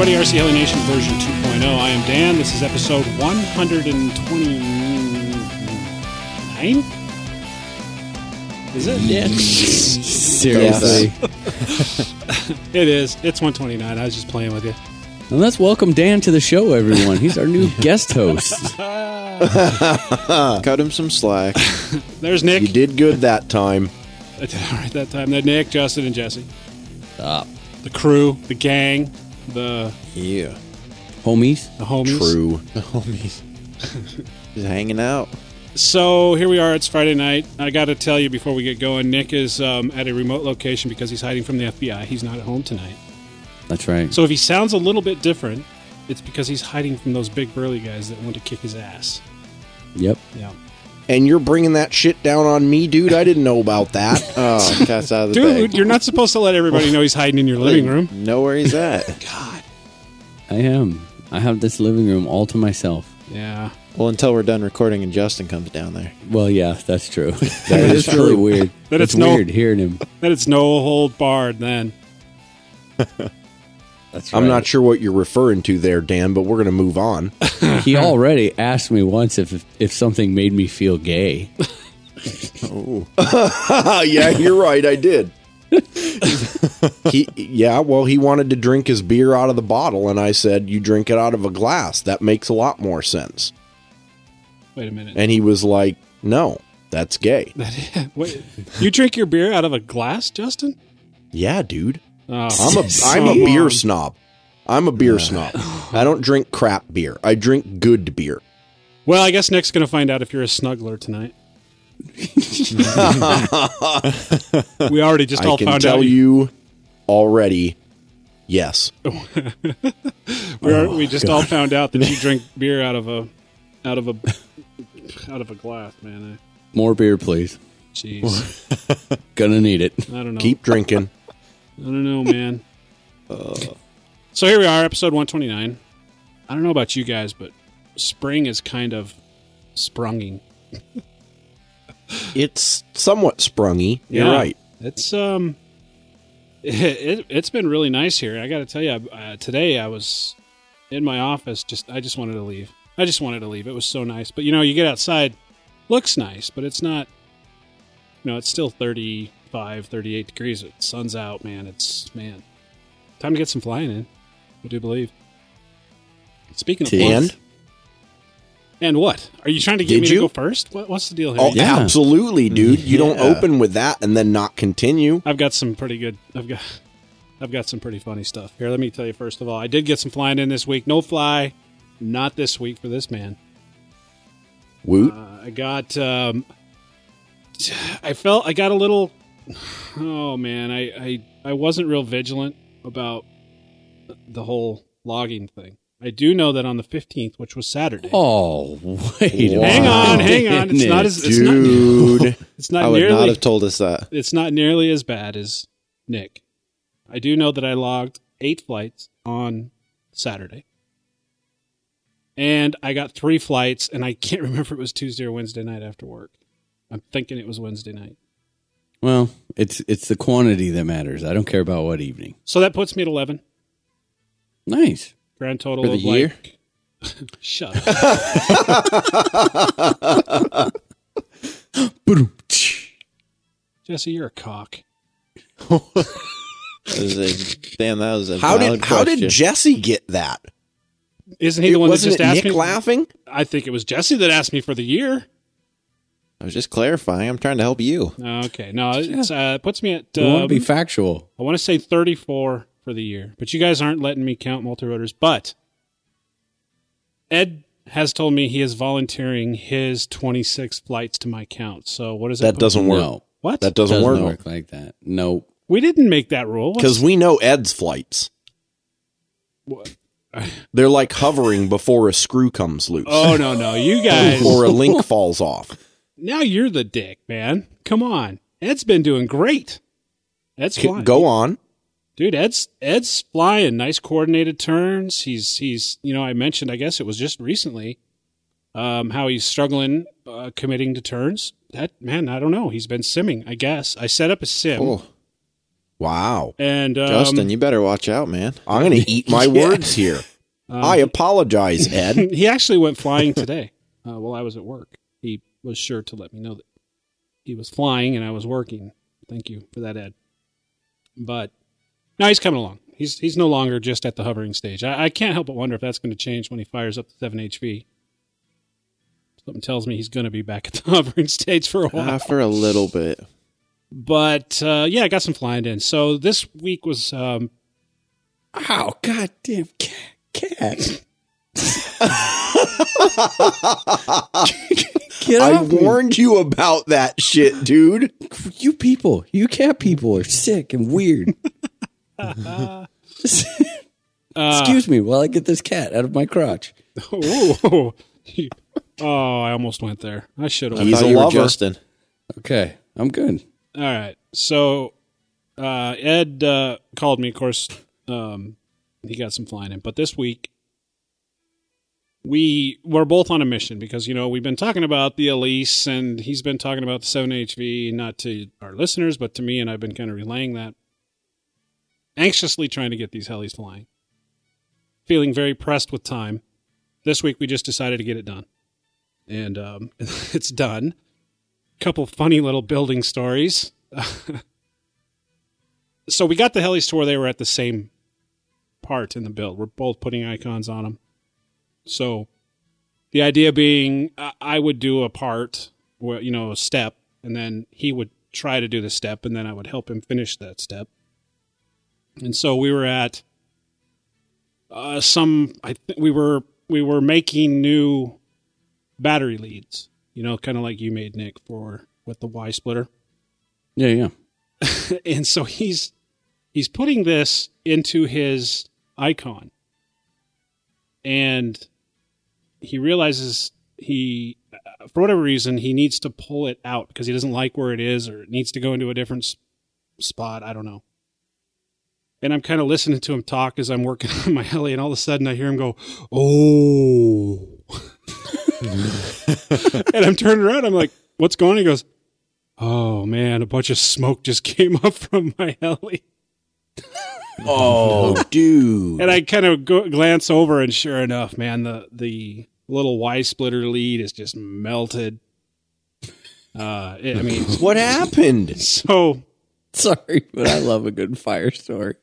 Everybody, RC Heli Nation version 2.0. I am Dan. This is episode 129. Is it? Yeah. Seriously. It is. It's 129. I was just playing with you. And let's welcome Dan to the show, everyone. He's our new guest host. Cut him some slack. There's Nick. You did good that time. I did all right that time. Then Nick, Justin, and Jesse. Stop. The crew, the gang, the, Yeah. Homies. the homies. True. The homies. Just hanging out. So here we are. It's Friday night. I got to tell you before we get going, Nick is um, at a remote location because he's hiding from the FBI. He's not at home tonight. That's right. So if he sounds a little bit different, it's because he's hiding from those big burly guys that want to kick his ass. Yep. Yeah. And you're bringing that shit down on me, dude. I didn't know about that. Oh, cat's out of the Dude, bag. you're not supposed to let everybody know he's hiding in your living room. Know where he's at. God. I am. I have this living room all to myself. Yeah. well, until we're done recording and Justin comes down there. Well, yeah, that's true. that is is really true. weird. That it's it's no- weird hearing him. Then it's no hold barred then. That's I'm not sure what you're referring to there, Dan, but we're going to move on. He already asked me once if if something made me feel gay. Oh. yeah, you're right. I did. he, yeah, well, he wanted to drink his beer out of the bottle, and I said, "You drink it out of a glass. That makes a lot more sense." Wait a minute. And he was like, "No, that's gay." Wait, you drink your beer out of a glass, Justin? Yeah, dude. Oh, I'm a I'm a beer snob. I'm a beer snob. I don't drink crap beer. I drink good beer. Well, I guess Nick's going to find out if you're a snuggler tonight. we already just I all can found tell out. you already. Yes. we, are, we oh, just all found out that you drink beer out of a out of a out of a glass, man. More beer, please. Jeez, Gonna need it. I don't know. Keep drinking. I don't know, man. so here we are, episode 129. I don't know about you guys, but spring is kind of sprunging. It's somewhat sprungy. You're Yeah. right. It's um, it, it has been really nice here. I got to tell you, uh, today I was in my office. Just I just wanted to leave. I just wanted to leave. It was so nice, but you know, you get outside, looks nice, but it's not. You know, it's still 35, 38 degrees. The sun's out, man. It's man, time to get some flying in. I do believe. Speaking of flying- And and what are you trying to get Did me you? to go first? What, what's the deal here? oh, Yeah. absolutely, dude. You don't open with that and then not continue. I've got some pretty good. I've got. I've got some pretty funny stuff here. Let me tell you first of all, I did get some flying in this week. No fly, not this week for this man. Woot. Uh, I got. Um, I felt I got a little. Oh man, I I I wasn't real vigilant about the whole logging thing. I do know that on the fifteenth, which was Saturday. Oh, wait. hang minute. on, hang on. It's not as it's not, Dude. it's I would nearly not have told us that. it's not nearly as bad as Nick. I do know that I logged eight flights on Saturday. And I got three flights, and I can't remember if it was Tuesday or Wednesday night after work. I'm thinking it was Wednesday night. Well, it's it's the quantity that matters. I don't care about what evening. So that puts me at 11. Nice. Grand total For the of year? like. Shut up. Jesse, you're a cock. That was a- damn, that was a How valid did how question. did Jesse get that? Isn't he the one that Wasn't just it asked Nick me? laughing? I think it was Jesse that asked me for the year. I was just clarifying. I'm trying to help you. Okay, no, it's, uh, it puts me at. We want to Um, be factual. I want to say 34 for for the year. But you guys aren't letting me count multi rotors. But Ed has told me he is volunteering his 26 flights to my count. So what does that? That doesn't work. No, What? That doesn't, doesn't work work like that. Nope. we didn't make that rule. Because we know Ed's flights. What? They're like hovering before a screw comes loose Oh no no, you guys. or a link falls off. Now you're the dick, man. Come on, Ed's been doing great. Ed's flying. Go on. dude. Ed's Ed's flying nice coordinated turns. He's he's you know I mentioned I guess it was just recently um, how he's struggling uh, committing to turns. That man, I don't know. He's been simming. I guess I set up a sim Oh, Wow. and um, Justin, you better watch out, man. I'm going to eat my words here. I apologize, Ed. he actually went flying today uh, while I was at work. Was sure to let me know that he was flying and I was working. Thank you for that, Ed. But now he's coming along. He's he's no longer just at the hovering stage. I, I can't help but wonder if that's going to change when he fires up the seven HV. Something tells me he's going to be back at the hovering stage for a while. Uh, for a little bit. But uh, yeah, I got some flying in. So this week was um, Ow, goddamn cat. cat. Get I off me. warned you about that shit, dude. You people, you cat people are sick and weird. uh, Excuse me while I get this cat out of my crotch. oh, oh, I almost went there. I should have. He's a you lover. Justin. Okay, I'm good. All right. So uh, Ed uh, called me. Of course, um, he got some flying in. But this week, we were both on a mission because you know we've been talking about the Elise, and he's been talking about the Seven HV, not to our listeners, but to me, and I've been kind of relaying that. Anxiously trying to get these helis flying. Feeling very pressed with time. This week we just decided to get it done, and um, it's done couple funny little building stories. so we got the helis to where they were at the same part in the build. We're both putting icons on them. So the idea being, I- would do a part, where you know, a step, and then he would try to do the step, and then I would help him finish that step. And so we were at uh, some. I think we were we were making new battery leads you know, kind of like you made Nick for with the Y splitter. Yeah, yeah. And so he's he's putting this into his icon, and he realizes he, for whatever reason, he needs to pull it out because he doesn't like where it is, or it needs to go into a different spot. I don't know. And I'm kind of listening to him talk as I'm working on my heli, and all of a sudden I hear him go, "Oh." and I'm turning around. I'm like, "What's going?" on? He goes, "Oh man, a bunch of smoke just came up from my heli." Oh, dude. And I kind of go, glance over, and sure enough, man, the the little Y splitter lead is just melted. Uh, it- I mean, What happened? so Sorry, but I love a good fire story.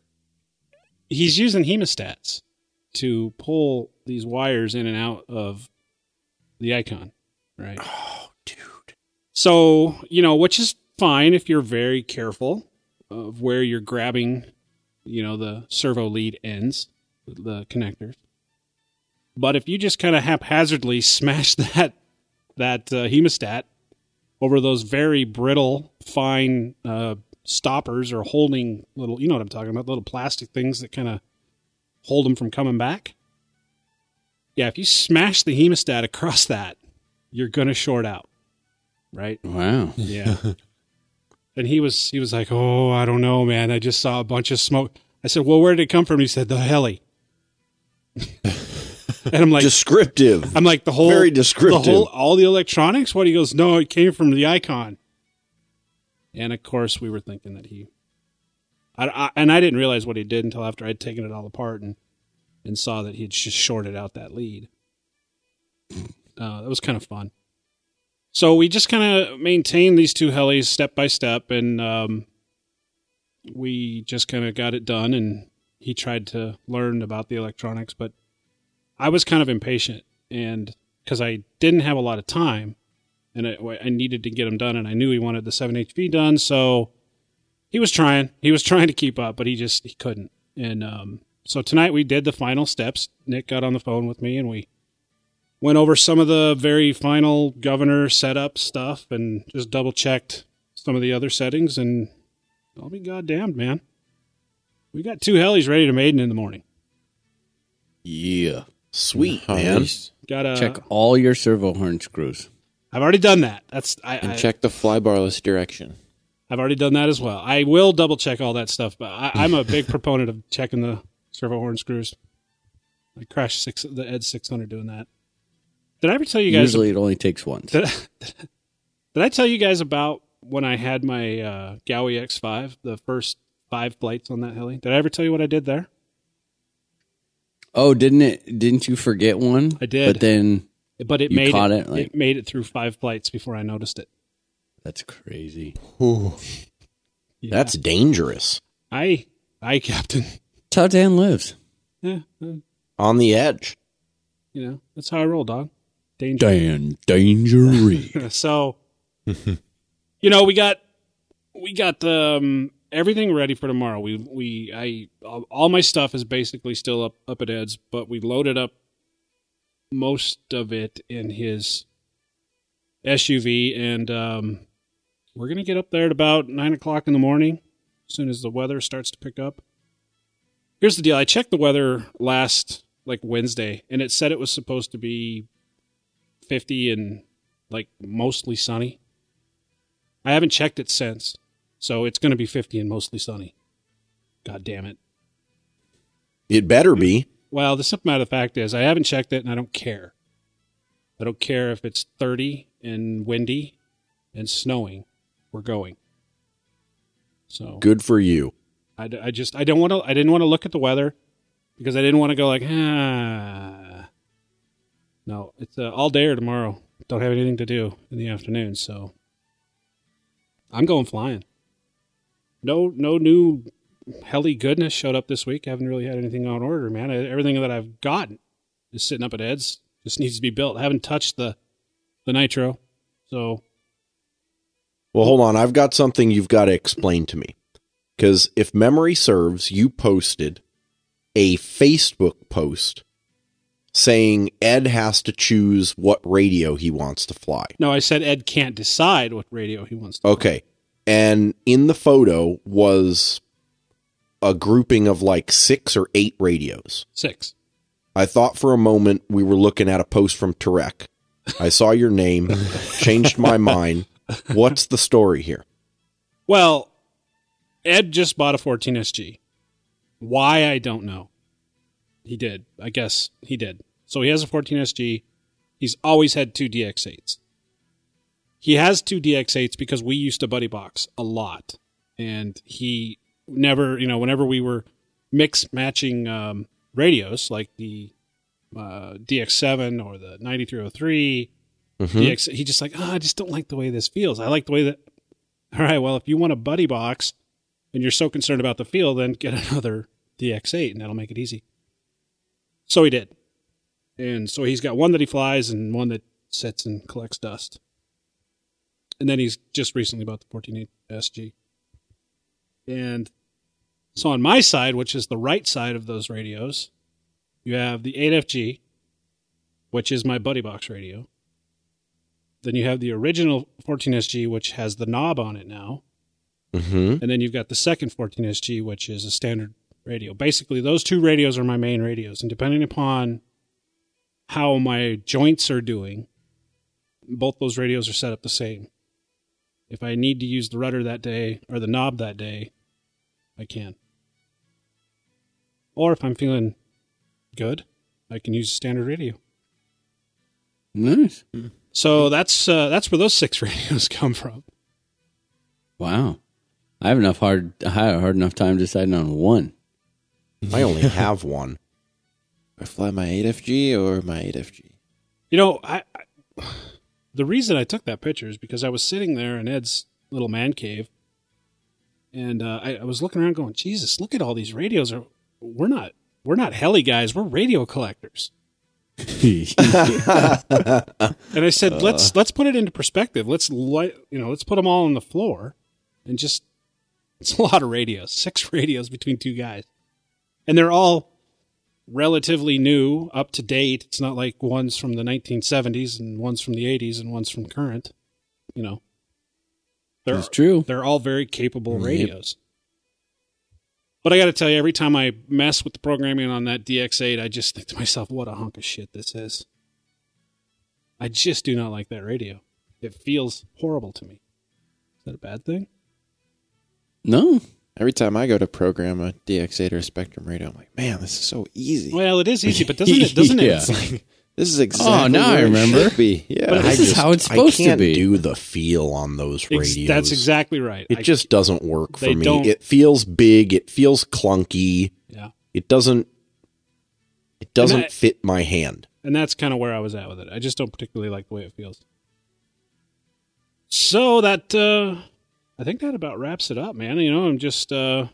he's using hemostats to pull these wires in and out of the icon, right? Oh, dude. So, you know, which is fine if you're very careful of where you're grabbing, you know, the servo lead ends, the connectors. But if you just kind of haphazardly smash that that uh, hemostat over those very brittle, fine uh, stoppers or holding little, you know what I'm talking about, little plastic things that kind of hold them from coming back. Yeah, if you smash the hemostat across that, you're going to short out, right? Wow. Yeah. and he was he was like, "Oh, I don't know, man. I just saw a bunch of smoke." I said, "Well, where did it come from?" He said, "The heli." and I'm like, Descriptive. I'm like the whole very the descriptive. whole all the electronics. What he goes, "No, it came from the icon." And of course, we were thinking that he, I, I and I didn't realize what he did until after I'd taken it all apart and and saw that he'd just shorted out that lead. Uh, that was kind of fun. So we just kind of maintained these two helis step by step, and um, we just kind of got it done. And he tried to learn about the electronics, but I was kind of impatient, and because I didn't have a lot of time, and I, I needed to get them done, and I knew he wanted the seven HV done, so he was trying. He was trying to keep up, but he just he couldn't. And um, so tonight we did the final steps. Nick got on the phone with me and we went over some of the very final governor setup stuff and just double checked some of the other settings. And I'll be goddamned, man. We got two helis ready to maiden in the morning. Yeah. Sweet, man. Got a Check all your servo horn screws. I've already done that. That's I, And I check the flybarless direction. I've already done that as well. I will double check all that stuff, but I, I'm a big proponent of checking the servo horn screws. I crashed six the Ed 600 doing that. Did I ever tell you guys? Usually it only takes once. Did, did I tell you guys about when I had my uh, Gaui X5, the first five flights on that heli? Did I ever tell you what I did there? Oh, didn't it? Didn't you forget one? I did. But then But it You made caught it, it, like- it made it through five flights before I noticed it. that's crazy. Yeah. That's dangerous. I I captain. That's how Dan lives. Yeah, On the edge. you know that's how I roll, dog. Danger. Dan Dangery. so you know we got we got um, everything ready for tomorrow we we i all my stuff is basically still up up at ed's but we loaded up most of it in his suv and um, we're gonna get up there at about nine o'clock in the morning as soon as the weather starts to pick up here's the deal i checked the weather last like wednesday and it said it was supposed to be 50 and like mostly sunny. I haven't checked it since, so it's going to be 50 and mostly sunny. God damn it. It better be. Well, the simple matter of the fact is, I haven't checked it and I don't care. I don't care if it's 30 and windy and snowing. We're going. So Good for you. I, I just I don't want to I didn't want to look at the weather because I didn't want to go like ah. No, it's uh, all day or tomorrow. Don't have anything to do in the afternoon, so I'm going flying. No, no new heli goodness showed up this week. I haven't really had anything on order, man. Everything that I've gotten is sitting up at Ed's. Just needs to be built. I haven't touched the the nitro, so Well, hold on. I've got something you've got to explain to me. Because if memory serves, you posted a Facebook post saying Ed has to choose what radio he wants to fly. no. I said Ed can't decide what radio he wants to. Okay. And in the photo was a grouping of like six or eight radios. Six. I thought for a moment we were looking at a post from Tarek. I saw your name, changed my mind. What's the story here? Well, Ed just bought a 14SG. Why I don't know. He did. I guess he did. So he has a 14SG. He's always had two DX8s. He has two DX8s because we used to buddy box a lot, and he never, you know, whenever we were mix matching um, radios like the uh, DX7 or the 9303, DX, he just like, oh, I just don't like the way this feels. I like the way that all right, well, if you want a buddy box and you're so concerned about the feel, then get another DX8 and that'll make it easy. So he did. And so he's got one that he flies and one that sits and collects dust. And then he's just recently bought the 14 SG. And so on my side, which is the right side of those radios, you have the 8FG, which is my buddy box radio. Then you have the original 14SG, which has the knob on it now. Mm-hmm. And then you've got the second 14SG, which is a standard radio. Basically, those two radios are my main radios. And depending upon how my joints are doing, both those radios are set up the same. If I need to use the rudder that day or the knob that day, I can. Or if I'm feeling good, I can use a standard radio. Nice. So that's uh, that's where those six radios come from. Wow. I have enough hard I had a hard enough time deciding on one. I only have one. I fly my 8FG or my 8FG. You know, I, I the reason I took that picture is because I was sitting there in Ed's little man cave, and uh, I, I was looking around, going, "Jesus, look at all these radios! Are we're not we're not heli guys, we're radio collectors." And I said, "Let's let's put it into perspective. Let's light, you know, let's put them all on the floor, and just it's a lot of radios, six radios between two guys." And they're all relatively new, up to date. It's not like one's from the 1970s and one's from the 80s and one's from current. You know, they're It's true. they're all very capable radios. But I got to tell you, every time I mess with the programming on that DX8, I just think to myself, "What a hunk of shit this is." I just do not like that radio. It feels horrible to me. Is that a bad thing? No. Every time I go to program a DX8 or a Spektrum radio, I'm like, man, this is so easy. Well, it is easy, but doesn't it? Doesn't Yeah. it? This is exactly Oh, now I where it remember. should be. Yeah. But This I is how it's supposed I to can't be. do the feel on those Ex- radios. That's exactly right. It I- just doesn't work for me. don't- It feels big. It feels clunky. yeah, It doesn't. It doesn't I- fit my hand. and that's kind of where I was at with it. I just don't particularly like the way it feels. So that uh I think that about wraps it up, man. You know, I'm just uh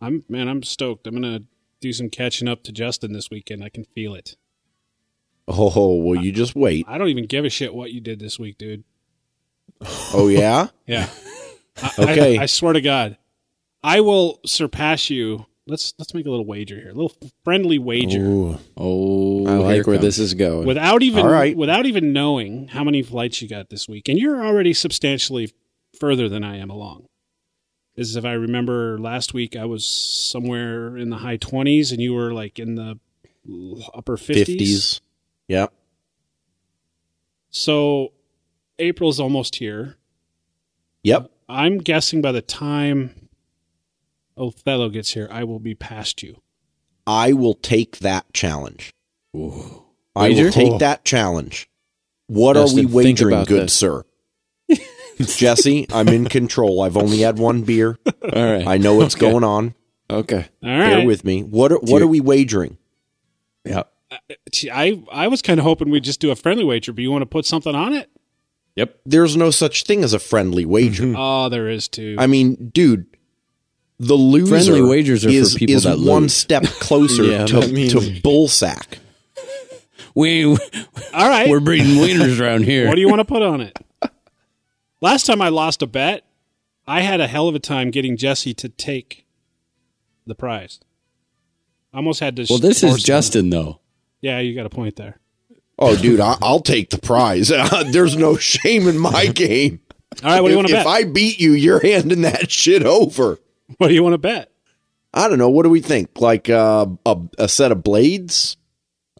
I'm man, I'm stoked. I'm gonna do some catching up to Justin this weekend. I can feel it. Oh, well, you just wait. I don't even give a shit what you did this week, dude. Oh yeah. Yeah. I, Okay. I, I swear to God, I will surpass you. Let's let's make a little wager here, a little friendly wager, Ooh, Oh, I like where comes- this is going. without even All right. without even knowing how many flights you got this week, and you're already substantially further than I am along. Is if I remember last week, I was somewhere in the high twenties, and you were like in the upper fifties. Fifties. Yep. So April's almost here. Yep. I'm guessing by the time Othello gets here, I will be past you. I will take that challenge. I Wager? will take that challenge. What Justin, are we wagering, good this. sir? Jesse, I'm in control. I've only had one beer. All right. I know what's Okay. going on. Okay. All Bear with me. What are, what are we wagering? Yeah. Uh, I I was kind of hoping we'd just do a friendly wager, but you want to put something on it? Yep. There's no such thing as a friendly wager. Mm-hmm. Oh, there is too. I mean, dude, the loser Friendly wagers are for is, people is that one lose. step closer Yeah, to, that means- to bullsack. We All right. we're breeding wieners around here. what do you want to put on it? Last time I lost a bet, I had a hell of a time getting Jesse to take the prize. I almost had to. well, this force is him. Justin though. Yeah, you got a point there. Oh, dude, I, I'll take the prize. There's no shame in my game. All right, what do you want if, to if? I beat you, you're handing that shit over. what do you want to bet? I don't know. What do we think? Like uh, a, a set of blades?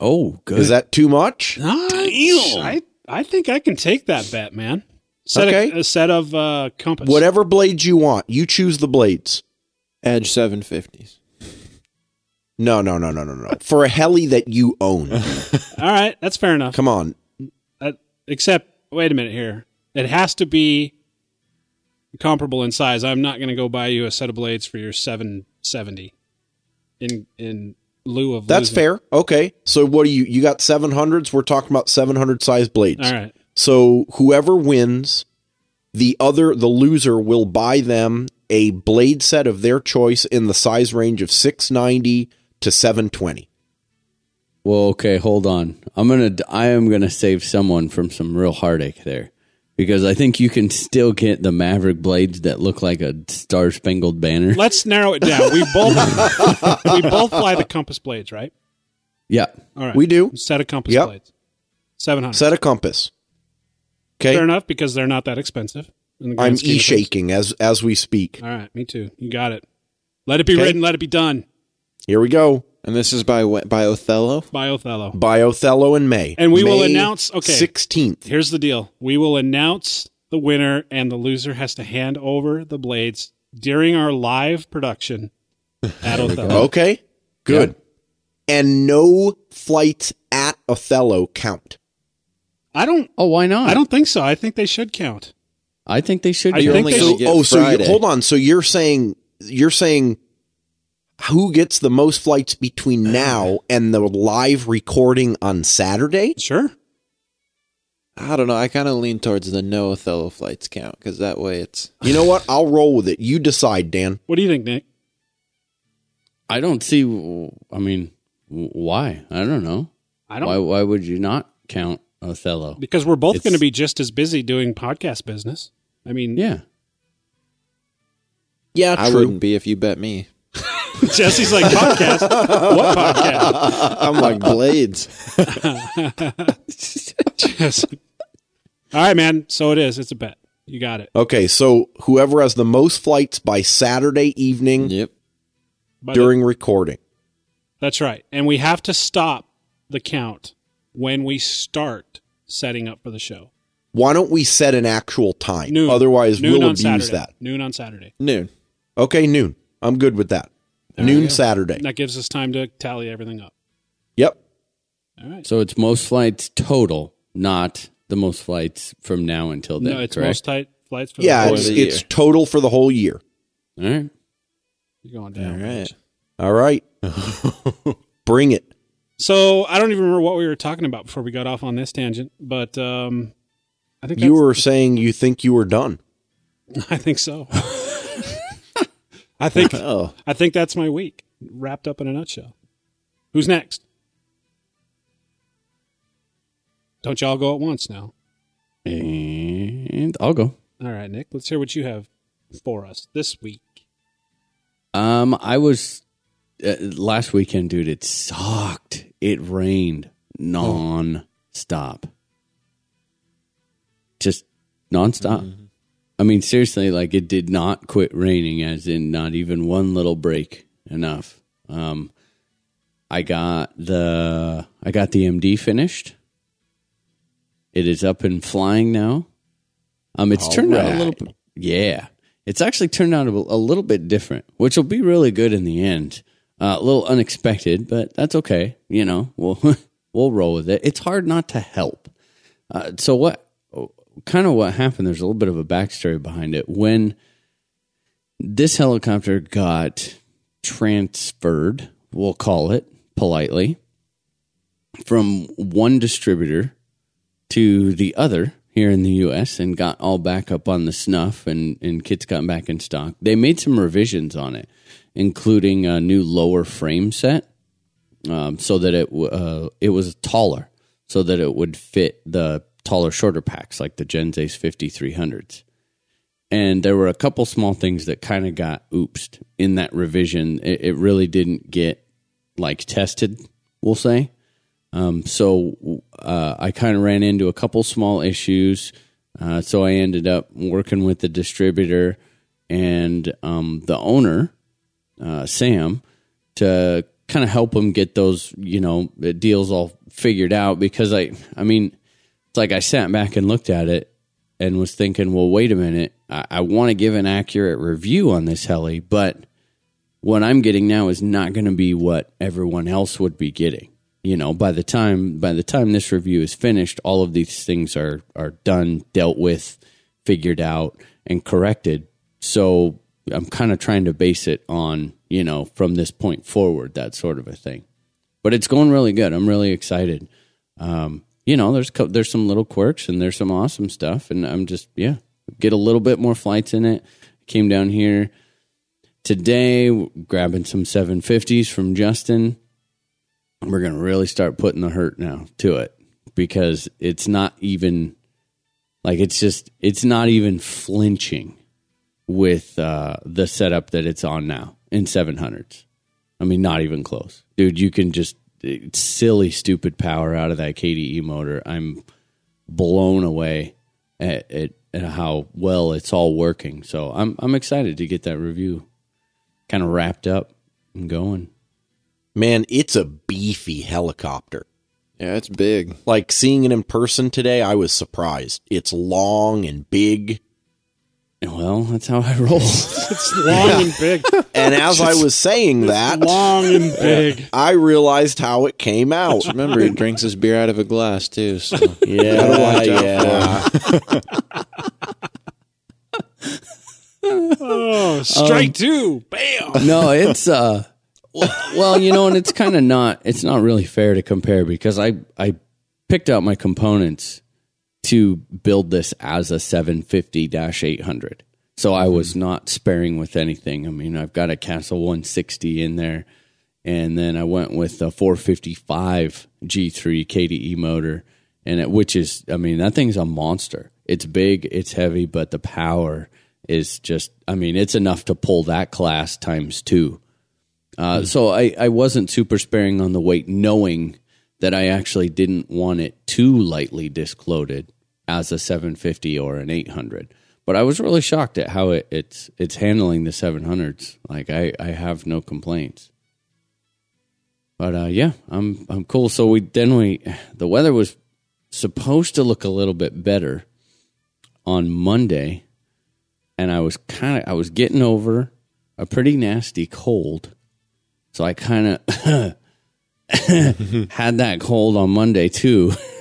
Oh, good. Is that too much? I I think I can take that bet, man. Set Okay. a, a set of uh, compass. Whatever blades you want, you choose the blades. Edge 750s. No, no, no, no, no, no. For a heli that you own. All right, that's fair enough. Come on. Uh, except, wait a minute here. It has to be comparable in size. I'm not going to go buy you a set of blades for your 770 in in lieu of That's losing. fair. Okay. So what do you you got 700s? We're talking about 700 size blades. All right. So whoever wins, the other the loser will buy them a blade set of their choice in the size range of 690 to 720. Well, okay, hold on. I'm gonna. I am gonna save someone from some real heartache there, because I think you can still get the Maverick blades that look like a Star Spangled Banner. Let's narrow it down. We both we both fly the compass blades, right? Yeah. All right. We do. set of compass Yep. blades. 700. Set a compass. Okay. Fair enough because they're not that expensive. in the grand I'm e shaking as as we speak. All right, me too. You got it. Let it be Okay. written. Let it be done Here we go. And this is by by Othello. by Othello. By Othello in May. And we will announce- okay. 16th. Here's the deal: we will announce the winner, and the loser has to hand over the blades during our live production at Othello. Okay. Good. And no flights at Othello count. I don't. Oh, why not? I don't think so. I think they should count. I think they should. I count. only they gonna should- get oh, so you, hold on. So you're saying you're saying who gets the most flights between now and the live recording on Saturday? Sure. I don't know. I kind of lean towards the no Othello flights count because that way it's. You know what? I'll roll with it. You decide, Dan. What do you think, Nick? I don't see. I mean, why? I don't know. I don't Why? Why would you not count Othello? because we're both going to be just as busy doing podcast business. I mean, Yeah. Yeah, I true. wouldn't be if you bet me. Jesse's like podcast. what podcast? I'm like blades. Jesse. All right, man. So it is. It's a bet. You got it. Okay, so whoever has the most flights by Saturday evening Yep. But during recording. that's right. And we have to stop the count when we start setting up for the show. Why don't we set an actual time? Noon. Otherwise, noon we'll abuse Saturday. that. Noon on Saturday. Noon. Okay, noon. I'm good with that. you noon. Saturday. That gives us time to tally everything up. Yep. All right. So it's most flights total, not the most flights from now until then. no, it's correct? most tight flights for Yeah, the it's, of the it's total for the whole year. All right. You're going All down. right. All right. Bring it. So I don't even remember what we were talking about before we got off on this tangent, but um, I think You were saying you think you were done. I think so. I think Oh, I think that's my week wrapped up in a nutshell. Who's next? Don't y'all go at once now. And I'll go. All right, Nick. Let's hear what you have for us this week. Um, I was uh, last weekend, dude. It sucked. It rained non-stop, just non-stop. I mean, seriously, like it did not quit raining, as in not even one little break enough. Um, I got the I got the MD finished. It is up and flying now. Um, it's turned out a little. Yeah, it's actually turned out a, a little bit different, which will be really good in the end. Uh, a little unexpected, but that's okay. You know, we'll we'll roll with it. It's hard not to help. Uh, so what? Kind of what happened? There's a little bit of a backstory behind it. When this helicopter got transferred, we'll call it politely, from one distributor to the other here in the U.S. and got all back up on the snuff and, and kits got back in stock. They made some revisions on it, including a new lower frame set um, so that it uh, it was taller, so that it would fit the taller, shorter packs like the Gens Ace 5300s. And there were a couple small things that kind of got oopsed in that revision. It, it really didn't get like tested, we'll say. Um, so uh, I kind of ran into a couple small issues. Uh, so I ended up working with the distributor and um, the owner, uh, Sam, to kind of help him get those, you know, deals all figured out. Because I, I mean, it's like I sat back and looked at it and was thinking, well, wait a minute, I, I want to give an accurate review on this heli, but what I'm getting now is not going to be what everyone else would be getting. You know, by the time by the time this review is finished, all of these things are are done, dealt with, figured out, and corrected. So I'm kind of trying to base it on you know from this point forward, that sort of a thing. But it's going really good. I'm really excited. Um, you know, there's co- there's some little quirks and there's some awesome stuff, and I'm just yeah, get a little bit more flights in it. Came down here today, grabbing some 750s from Justin. We're gonna really start putting the hurt now to it because it's not even like it's just it's not even flinching with uh, the setup that it's on now in 700s. I mean, not even close, dude. You can just it's silly, stupid power out of that KDE motor. I'm blown away at, at, at how well it's all working. So I'm I'm excited to get that review kind of wrapped up and going. Man, it's a beefy helicopter. yeah, it's big. Like seeing it in person today, I was surprised. It's long and big. Well, that's how I roll. It's long and big. And as I was saying that, long and big. I realized how it came out. Remember, he drinks his beer out of a glass too. So Yeah, yeah. Oh, strike two. Bam. no, it's uh well, you know, and it's kind of not it's not really fair to compare because I I picked out my components to build this as a 750-800. So I was not sparing with anything. I mean, I've got a Castle 160 in there and then I went with a 455 G3 KDE motor and it, which is I mean, that thing's a monster. It's big, it's heavy, but the power is just I mean, it's enough to pull that class times 2 Uh, So I, I wasn't super sparing on the weight, knowing that I actually didn't want it too lightly discloaded as a 750 or an 800. But I was really shocked at how it, it's it's handling the 700s. Like I, I have no complaints. But uh, yeah, I'm I'm cool. So we then we the weather was supposed to look a little bit better on Monday, and I was kind of I was getting over a pretty nasty cold, so I kind of had that cold on Monday too,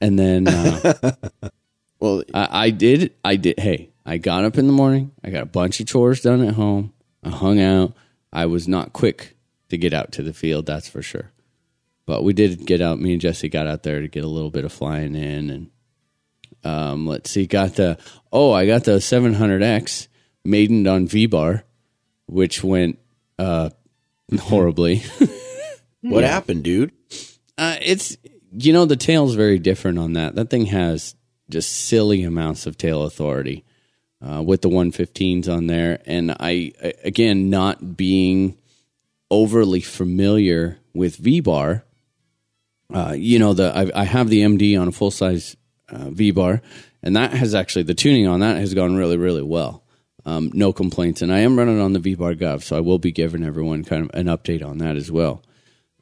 and then uh, Well, I, I did I did. Hey, I got up in the morning. I got a bunch of chores done at home. I hung out. I was not quick to get out to the field, that's for sure. But we did get out. Me and Jesse got out there to get a little bit of flying in, and um, let's see, got the oh, I got the 700X maidened on V bar, which went uh, horribly. What happened, dude? Uh, it's you know the tail's very different on that. That thing has just silly amounts of tail authority uh, with the 115s on there, and I I- again not being overly familiar with V bar. Uh, you know the I, I have the MD on a full size uh, V bar, and that has actually the tuning on that has gone really really well. Um, no complaints, and I am running on the V bar Gov, so I will be giving everyone kind of an update on that as well.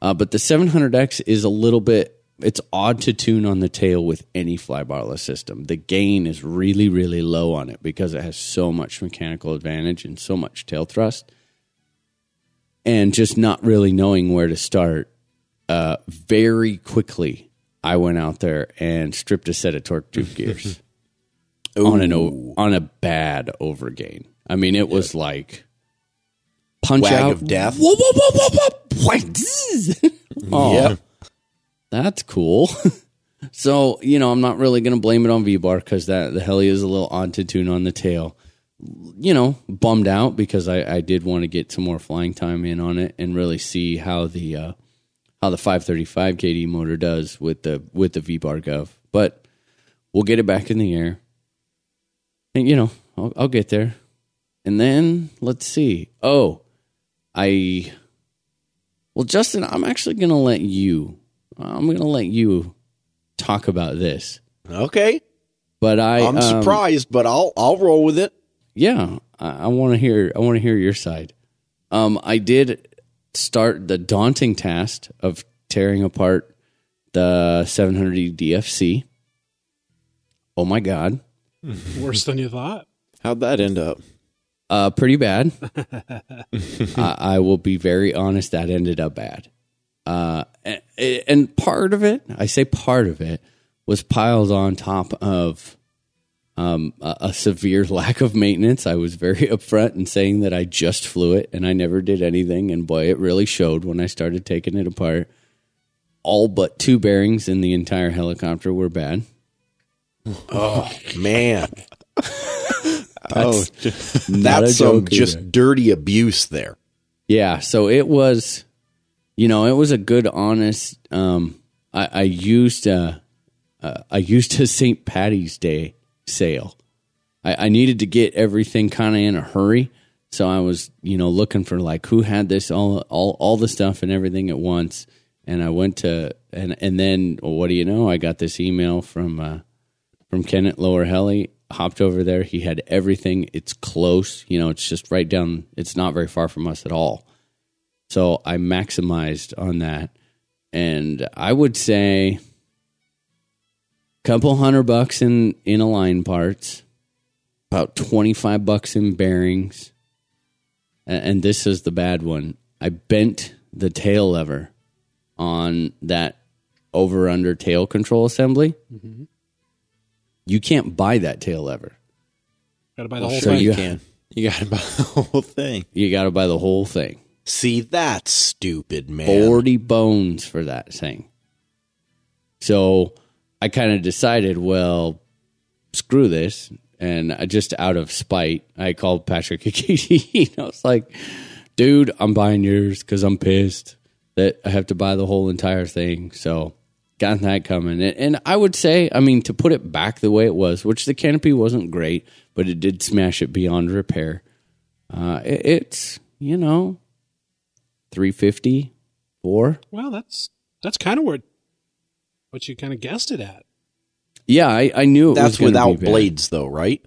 Uh, but the 700X is a little bit, it's odd to tune on the tail with any flybarless system. The gain is really, really low on it because it has so much mechanical advantage and so much tail thrust. And just not really knowing where to start, uh, very quickly, I went out there and stripped a set of torque tube gears on an o- on a bad overgain. I mean, it was like punch Wag out of death. Whoa, whoa, whoa, whoa, whoa, oh, Yep. That's cool. so you know, I'm not really going to blame it on V bar because that the heli is a little odd to tune on the tail. You know, bummed out because I, I did want to get some more flying time in on it and really see how the uh, how the 535 KD motor does with the with the V bar gov. But we'll get it back in the air, and you know, I'll, I'll get there. And then let's see. Oh, I well, Justin, I'm actually going to let you. I'm going to let you talk about this. Okay. But I, I'm um, surprised, but I'll I'll roll with it. Yeah, I, I want to hear. I want to hear your side. Um, I did start the daunting task of tearing apart the 700 DFC. Oh my god, Worse than you thought. how'd that end up? uh, pretty bad. I, I will be very honest. That ended up bad. Uh, and, and part of it, I say part of it, was piled on top of um, a, a severe lack of maintenance. I was very upfront in saying that I just flew it and I never did anything. And boy, it really showed when I started taking it apart. All but two bearings in the entire helicopter were bad. Oh, man, oh, Not a that's some joke just dirty abuse there. Yeah, so it was, you know, it was a good, honest. Um, I, I used a, uh, I used a St. Patty's Day sale. I, I needed to get everything kind of in a hurry, so I was, you know, looking for like who had this all, all, all the stuff and everything at once. And I went to, and and then what do you know? I got this email from uh, from Kenneth Lower Heli. Hopped over there. He had everything. It's close. You know, it's just right down. It's not very far from us at all. So I maximized on that, and I would say a couple hundred bucks in in align parts, about twenty five bucks in bearings, and, and this is the bad one. I bent the tail lever on that over under tail control assembly. Mm-hmm. You can't buy that tail lever. Got to buy the whole So thing. you- you can. You got to buy the whole thing. You got to buy the whole thing. See, that's stupid, man. 40 bones for that thing. So I kind of decided, well, screw this. And I just out of spite, I called Patrick Akiti. I was like, dude, I'm buying yours because I'm pissed that I have to buy the whole entire thing. So got that coming. And, and I would say, I mean, to put it back the way it was, which the canopy wasn't great, but it did smash it beyond repair. Uh, it's, you know, three fifty, four. Well, that's that's kind of where what you kind of guessed it at. Yeah, I, I knew it That's was without be bad. blades, though, right?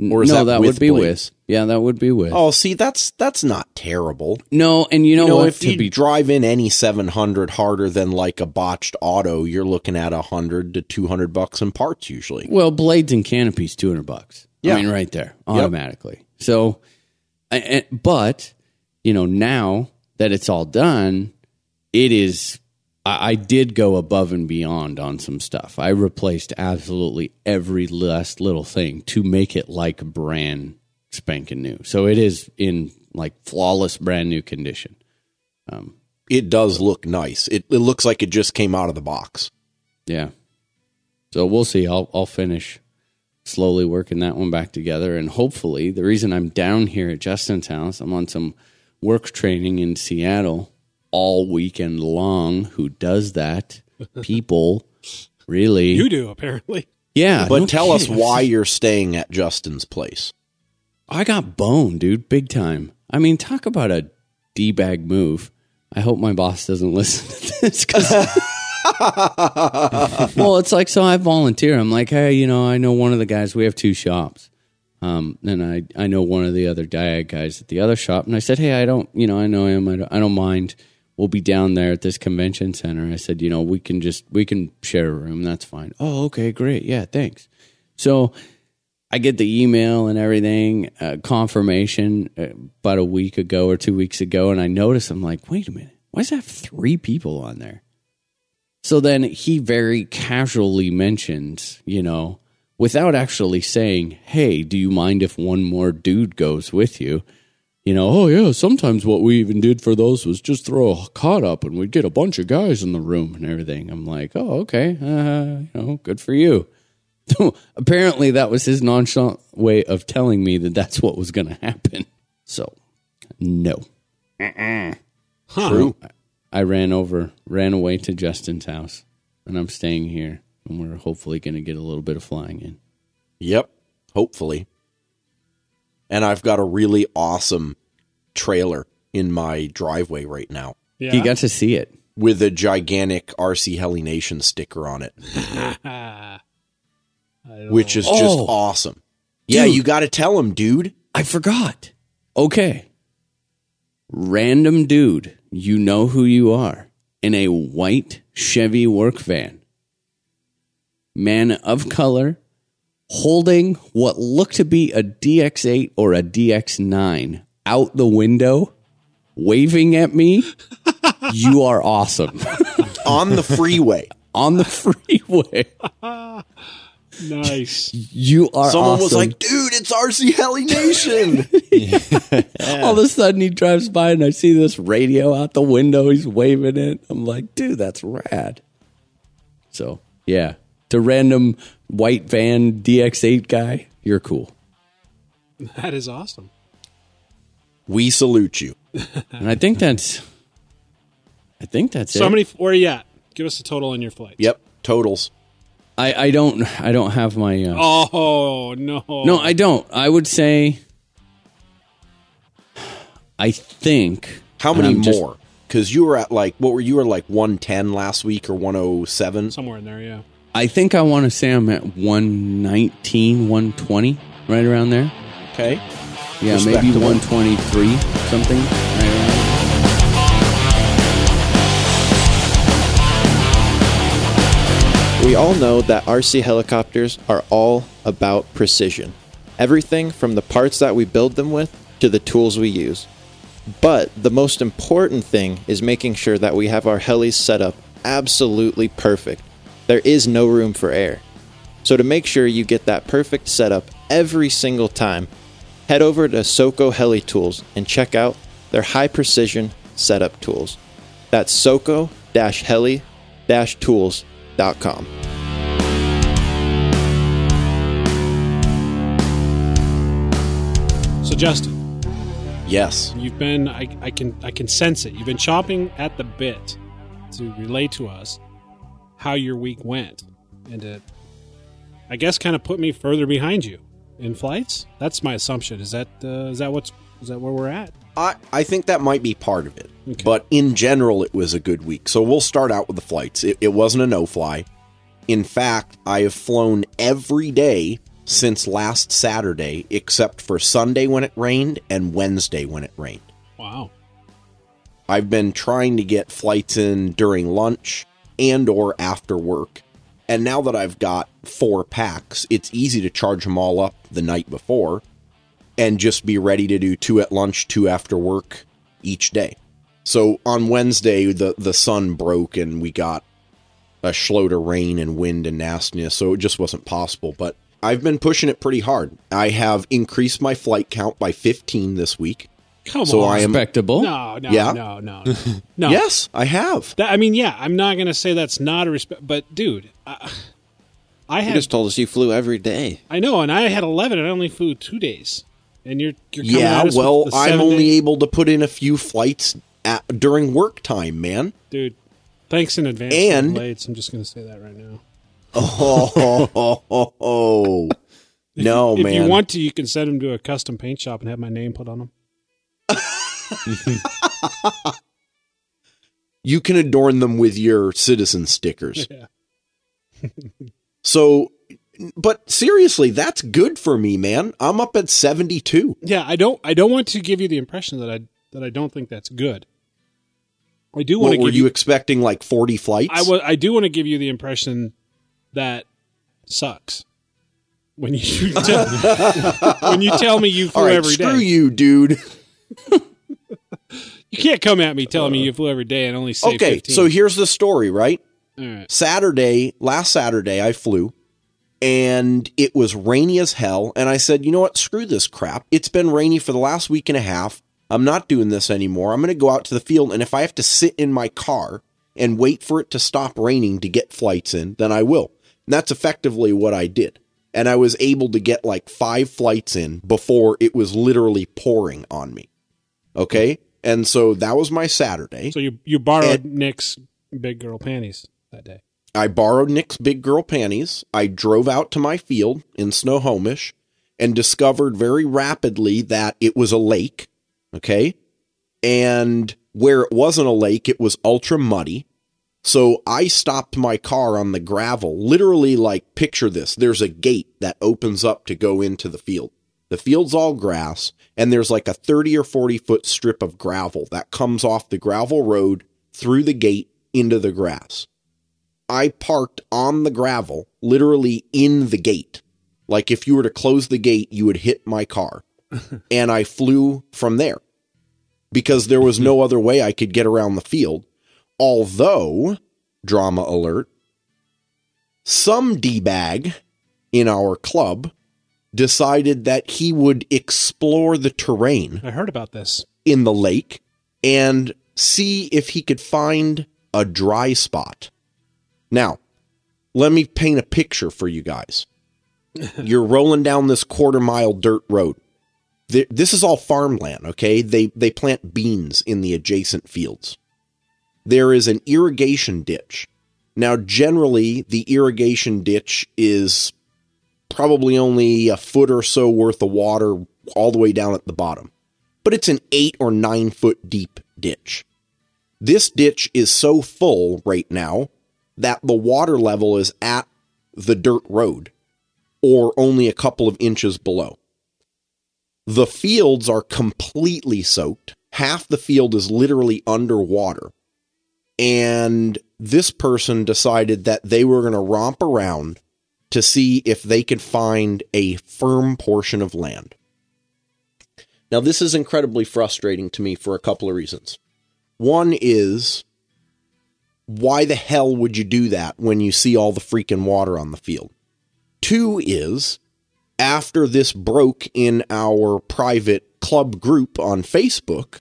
Or is no, that would with be blades? with. Yeah, that would be with. Oh, see, that's that's not terrible. no, and you know, You know, what? if to you be drive in any 700 harder than like a botched auto, you're looking at a hundred to 200 bucks in parts usually. Well, blades and canopies, two hundred bucks. Yeah. I mean, right there, automatically. So, I, I- but you know, now that it's all done, it is. I, I did go above and beyond on some stuff. I replaced absolutely every last little thing to make it like brand spanking new. So it is in like flawless, brand new condition. Um, it does look nice. It, it looks like it just came out of the box. Yeah. So we'll see. I'll I'll finish slowly working that one back together, and hopefully, the reason I'm down here at Justin's house, I'm on some work training in Seattle all weekend long. Who does that? People, really? You do apparently. yeah. But no tell us why you're staying at Justin's place. I got boned, dude, big time. I mean, talk about a d bag move. I hope my boss doesn't listen to this because. well, it's like so. I volunteer. I'm like, hey, you know, I know one of the guys. We have two shops, um, and I I know one of the other diag guys at the other shop. And I said, hey, I don't, you know, I know him. I don't, I don't mind. We'll be down there at this convention center. I said, you know, we can just we can share a room. That's fine. Oh, okay, great. Yeah, thanks. So I get the email and everything, uh, confirmation uh, about a week ago or two weeks ago, and I notice I'm like, wait a minute, why does that have three people on there? So then he very casually mentions, you know, without actually saying, hey, do you mind if one more dude goes with you? You know, oh yeah, sometimes what we even did for those was just throw a cot up and we'd get a bunch of guys in the room and everything. I'm like, oh, okay, uh, you know, good for you. apparently that was his nonchalant way of telling me that that's what was going to happen. So, no. True. I ran over, ran away to Justin's house, and I'm staying here, and we're hopefully going to get a little bit of flying in. Yep. Hopefully. And I've got a really awesome trailer in my driveway right now Yeah. He got to see it. with a gigantic RC Heli Nation sticker on it, which is just Oh. awesome. Yeah, Dude. you got to tell him, dude. I forgot. Okay. Random dude, you know who you are, in a white Chevy work van. Man of color, holding what looked to be a DX8 or a DX9 out the window, waving at me. you are awesome. On the freeway. On the freeway. nice. You are Someone was like, dude, it's RC Heli Nation. All of a sudden, he drives by and I see this radio out the window. He's waving it. I'm like, dude, that's rad. So, yeah, to random white van DX8 guy, you're cool. That is awesome. we salute you. And I think that's, I think that's So it. many. Where are you at? Give us a total on your flights. Yep. Totals. I, I don't, I don't have my. Uh, Oh no. No, I don't. I would say, I think. How many I'm just- more? Because you were at like, what were you were like 110 last week or 107? Somewhere in there. Yeah. I think I want to say I'm at 119, 120, right around there. Okay. Yeah, maybe 123, something. Right around. We all know that RC helicopters are all about precision. Everything from the parts that we build them with to the tools we use. But the most important thing is making sure that we have our helis set up absolutely perfect. There is no room for error. So to make sure you get that perfect setup every single time, head over to Soko Heli Tools and check out their high precision setup tools. That's soko-heli-tools.com. So Justin, Yes. you've been. I, I can. I can sense it. You've been chopping at the bit to relay to us how your week went, and to, I guess, kind of put me further behind you in flights. That's my assumption. Is that uh, is that what's Is that where we're at? I, I think that might be part of it. Okay. But in general, it was a good week. So we'll start out with the flights. It, it wasn't a no fly. In fact, I have flown every day since last Saturday, except for Sunday when it rained and Wednesday when it rained. Wow. I've been trying to get flights in during lunch and or after work. And now that I've got four packs, it's easy to charge them all up the night before and just be ready to do two at lunch, two after work each day. So on Wednesday, the, the sun broke and we got a shload of rain and wind and nastiness, so it just wasn't possible. But I've been pushing it pretty hard. I have increased my flight count by 15 this week. Come So on. I am- Respectable. no, no, Yeah. no, no, no. no. Yes, I have. That, I mean, yeah, I'm not going to say that's not a respect, but dude, I, I You had, just told us you flew every day. I know, and I had 11, and I only flew two days. And you're, you're coming Yeah, at us well, with the I'm only day- able to put in a few flights at, during work time, man. dude. Thanks in advance. And- for blades. I'm just going to say that right now. Oh, oh, oh, oh, oh. no, if man. If you want to, you can send them to a custom paint shop and have my name put on them. You can adorn them with your citizen stickers. Yeah. So, but seriously, that's good for me, man. I'm up at 72. Yeah, I don't. I don't want to give you the impression that I that I don't think that's good. I do want to were give you you. expecting? Like 40 flights? I wa- I do want to give you the impression that sucks when you tell, when you tell me you flew right, every day. screw you, dude. You can't come at me telling me you flew every day and only say Okay, 15. so here's the story, right? Right. Saturday, last Saturday, I flew and it was rainy as hell. And I said, you know what? Screw this crap. It's been rainy for the last week and a half. I'm not doing this anymore. I'm going to go out to the field. And if I have to sit in my car and wait for it to stop raining to get flights in, then I will. And that's effectively what I did. And I was able to get like five flights in before it was literally pouring on me. Okay. And so that was my Saturday. So you you borrowed And- Nick's big girl panties that day. I borrowed Nick's big girl panties. I drove out to my field in Snohomish and discovered very rapidly that it was a lake. Okay. And where it wasn't a lake, it was ultra muddy. So I stopped my car on the gravel, literally like picture this. There's a gate that opens up to go into the field. The field's all grass and there's like a 30 or 40 foot strip of gravel that comes off the gravel road through the gate into the grass. I parked on the gravel, literally in the gate. Like if you were to close the gate, you would hit my car. and I flew from there because there was no other way I could get around the field. Although, drama alert, some D bag in our club decided that he would explore the terrain I heard about this. in the lake and see if he could find a dry spot. Now, let me paint a picture for you guys. You're rolling down this quarter mile dirt road. This is all farmland, okay? They they plant beans in the adjacent fields. There is an irrigation ditch. Now, generally, the irrigation ditch is probably only a foot or so worth of water all the way down at the bottom but it's an eight or nine foot deep ditch. This ditch is so full right now that the water level is at the dirt road or only a couple of inches below. The fields are completely soaked. Half the field is literally underwater. And this person decided that they were going to romp around to see if they could find a firm portion of land. Now, this is incredibly frustrating to me for a couple of reasons. One is, why the hell would you do that when you see all the freaking water on the field? Two is, after this broke in our private club group on Facebook,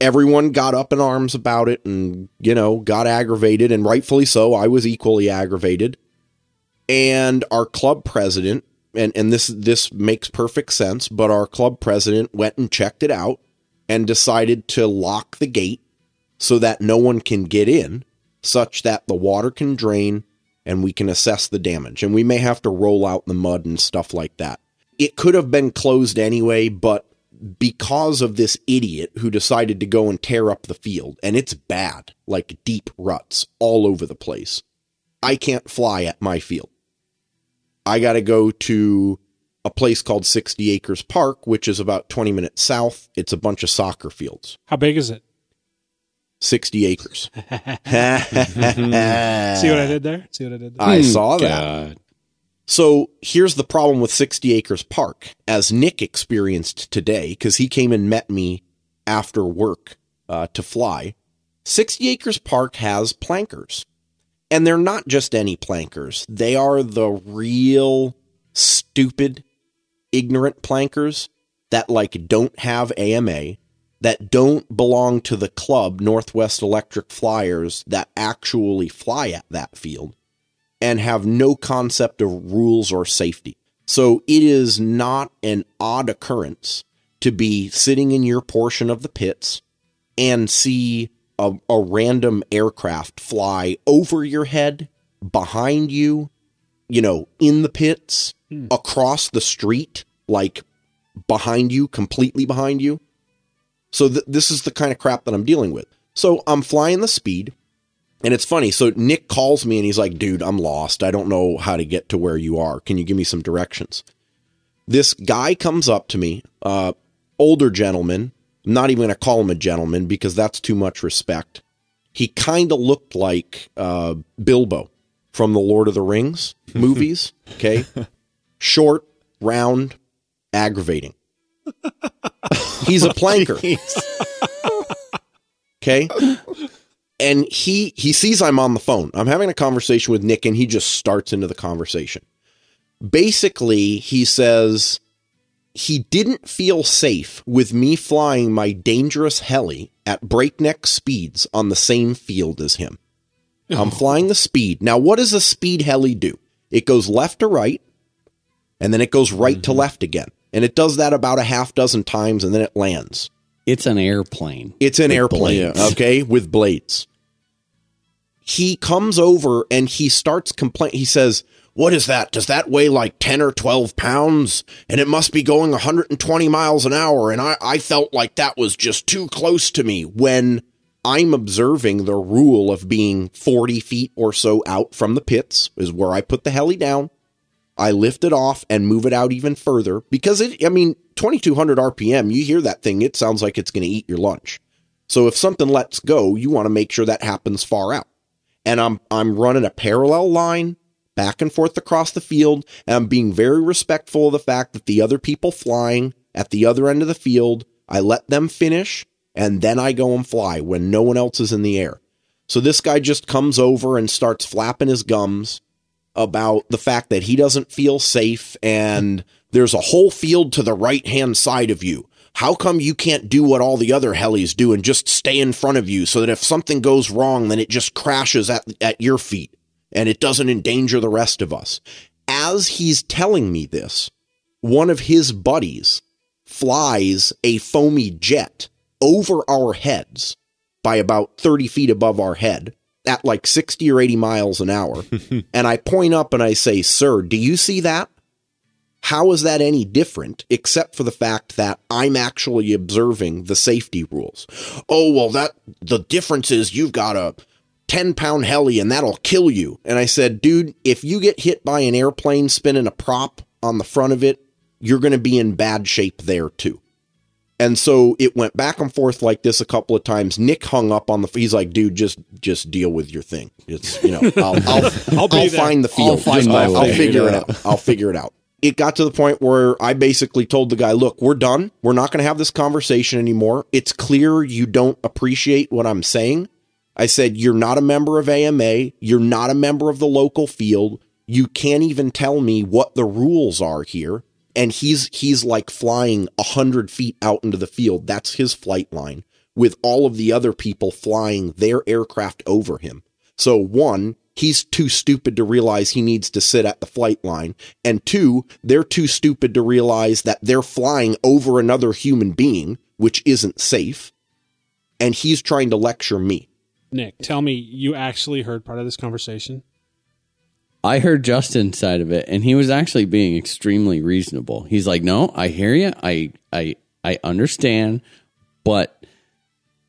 everyone got up in arms about it and, you know, got aggravated, and rightfully so. I was equally aggravated. And our club president and and this this makes perfect sense but our club president went and checked it out and decided to lock the gate so that no one can get in such that the water can drain and we can assess the damage and we may have to roll out the mud and stuff like that it could have been closed anyway but because of this idiot who decided to go and tear up the field, and it's bad, like deep ruts all over the place. I can't fly at my field. I got to go to a place called 60 Acres Park, which is about 20 minutes south. It's a bunch of soccer fields. How big is it? 60 acres. See what I did there? See what I did there? I saw that. God. So here's the problem with 60 Acres Park, as Nick experienced today, because he came and met me after work uh, to fly. 60 Acres Park has plankers. And they're not just any plankers, they are the real stupid, ignorant plankers that like don't have AMA, that don't belong to the club Northwest Electric Flyers that actually fly at that field and have no concept of rules or safety. So it is not an odd occurrence to be sitting in your portion of the pits and see a, a random aircraft fly over your head, behind you, you know, in the pits, across the street, like behind you, completely behind you. So th- this is the kind of crap that I'm dealing with. So I'm flying the speed. And it's funny. So Nick calls me and he's like, dude, I'm lost. I don't know how to get to where you are. Can you give me some directions? This guy comes up to me, uh, older gentleman. I'm not even going to call him a gentleman because that's too much respect. He kind of looked like uh, Bilbo from the Lord of the Rings movies. Okay. Short, round, aggravating. He's a planker. Okay and he he sees I'm on the phone. I'm having a conversation with Nick and he just starts into the conversation. Basically, he says he didn't feel safe with me flying my dangerous heli at breakneck speeds on the same field as him. I'm oh. flying the speed. Now, what does a speed heli do? It goes left to right, and then it goes right to mm-hmm. left again. And it does that about a half dozen times, and then it lands. It's an airplane. It's an With airplane, blades. okay, with blades. He comes over and he starts complaining. He says, What is that? Does that weigh like 10 or 12 pounds? And it must be going 120 miles an hour. And I, I felt like that was just too close to me when I'm observing the rule of being 40 feet or so out from the pits, is where I put the heli down. I lift it off and move it out even further because it, I mean, 2200 RPM, you hear that thing, it sounds like it's going to eat your lunch. So if something lets go, you want to make sure that happens far out. And I'm, I'm running a parallel line back and forth across the field. And I'm being very respectful of the fact that the other people flying at the other end of the field, I let them finish and then I go and fly when no one else is in the air. So this guy just comes over and starts flapping his gums about the fact that he doesn't feel safe and there's a whole field to the right hand side of you. How come you can't do what all the other helis do and just stay in front of you so that if something goes wrong, then it just crashes at, at your feet and it doesn't endanger the rest of us? As he's telling me this, one of his buddies flies a foamy jet over our heads by about 30 feet above our head at like 60 or 80 miles an hour. and I point up and I say, Sir, do you see that? How is that any different except for the fact that I'm actually observing the safety rules? Oh, well, that the difference is you've got a 10 pound heli and that'll kill you. And I said, dude, if you get hit by an airplane spinning a prop on the front of it, you're going to be in bad shape there too. And so it went back and forth like this a couple of times. Nick hung up on the. He's like, "Dude, just just deal with your thing. It's you know, I'll I'll, I'll, there. find the field. I'll find Just- I'll. I'll figure it out. I'll figure it out." It got to the point where I basically told the guy, "Look, we're done. We're not going to have this conversation anymore. It's clear you don't appreciate what I'm saying." I said, "You're not a member of AMA. You're not a member of the local field. You can't even tell me what the rules are here." and he's he's like flying a hundred feet out into the field. That's his flight line, with all of the other people flying their aircraft over him. So one, he's too stupid to realize he needs to sit at the flight line, and two, they're too stupid to realize that they're flying over another human being, which isn't safe. And he's trying to lecture me. Nick, tell me you actually heard part of this conversation. I heard Justin's side of it, and he was actually being extremely reasonable. He's like, "No, I hear you. I, I, I understand, but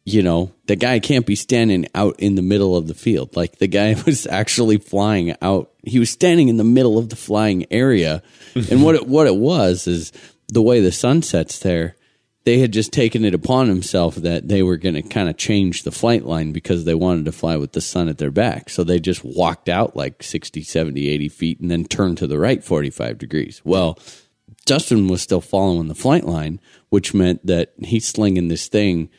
you know, the guy can't be standing out in the middle of the field. Like the guy was actually flying out. He was standing in the middle of the flying area. and what it, what it was is the way the sun sets there, they had just taken it upon himself that they were going to kind of change the flight line because they wanted to fly with the sun at their back. So they just walked out like 60, 70, 80 feet and then turned to the right 45 degrees. Well, Justin was still following the flight line, which meant that he's slinging this thing.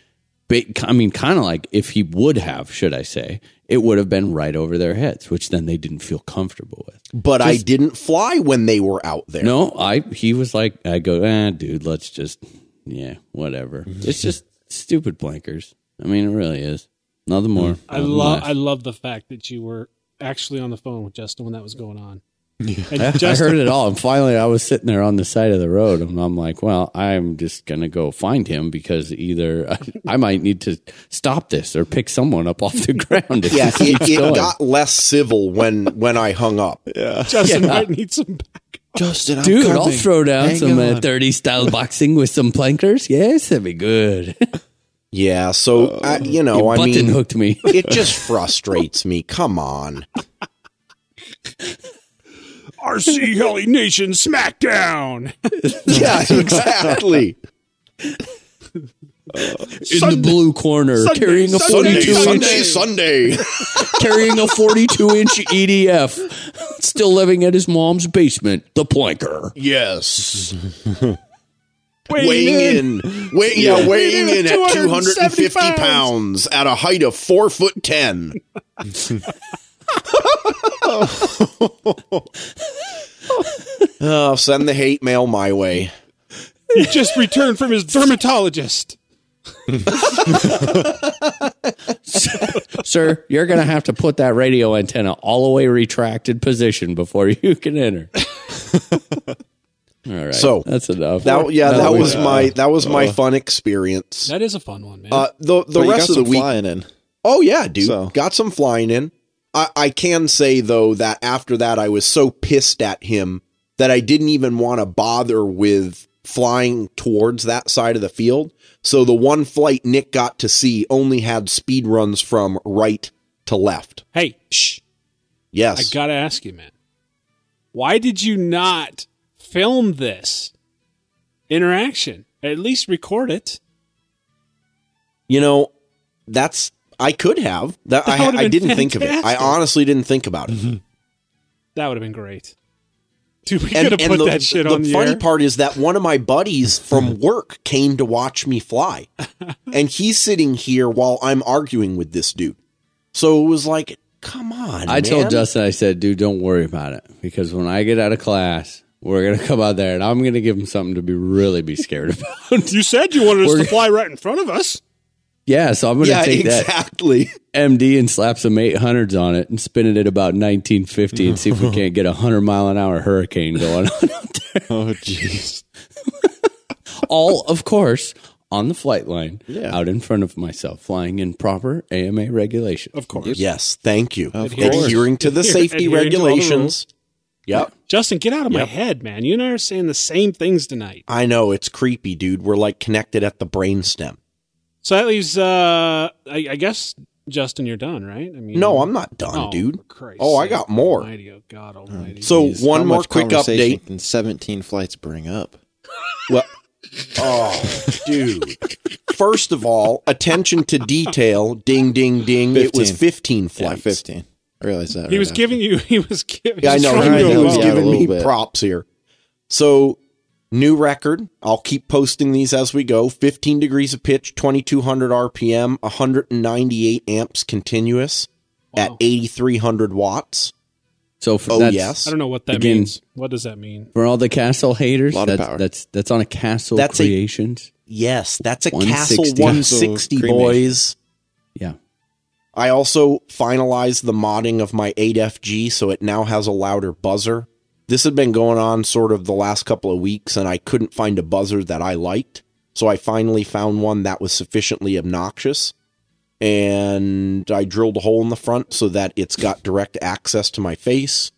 I mean, kind of like if he would have, should I say, it would have been right over their heads, which then they didn't feel comfortable with. But I didn't fly when they were out there. No, I he was like, I go, ah, dude, let's just, yeah, whatever. Mm-hmm. It's just stupid plankers. I mean, it really is. Nothing more. I nothing love less. I love the fact that you were actually on the phone with Justin when that was going on. And I, I heard it all, and finally, I was sitting there on the side of the road, and I'm like, "Well, I'm just gonna go find him because either I, I might need to stop this or pick someone up off the ground." Yeah, it, it got less civil when when I hung up. Yeah. Justin might need some back. Justin, I'm Dude, I'll throw down Hang some uh, on. 30 style boxing with some plankers. Yes, that'd be good. Yeah, so I, you know, you I button mean, hooked me. it just frustrates me. Come on. RC Heli Nation SmackDown. Yeah, exactly. Uh, in the blue corner, Sunday, carrying a Sunday, 42 Sunday, inch, Sunday. carrying a 42 inch EDF, still living at his mom's basement. The planker. Yes. Weighing weighing in, weigh, yeah, weighing in at 250 pounds. pounds. at a height of four foot ten. oh, send the hate mail my way. He just returned from his dermatologist. Sir, you're going to have to put that radio antenna all the way retracted position before you can enter. All right. So, that's enough. That yeah, Now that we- was my that was my fun experience. That is a fun one, man. Uh, the the But you got rest of the some week, flying in. oh yeah, dude, So- got some flying in. I, I can say though that after that, I was so pissed at him that I didn't even want to bother with flying towards that side of the field. So the one flight Nick got to see only had speed runs from right to left. hey, shh. Yes. I gotta ask you, man. Why did you not film this interaction? At least record it. you know that's I could have that. That I, I didn't think of it. I honestly didn't think about it. That would have been great. Dude, we and, could have and put the, that shit the on the funny air. part is that one of my buddies from work came to watch me fly and he's sitting here while i'm arguing with this dude so it was like come on I told man. Justin, I said, dude, don't worry about it. Because when I get out of class, we're going to come out there and I'm going to give him something to be really be scared about. you said you wanted us to fly right in front of us. Yeah, so I'm going to yeah take that exactly MD and slap some 800s on it and spin it at about 1950 and see if we can't get a 100 mile an hour hurricane going on out there. Oh, jeez. All, of course, on the flight line Yeah. out in front of myself, flying in proper AMA regulation. Of course. yes thank you Of adhering to the safety Adhering to all the regulations yep Justin, get out of my head, man. You and I are saying the same things tonight. i know it's creepy dude we're like connected at the brainstem So that leaves, uh, I, I guess, Justin, you're done, right? I mean, no i'm not done Oh, dude for Christ's oh i got more Almighty, oh God Almighty. so Jeez, one how more much quick conversation update Can 17 flights bring up? Well, oh, dude. First of all, attention to detail. Ding, ding, ding. It was 15 Yeah, flights. 15. I realized that. he right was after. giving you, he was giving, Yeah, I he was know. He, to he do was yeah, well. a giving me bit. props here. So, new record. I'll keep posting these as we go. 15 degrees of pitch, 2200 RPM, 198 amps continuous at 8300 watts. So for Oh, that's, yes. I don't know what that Again- means. What does that mean? For all the castle haters, Lot of that's, power. that's that's on a castle That's a- creations. Yes, that's a 160. Castle 160, Castle cremation. boys. yeah. I also finalized the modding of my 8FG so it now has a louder buzzer. This had been going on sort of the last couple of weeks and I couldn't find a buzzer that I liked. So I finally found one that was sufficiently obnoxious. And I drilled a hole in the front so that it's got direct access to my face.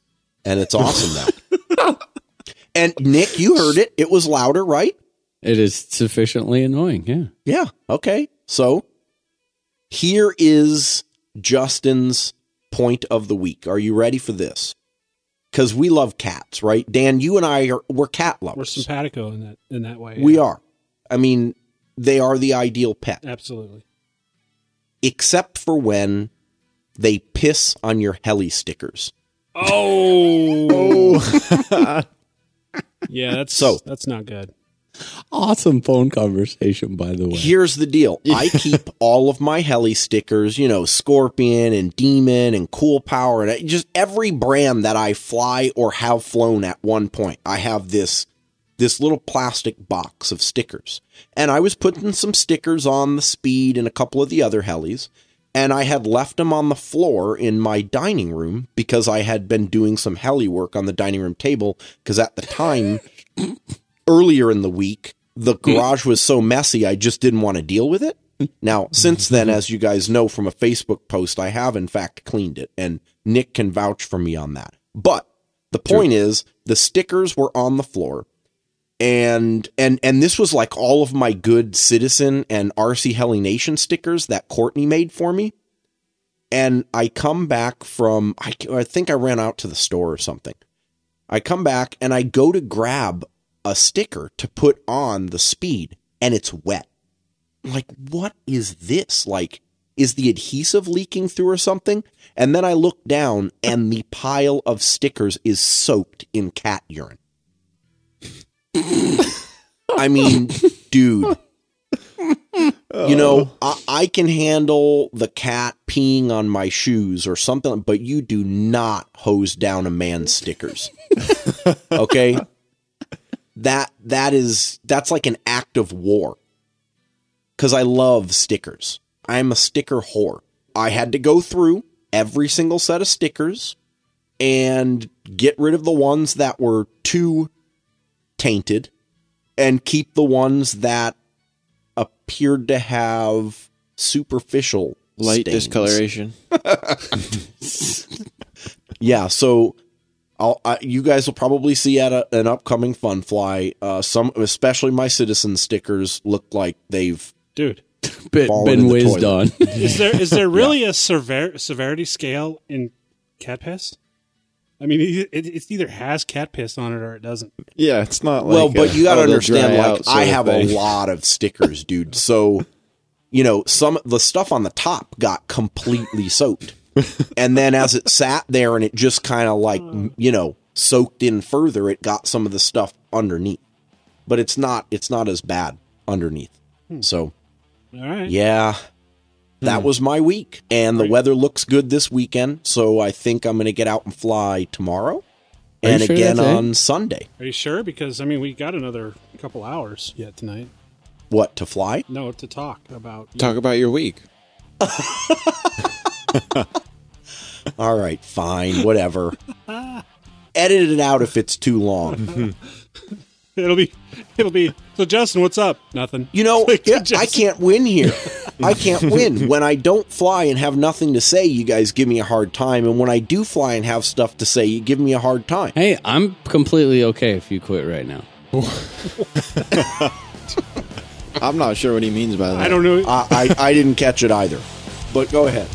And it's awesome now. and Nick, you heard it. It was louder, right? It is sufficiently annoying. Yeah. Yeah. Okay. So here is Justin's point of the week. Are you ready for this? Because we love cats, right? Dan, you and I are we're cat lovers. We're lovers. simpatico in that in that way. We yeah. are. I mean, they are the ideal pet, absolutely. except for when they piss on your heli stickers. Oh, oh. yeah. That's So- that's not good. Awesome phone conversation, by the way. Here's the deal. I keep all of my heli stickers, you know, Scorpion and Demon and Cool Power and just every brand that I fly or have flown at one point. I have this this little plastic box of stickers. And I was putting some stickers on the Speed and a couple of the other helis, and I had left them on the floor in my dining room because I had been doing some heli work on the dining room table because at the time earlier in the week, the hmm. garage was so messy, I just didn't want to deal with it. Now, since then, as you guys know from a Facebook post, I have in fact cleaned it, and Nick can vouch for me on that. But the point is, the stickers were on the floor, and and and this was like all of my good citizen and RC Heli Nation stickers that Courtney made for me. And I come back from, I, I think I ran out to the store or something. I come back and I go to grab a sticker to put on the speed and it's wet. Like, what is this? Like, is the adhesive leaking through or something? And then I look down and the pile of stickers is soaked in cat urine. I mean, dude. You know, I, I can handle the cat peeing on my shoes or something, but you do not hose down a man's stickers. okay? That that is that's like an act of war. Cuz I love stickers. I'm a sticker whore. I had to go through every single set of stickers and get rid of the ones that were too tainted and keep the ones that appeared to have superficial Light stains. discoloration. Yeah, so I, you guys will probably see at a, an upcoming fun fly. Uh, some, especially my citizen stickers, look like they've Dude, Been, fallen been whizzed on. is there is there really a sever- severity scale in cat piss? I mean, it, it, it either has cat piss on it or it doesn't. Yeah, it's not like well, but a, you got to oh, understand. Like, I have a lot of stickers, dude. So, you know, some the stuff on the top got completely soaked, and then as it sat there and it just kind of like you know soaked in further, it got some of the stuff underneath. But it's not. It's not as bad underneath. Hmm. So. All right. Yeah. That hmm. was my week. And the Right. weather looks good this weekend. So I think I'm going to get out and fly tomorrow and sure again that's it? on Sunday. Are you sure? Because I mean, we got another couple hours yet tonight. What, to fly? No, to talk about. Talk about your week. All right, fine, whatever. Edit it out if it's too long. It'll be. It'll be. So Justin, what's up? Nothing. You know, Like, yeah, I can't win here. I can't win. When I don't fly and have nothing to say, you guys give me a hard time. And when I do fly and have stuff to say, you give me a hard time. hey, I'm completely okay if you quit right now. I'm not sure what he means by that. I don't know. I, I, I didn't catch it either. But go ahead.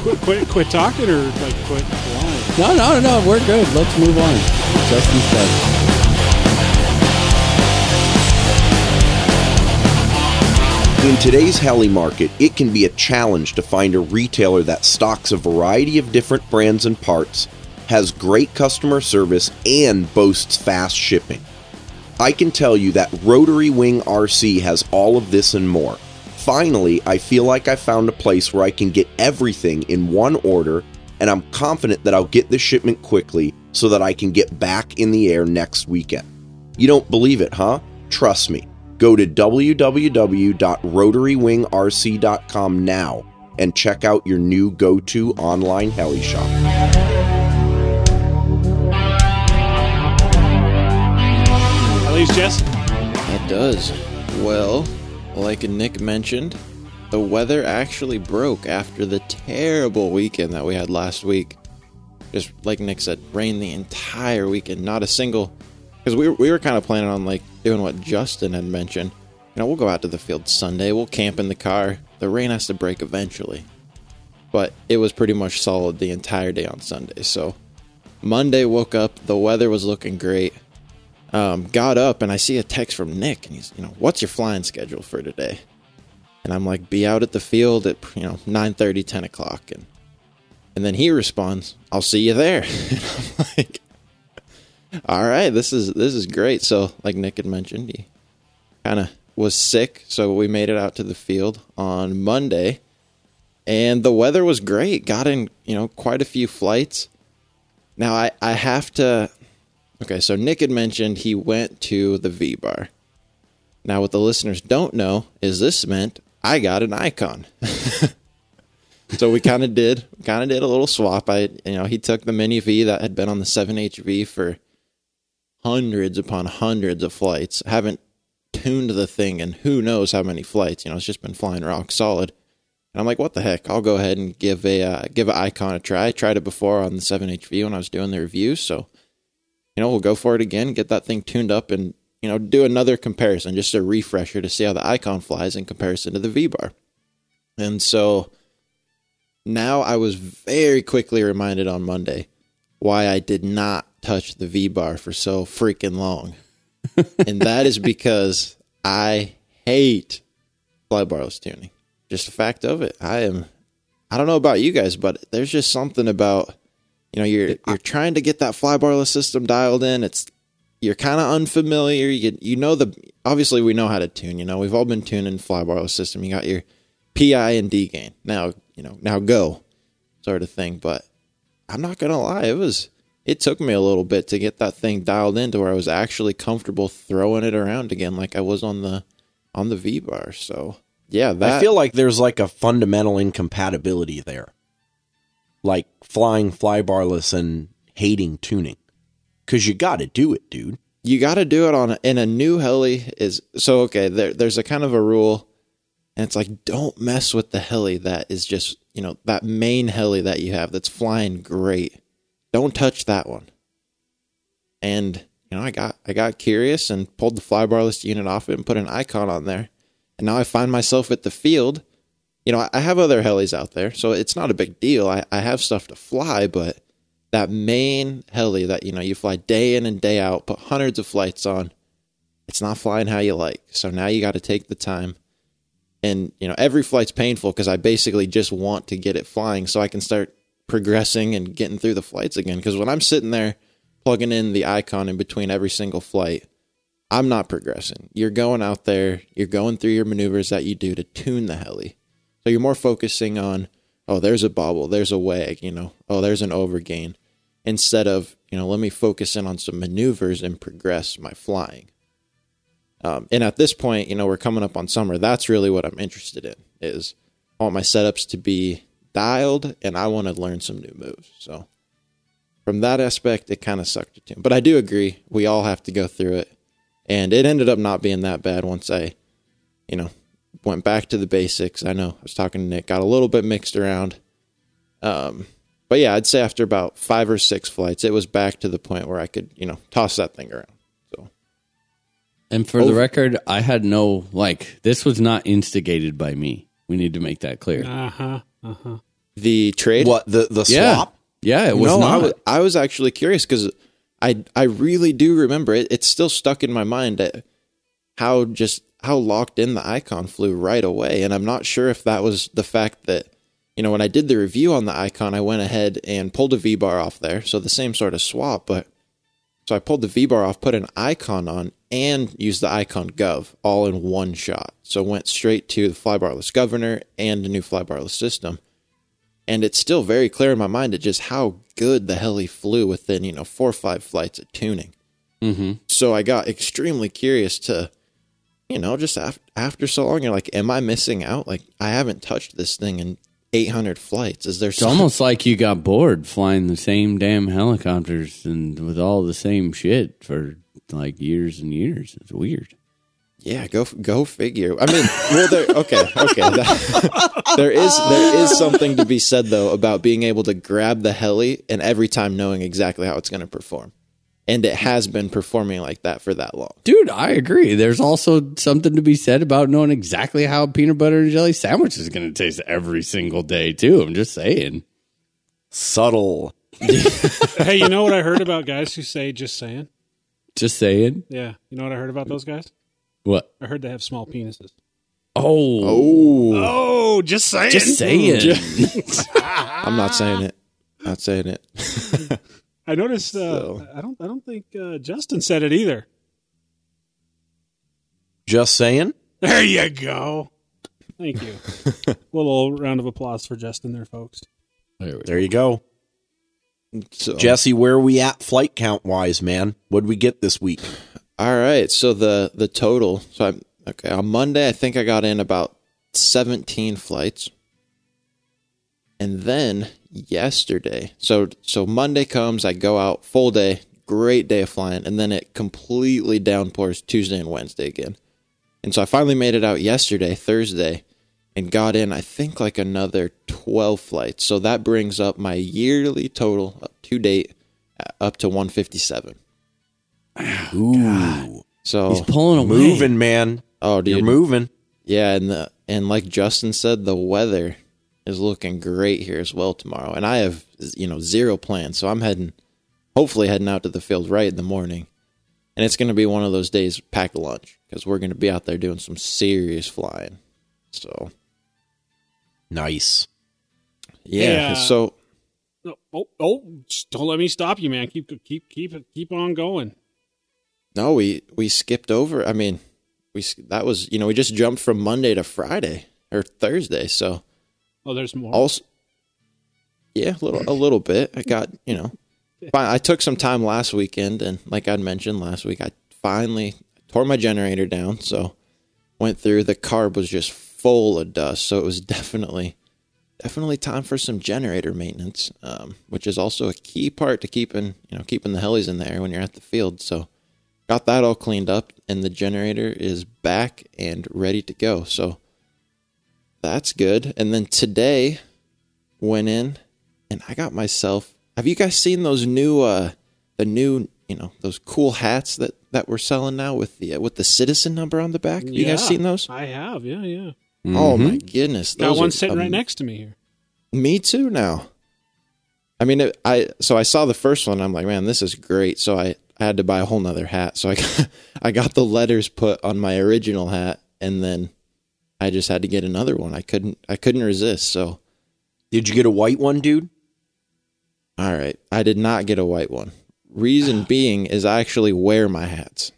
Quit, quit, quit talking or like quit flying. No, no, no, we're good. Let's move on. Justin's done. In today's heli market, it can be a challenge to find a retailer that stocks a variety of different brands and parts, has great customer service, and boasts fast shipping. I can tell you that Rotary Wing RC has all of this and more. Finally, I feel like I found a place where I can get everything in one order, and I'm confident that I'll get the shipment quickly so that I can get back in the air next weekend. You don't believe it, huh? Trust me. Go to www.rotarywingrc.com now and check out your new go to online heli shop. At least Jess. It does. Well, like Nick mentioned, the weather actually broke after the terrible weekend that we had last week. Just like Nick said, rained the entire weekend. Not a single because we we were kind of planning on like doing what Justin had mentioned. You know, we'll go out to the field Sunday. We'll camp in the car. The rain has to break eventually, but it was pretty much solid the entire day on Sunday. So Monday woke up, the weather was looking great. Um, got up and I see a text from Nick, and he's, you know, what's your flying schedule for today? And I'm like, be out at the field at you know 9:30, 10 o'clock, and and then he responds, "I'll see you there." and I'm like, all right, this is this is great. So, like Nick had mentioned, he kind of was sick, so we made it out to the field on Monday, and the weather was great. Got in, you know, quite a few flights. Now I I have to. Okay, so Nick had mentioned he went to the V bar. Now, what the listeners don't know is this meant I got an icon. so we kind of did, kind of did a little swap. I, you know, he took the mini V that had been on the 7HV for hundreds upon hundreds of flights. Haven't tuned the thing and who knows how many flights. You know, it's just been flying rock solid. And I'm like, what the heck? I'll go ahead and give a uh, give an icon a try. I tried it before on the 7HV when I was doing the review, so you know we'll go for it again. Get that thing tuned up and you know do another comparison, just a refresher to see how the icon flies in comparison to the V bar. And so now I was very quickly reminded on Monday why I did not touch the V bar for so freaking long. and that is because I hate fly barless tuning. Just a fact of it. I am I don't know about you guys, but there's just something about you know, you're you're trying to get that fly barless system dialed in. It's you're kind of unfamiliar. You you know the obviously we know how to tune. You know we've all been tuning fly barless system. You got your PI and D gain. Now you know now go sort of thing. But I'm not gonna lie, it was it took me a little bit to get that thing dialed into where I was actually comfortable throwing it around again, like I was on the on the V bar. So yeah, that I feel like there's like a fundamental incompatibility there. Like flying flybarless and hating tuning. Cause you gotta do it, dude. you got to do it on in a new heli is so okay there there's a kind of a rule and it's like don't mess with the heli that is just you know that main heli that you have that's flying great don't touch that one and you know i got i got curious and pulled the flybarless unit off it and put an icon on there and now i find myself at the field you know i, have other helis out there so it's not a big deal I, I have stuff to fly but that main heli that you know you fly day in and day out, put hundreds of flights on, it's not flying how you like. So now you got to take the time, and you know every flight's painful because I basically just want to get it flying so I can start progressing and getting through the flights again. Because when I'm sitting there plugging in the icon in between every single flight, I'm not progressing. You're going out there, you're going through your maneuvers that you do to tune the heli. So you're more focusing on, oh, there's a bobble, there's a wag, you know, oh, there's an overgain, instead of, you know, let me focus in on some maneuvers and progress my flying. Um, and at this point, you know, we're coming up on summer. That's really what I'm interested in. Is I want my setups to be dialed, and I want to learn some new moves. So from that aspect, it kind of sucked to tune. But I do agree, we all have to go through it, and it ended up not being that bad once I, you know, went back to the basics. I know I was talking to Nick, got a little bit mixed around. Um, but yeah, I'd say after about five or six flights, it was back to the point where I could, you know, toss that thing around. So And for the record, I had no like this was not instigated by me. We need to make that clear. Uh huh. Uh huh. the trade, What the the yeah, swap? yeah, it was no, I not. was, I was actually curious because I I really do remember it. It's still stuck in my mind that how just how locked in the icon flew right away, and I'm not sure if that was the fact that you know when I did the review on the icon, I went ahead and pulled a V bar off there, so the same sort of swap, but so I pulled the V bar off, put an icon on, and used the icon gov all in one shot. So went straight to the flybarless governor and the new flybarless system and it's still very clear in my mind at just how good the heli flew within you know four or five flights of tuning. mm-hmm. So I got extremely curious to, you know, just after, after so long, you're like, am I missing out? Like I haven't touched this thing in 800 flights. Is there It's almost like you got bored flying the same damn helicopters and with all the same shit for like years and years. It's weird. Yeah, go go figure. I mean, well, there. Okay, okay. That- there is there is something to be said though about being able to grab the heli and every time knowing exactly how it's going to perform. And it has been performing like that for that long. Dude, I agree. There's also something to be said about knowing exactly how a peanut butter and jelly sandwich is going to taste every single day, too. I'm just saying. Subtle. hey, you know what I heard about guys who say just saying? Just saying. Yeah. You know what I heard about those guys? What? I heard they have small penises. Oh, Oh, Oh, just saying. just saying. I'm not saying it. Not saying it. I noticed. Uh, So- I don't. I don't think uh, Justin said it either. Just saying. There you go. Thank you. little round of applause for Justin there, folks. There you go. So, Jesse, where are we at flight count wise, man? What'd we get this week? all right. So the the total. So I'm okay on Monday. I think I got in about 17 flights, and then yesterday. So so Monday comes. I go out full day. Great day of flying, and then it completely downpours Tuesday and Wednesday again. And so I finally made it out yesterday, Thursday, and got in, I think, like another 12 flights. So that brings up my yearly total up to date uh, up to 157. Ooh, So, He's pulling away. moving, man. oh, dude. You're moving. Yeah, and the, and like Justin said, the weather is looking great here as well tomorrow. And I have, you know, zero plans. So I'm heading, hopefully heading out to the field right in the morning. And it's going to be one of those days pack a lunch because we're going to be out there doing some serious flying. So, Nice. yeah. Yeah. So, Oh, oh, oh, just don't let me stop you, man. Keep, keep, keep, keep on going. No, we we skipped over. I mean, we that was you know we just jumped from Monday to Friday or Thursday. So Oh, there's more. also, yeah, a little a little bit. I got you know, I took some time last weekend, and like I'd mentioned last week, I finally tore my generator down. So went through. The carb was just full of dust, so it was definitely definitely time for some generator maintenance, um, which is also a key part to keeping you know keeping the helis in the air when you're at the field. So got that all cleaned up, and the generator is back and ready to go. So that's good. And then today went in, and I got myself. Have you guys seen those new uh the new you know those cool hats that that we're selling now with the uh, with the citizen number on the back? You guys seen those? I have. Yeah, yeah. Oh my goodness! Got one are sitting right next to me here. Me too. Now, I mean, it, I so I saw the first one. I'm like, man, this is great. So I, I had to buy a whole nother hat. So I got, I got the letters put on my original hat, and then I just had to get another one. I couldn't I couldn't resist. So Did you get a white one, dude? all right, I did not get a white one. Reason being is I actually wear my hats.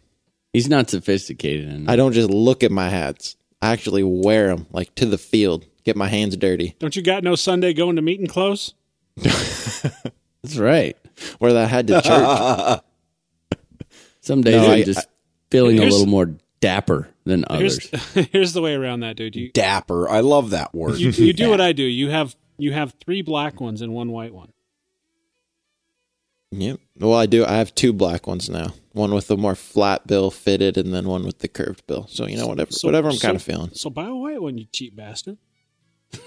He's not sophisticated enough. I don't just look at my hats. I actually wear them like to the field. Get my hands dirty. Don't you got no Sunday going to meeting close? That's right. Wear that hat to church. Some days No, I'm I- just feeling a Here's- little more dapper than others. here's the way around that, dude. You Dapper. I love that word. you, you do what I do. You have you have three black ones and one white one. Yep. Well, I do. I have two black ones now. One with the more flat bill fitted, and then one with the curved bill. So you know, whatever, So- whatever I'm so- kind of feeling. So buy a white one, you cheap bastard.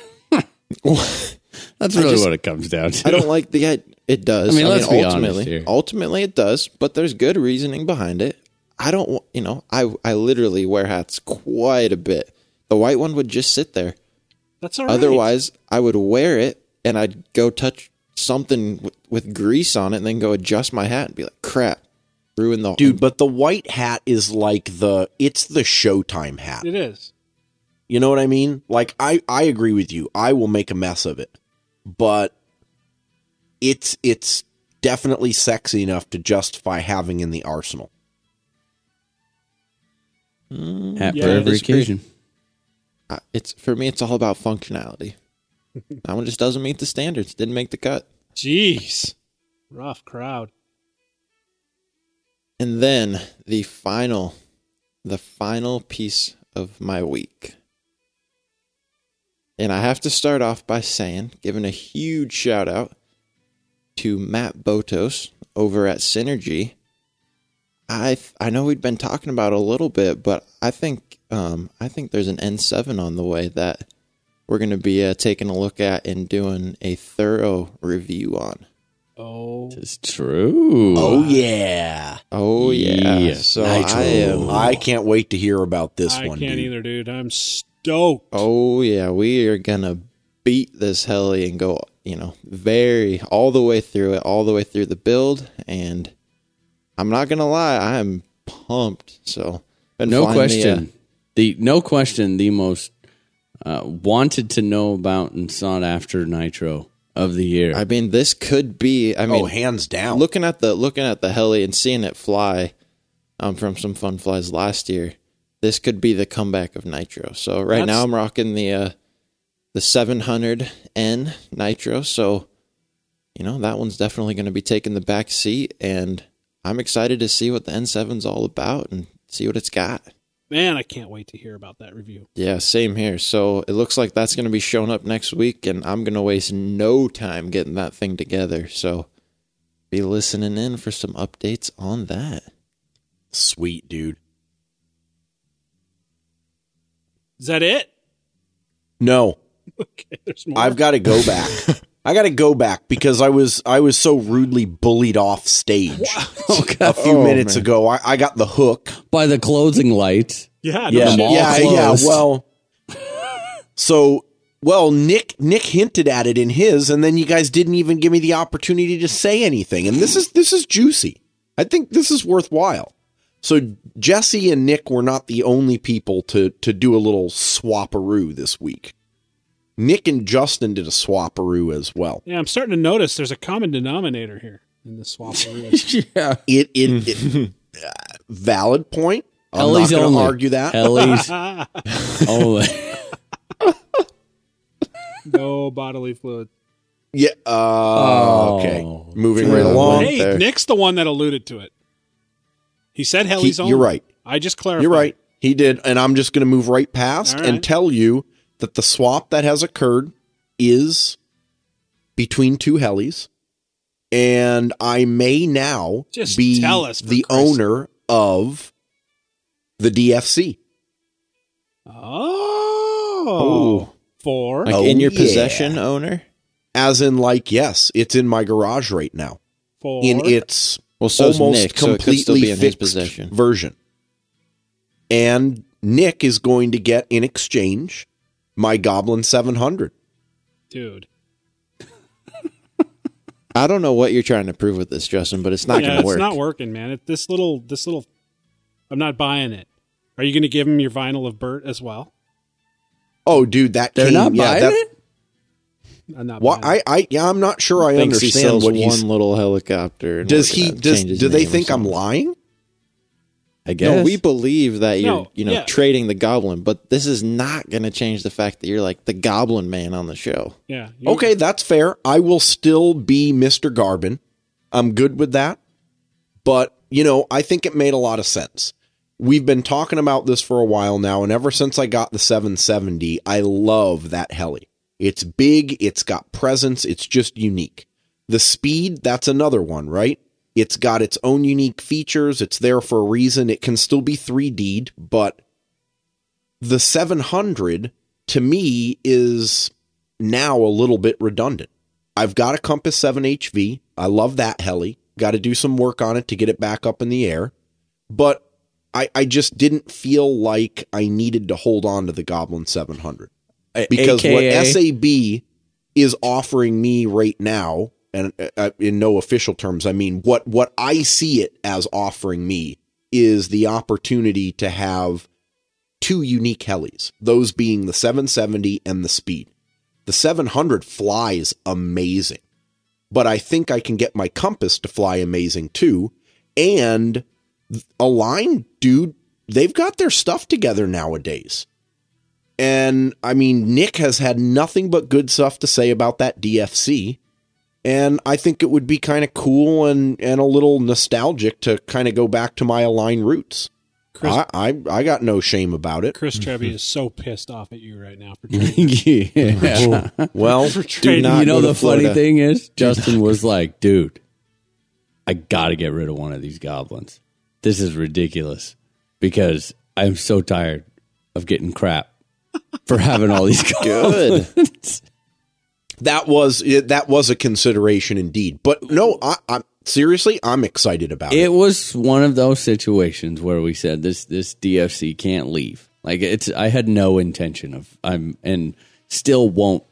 That's really just- what it comes down to. I don't like the. It, it does. I mean, let's be honest here. ultimately, it does. But there's good reasoning behind it. I don't. wa- You know, I I literally wear hats quite a bit. The white one would just sit there. That's all right. Otherwise, I would wear it and I'd go touch something with, with grease on it, and then go adjust my hat and be like, "Crap, ruin the Dude, but the white hat is like the it's the showtime hat. it is. You know what I mean? Like I I agree with you. I will make a mess of it. But it's it's definitely sexy enough to justify having in the arsenal. Mm. Hat Yeah, for every occasion. I- it's for me. It's all about functionality. that one just doesn't meet the standards. Didn't make the cut. Jeez, rough crowd. And then the final, the final piece of my week. And I have to start off by saying, giving a huge shout out to Matt Botos over at Synergy. I I know we'd been talking about it a little bit, but I think um, I think there's an N7 on the way that we're going to be uh, taking a look at and doing a thorough review on. Oh, It's true. Oh yeah. Oh yeah. Yeah. So Nitro. I am. I can't wait to hear about this I one, I can't dude. either, dude. I'm stoked. Oh yeah, we are gonna beat this heli and go, you know, very all the way through it, all the way through the build, and I'm not gonna lie, I am pumped. So no flying the, uh, question. The no question the most uh, wanted to know about and sought after nitro of the year. I mean, this could be. I mean, oh, hands down. looking at the looking at the heli and seeing it fly um, from some fun flies last year, this could be the comeback of Nitro. So right That's- now I'm rocking the uh, the 700N Nitro. So you know that one's definitely going to be taking the back seat, and I'm excited to see what the N7's all about and see what it's got. Man, I can't wait to hear about that review. Yeah, same here. So it looks like that's going to be showing up next week, and I'm going to waste no time getting that thing together. So be listening in for some updates on that. Sweet, dude. Is that it? No, Okay, there's more. I've got to go back. I got to go back because I was I was so rudely bullied off stage a oh, few Oh, minutes man. ago. I, I got the hook. By the closing light. yeah, no Yeah, yeah, yeah. Well, so well, Nick Nick hinted at it in his, and then you guys didn't even give me the opportunity to say anything. And this is this is juicy. I think this is worthwhile. So Jesse and Nick were not the only people to to do a little swaparoo this week. Nick and Justin did a swaparoo as well. Yeah, I'm starting to notice there's a common denominator here in the swap. yeah. It it, it uh, valid point. I'm Ellie's not going to argue that. Ellie's only. no bodily fluid. Yeah. Uh, Oh. okay. Moving right along. Hey, there. Nick's the one that alluded to it. He said He- Helly's own. you're right. I just clarified. You're right. He did, and I'm just going to move right past All right. and tell you that the swap that has occurred is between two helis, and I may now Just be tell us, the Christ's owner of the DFC. Oh. For Like Oh, in your yeah. possession, owner. As in, like, yes, it's in my garage right now for in its Well, so's almost Nick, so it could completely still be in his fixed possession. version. And Nick is going to get in exchange my Goblin 700. dude. I don't know what you're trying to prove with this, Justin, but it's not yeah, going to work. it's not working, man. It, this little, this little. I'm not buying it. Are you going to give him your vinyl of Bert as well? Oh, dude, that They're came, not yeah, buying that, it? I'm not. What buying I, I, yeah, I'm not sure I Thinks he understand sells what one little helicopter. Does he? Does change do they think I'm lying? I guess. No, we believe that you're, No, you know, yeah. trading the goblin, but this is not going to change the fact that you're like the goblin man on the show. Yeah. Okay, that's fair. I will still be Mr. Goblin. I'm good with that. But, you know, I think it made a lot of sense. We've been talking about this for a while now, and ever since I got the 770, I love that heli. It's big, it's got presence, it's just unique. The speed, that's another one, right? It's got its own unique features, it's there for a reason. It can still be 3D'd, but the 700 to me is now a little bit redundant. I've got a Compass 7 HV. I love that heli. Got to do some work on it to get it back up in the air. But I, I just didn't feel like I needed to hold on to the Goblin 700 because AKA, what SAB is offering me right now, and uh, in no official terms, I mean what what I see it as offering me is the opportunity to have two unique helis, those being the 770 and the Speed. The 700 flies amazing, but I think I can get my Compass to fly amazing too, and Align, dude, they've got their stuff together nowadays. And I mean, Nick has had nothing but good stuff to say about that DFC. And I think it would be kind of cool and, and a little nostalgic to kind of go back to my Align roots. Chris, I, I I got no shame about it. Chris Trebby is so pissed off at you right now for trading, yeah. Well, for trading not you know go to the funny thing is, Justin was like, "Dude, I got to get rid of one of these goblins. This is ridiculous because I'm so tired of getting crap for having all these goblins." That was that was a consideration indeed. But no, I, I'm seriously, I'm excited about it. It was one of those situations where we said this this DFC can't leave. Like it's I had no intention of I'm and still won't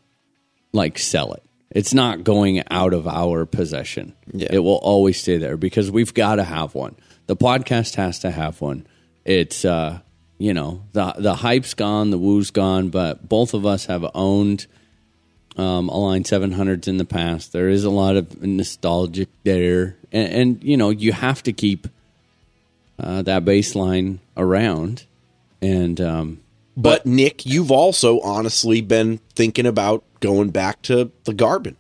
like sell it. It's not going out of our possession. Yeah. It will always stay there because we've got to have one. The podcast has to have one. It's uh you know, the the hype's gone, the woo's gone, but both of us have owned um, Align 700s in the past. There is a lot of nostalgic there, and, and you know you have to keep uh, that baseline around. And um, but Nick, you've also honestly been thinking about going back to the Goblin.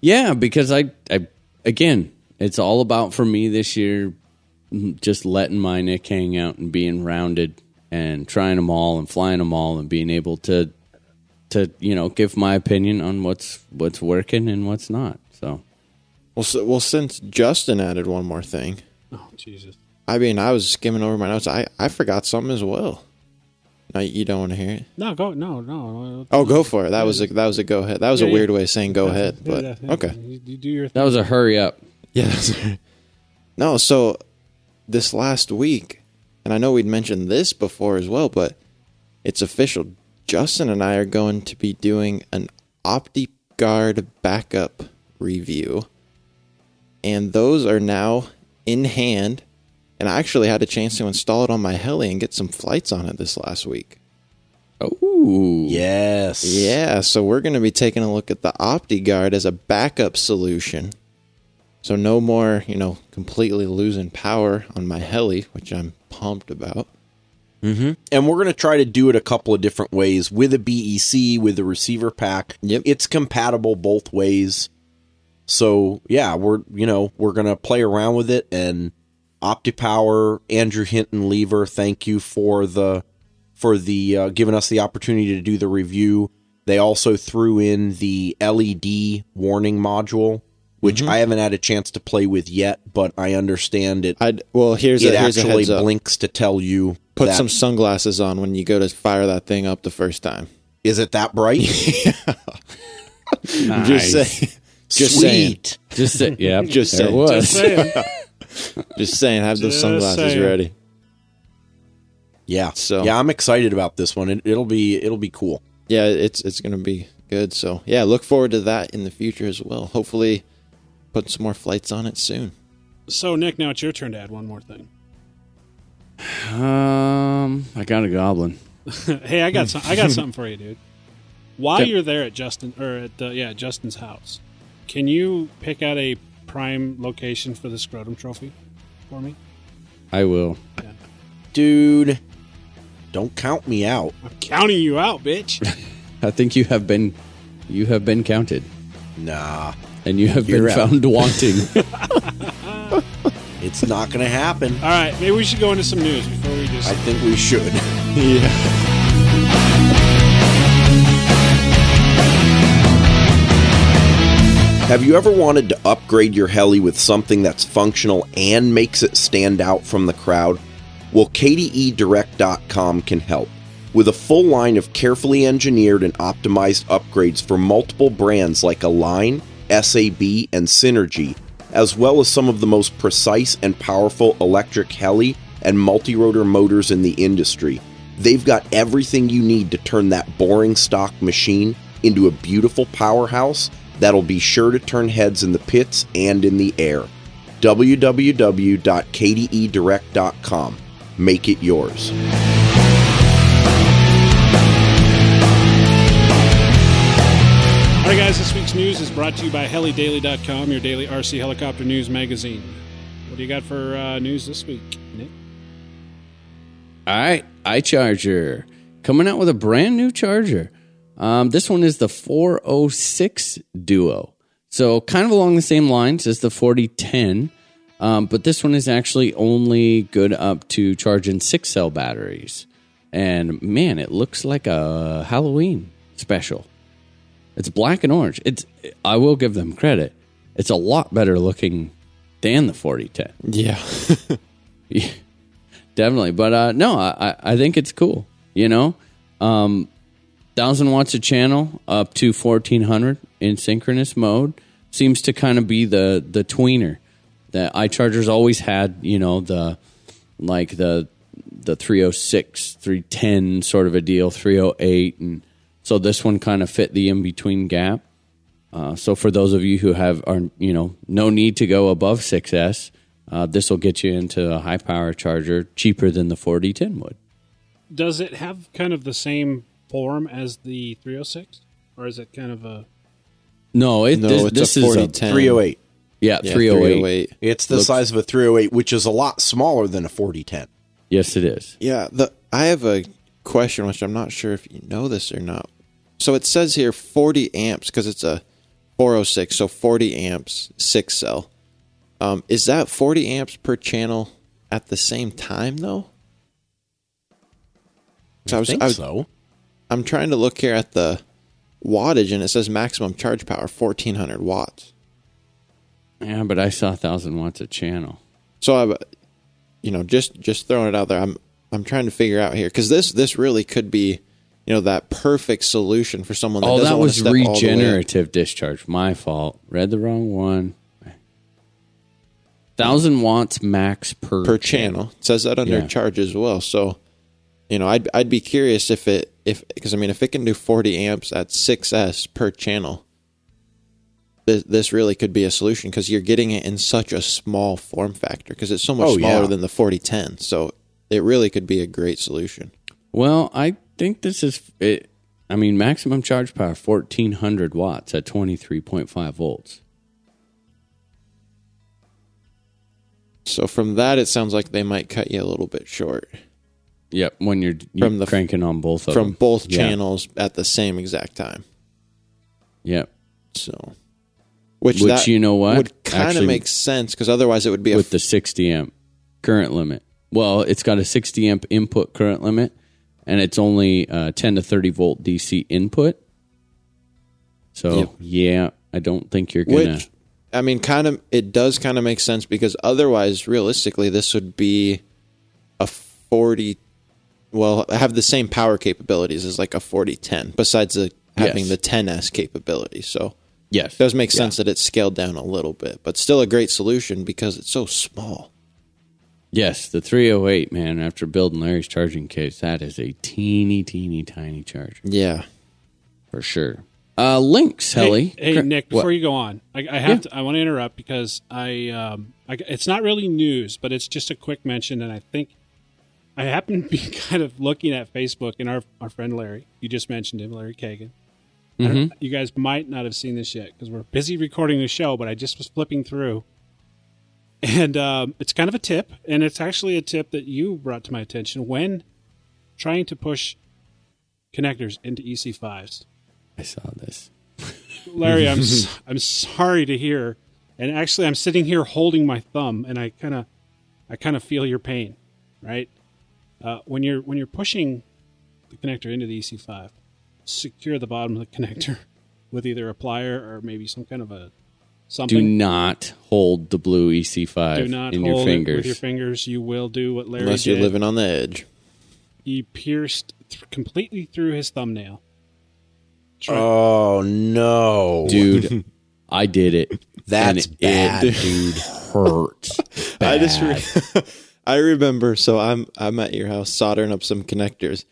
yeah, because I, I again, it's all about for me this year, just letting my Nick hang out and being rounded and trying them all and flying them all and being able to to you know give my opinion on what's what's working and what's not. So Well, so, well, since Justin added one more thing, Oh Jesus! I mean, I was skimming over my notes. I, I forgot something as well. No, you don't want to hear it? No, go no no. Oh, go for it. That was a that was a go ahead. That was Yeah, a yeah. weird way of saying go ahead, but Yeah, yeah. okay. You, you do your that was a hurry up. Yeah. That's no, so this last week, and I know we'd mentioned this before as well, but it's official. Justin and I are going to be doing an OptiGuard backup review. And those are now in hand. And I actually had a chance to install it on my heli and get some flights on it this last week. Oh, Yes. Yeah, so we're going to be taking a look at the OptiGuard as a backup solution. So no more, you know, completely losing power on my heli, which I'm pumped about. And we're going to try to do it a couple of different ways with a BEC, with a receiver pack. Yep. It's compatible both ways. So, yeah, we're, you know, we're going to play around with it and OptiPower, Andrew Hinton Lever, thank you for the for the uh, giving us the opportunity to do the review. They also threw in the LED warning module, which mm-hmm. I haven't had a chance to play with yet, but I understand it. I'd well, here's it a, here's a actually heads up. blinks to tell you Put that- some sunglasses on when you go to fire that thing up the first time. Is it that bright? Just say, just saying, Just say, yeah, Just saying. was. Just saying. just saying, have those Just sunglasses saying. ready. Yeah. So- yeah, I'm excited about this one. It, it'll be it'll be cool. Yeah, it's it's gonna be good. So yeah, look forward to that in the future as well. Hopefully, put some more flights on it soon. So Nick, now it's your turn to add one more thing. Um, I got a goblin. hey, I got some, I got something for you, dude. While Okay. you're there at Justin or at the, yeah Justin's house, can you pick out a prime location for the scrotum trophy for me? I will. Dude, don't count me out. I'm counting you out, bitch. I think you have been, you have been counted, Nah. And you have You're been out. found wanting. It's not going to happen. All right, maybe we should go into some news before we just. I think we should. Yeah. Have you ever wanted to upgrade your heli with something that's functional and makes it stand out from the crowd? Well, KDEDirect.com can help. With a full line of carefully engineered and optimized upgrades for multiple brands like Align, SAB, and Synergy, as well as some of the most precise and powerful electric heli and multi rotor motors in the industry, they've got everything you need to turn that boring stock machine into a beautiful powerhouse that'll be sure to turn heads in the pits and in the air. www.kdedirect.com. Make it yours. All right, guys, this week's news is brought to you by HeliDaily.com, your daily RC helicopter news magazine. What do you got for uh, news this week, Nick? All right, iCharger coming out with a brand new charger. Um, this one is the 406 Duo. So, kind of along the same lines as the 4010, um, but this one is actually only good up to charging six cell batteries. And man, it looks like a Halloween special. It's black and orange. It's I will give them credit. It's a lot better looking than the 4010. Yeah. Yeah, definitely. But uh, no, I, I think it's cool. You know, um, thousand watts a channel up to fourteen hundred in synchronous mode seems to kind of be the the tweener that iChargers always had. You know the like the the 306 310 sort of a deal 308 and so this one kind of fit the in between gap uh, so for those of you who have are you know no need to go above 6s uh, this will get you into a high power charger cheaper than the 4010 would Does it have kind of the same form as the 306, or is it kind of a? no it No, this, it's this a is 4010. 308. yeah, Yeah, 308 It's the Looks- size of a 308, which is a lot smaller than a 4010. yes it is Yeah, the I have a question which I'm not sure if you know this or not. So it says here 40 amps because it's a 406, so 40 amps, six cell. Um, is that 40 amps per channel at the same time though? So I was, think I was, so. I'm trying to look here at the wattage and it says maximum charge power 1400 watts. yeah but i saw 1000 watts a channel So I, you know, just just throwing it out there. I'm I'm trying to figure out here because this this really could be, you know, that perfect solution for someone. That oh doesn't that was step all the way regenerative discharge my fault read the wrong one. thousand watts max per per channel. It says that under Yeah. charge as well. So, you know, I'd I'd be curious if it if because I mean if it can do 40 amps at 6s per channel, this, this really could be a solution because you're getting it in such a small form factor because it's so much Oh, smaller yeah. than the 4010. So it really could be a great solution. Well, I think this is it. I mean, maximum charge power fourteen hundred watts at twenty three point five volts. So from that, it sounds like they might cut you a little bit short. Yep, when you're, you're From the- cranking on both of from them. both Yeah. channels at the same exact time. Yep, So, which, Which, you know what? would kind of make sense because otherwise it would be a with the sixty amp current limit. Well, it's got a sixty amp input current limit, and it's only uh, ten to thirty volt DC input. So Yep. yeah, I don't think you're gonna. which I mean, kind of it does kind of make sense because otherwise, realistically, this would be a forty. Well, have the same power capabilities as like a forty ten. Besides the having Yes. the 10s capability, so yes, it does make sense that it's scaled down a little bit, but still a great solution because it's so small. Yes, the 308, man, after building Larry's charging case, that is a teeny, teeny, tiny charger Yeah. for sure. Uh, Lynx, Heli. Hey, hey Cra- Nick, what? before you go on, I, I have to. I want to interrupt because I, um, I. It's not really news, but it's just a quick mention, and I think I happen to be kind of looking at Facebook, and our our friend Larry, you just mentioned him, Larry Kagan. Mm-hmm. You guys might not have seen this yet because we're busy recording the show, but I just was flipping through, and um, it's kind of a tip, and it's actually a tip that you brought to my attention when trying to push connectors into E EC5s. I saw this. Larry, I'm I'm sorry to hear, and actually, I'm sitting here holding my thumb, and I kind of I kind of feel your pain, right? Uh, when you're when you're pushing the connector into the EC5, secure the bottom of the connector with either a plier or maybe some kind of a Do not hold the blue EC5 Do not in hold your it fingers. with your fingers. You will do what Larry Unless you're living on the edge. he pierced th- completely through his thumbnail. Try- Oh no, Dude, I did it. That's and bad. It, dude, hurts. I just bad. re- I remember so I'm I'm at your house soldering up some connectors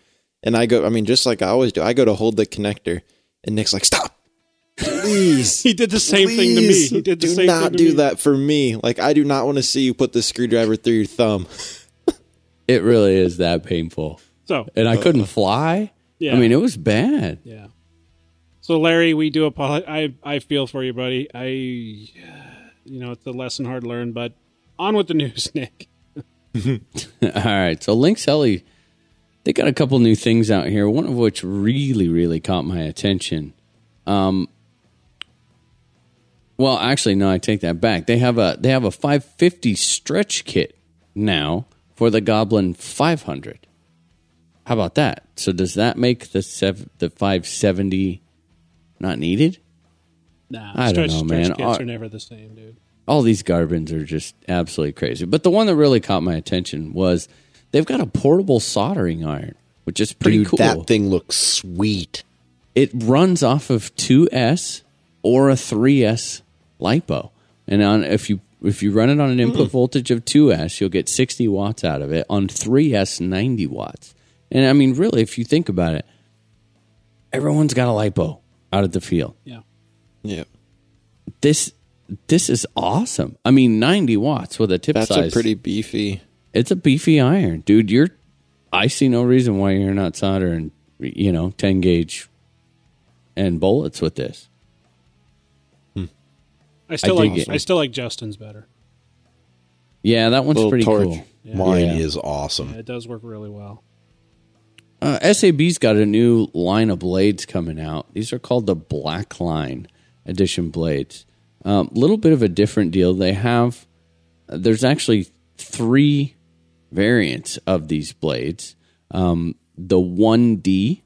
and I go I mean just like I always do I go to hold the connector and Nick's like stop please he did the same thing to me. He did the do same not thing to do me. that for me like I do not want to see you put the screwdriver through your thumb It really is that painful. So And I couldn't fly. Yeah. I mean, it was bad. Yeah. So Larry, we do apologize. I I feel for you, buddy. I, you know, it's a lesson hard learned, but on with the news, Nick. All right. So Lynx Heli, they got a couple new things out here. One of which really, really caught my attention. Um, well, actually, no, I take that back. They have a they have a 550 stretch kit now for the Goblin 500. How about that? So does that make the sev- the 570 not needed? Nah, I don't stretch, know, stretch man. kits Uh, are never the same, dude. all these goblins are just absolutely crazy. But the one that really caught my attention was they've got a portable soldering iron, which is pretty Dude, cool. that thing looks sweet. it runs off of 2S or a 3S lipo. And on if you if you run it on an input mm. voltage of 2S, you'll get 60 watts out of it. On 3S, 90 watts. And I mean, really, if you think about it, everyone's got a lipo out of the field. Yeah. Yeah. This this is awesome. I mean, 90 watts with a tip That's size. That's a pretty beefy. it's a beefy iron, dude. You're I see no reason why you're not soldering, you know, 10 gauge and bullets with this. I still I like dig it. I still like Justin's better. Yeah, that one's Little pretty torch. cool. Mine Yeah. is awesome. Yeah, it does work really well. Uh, SAB's got a new line of blades coming out. These are called the Black Line Edition blades. A um, little bit of a different deal. They have, there's actually three variants of these blades. Um, the 1D,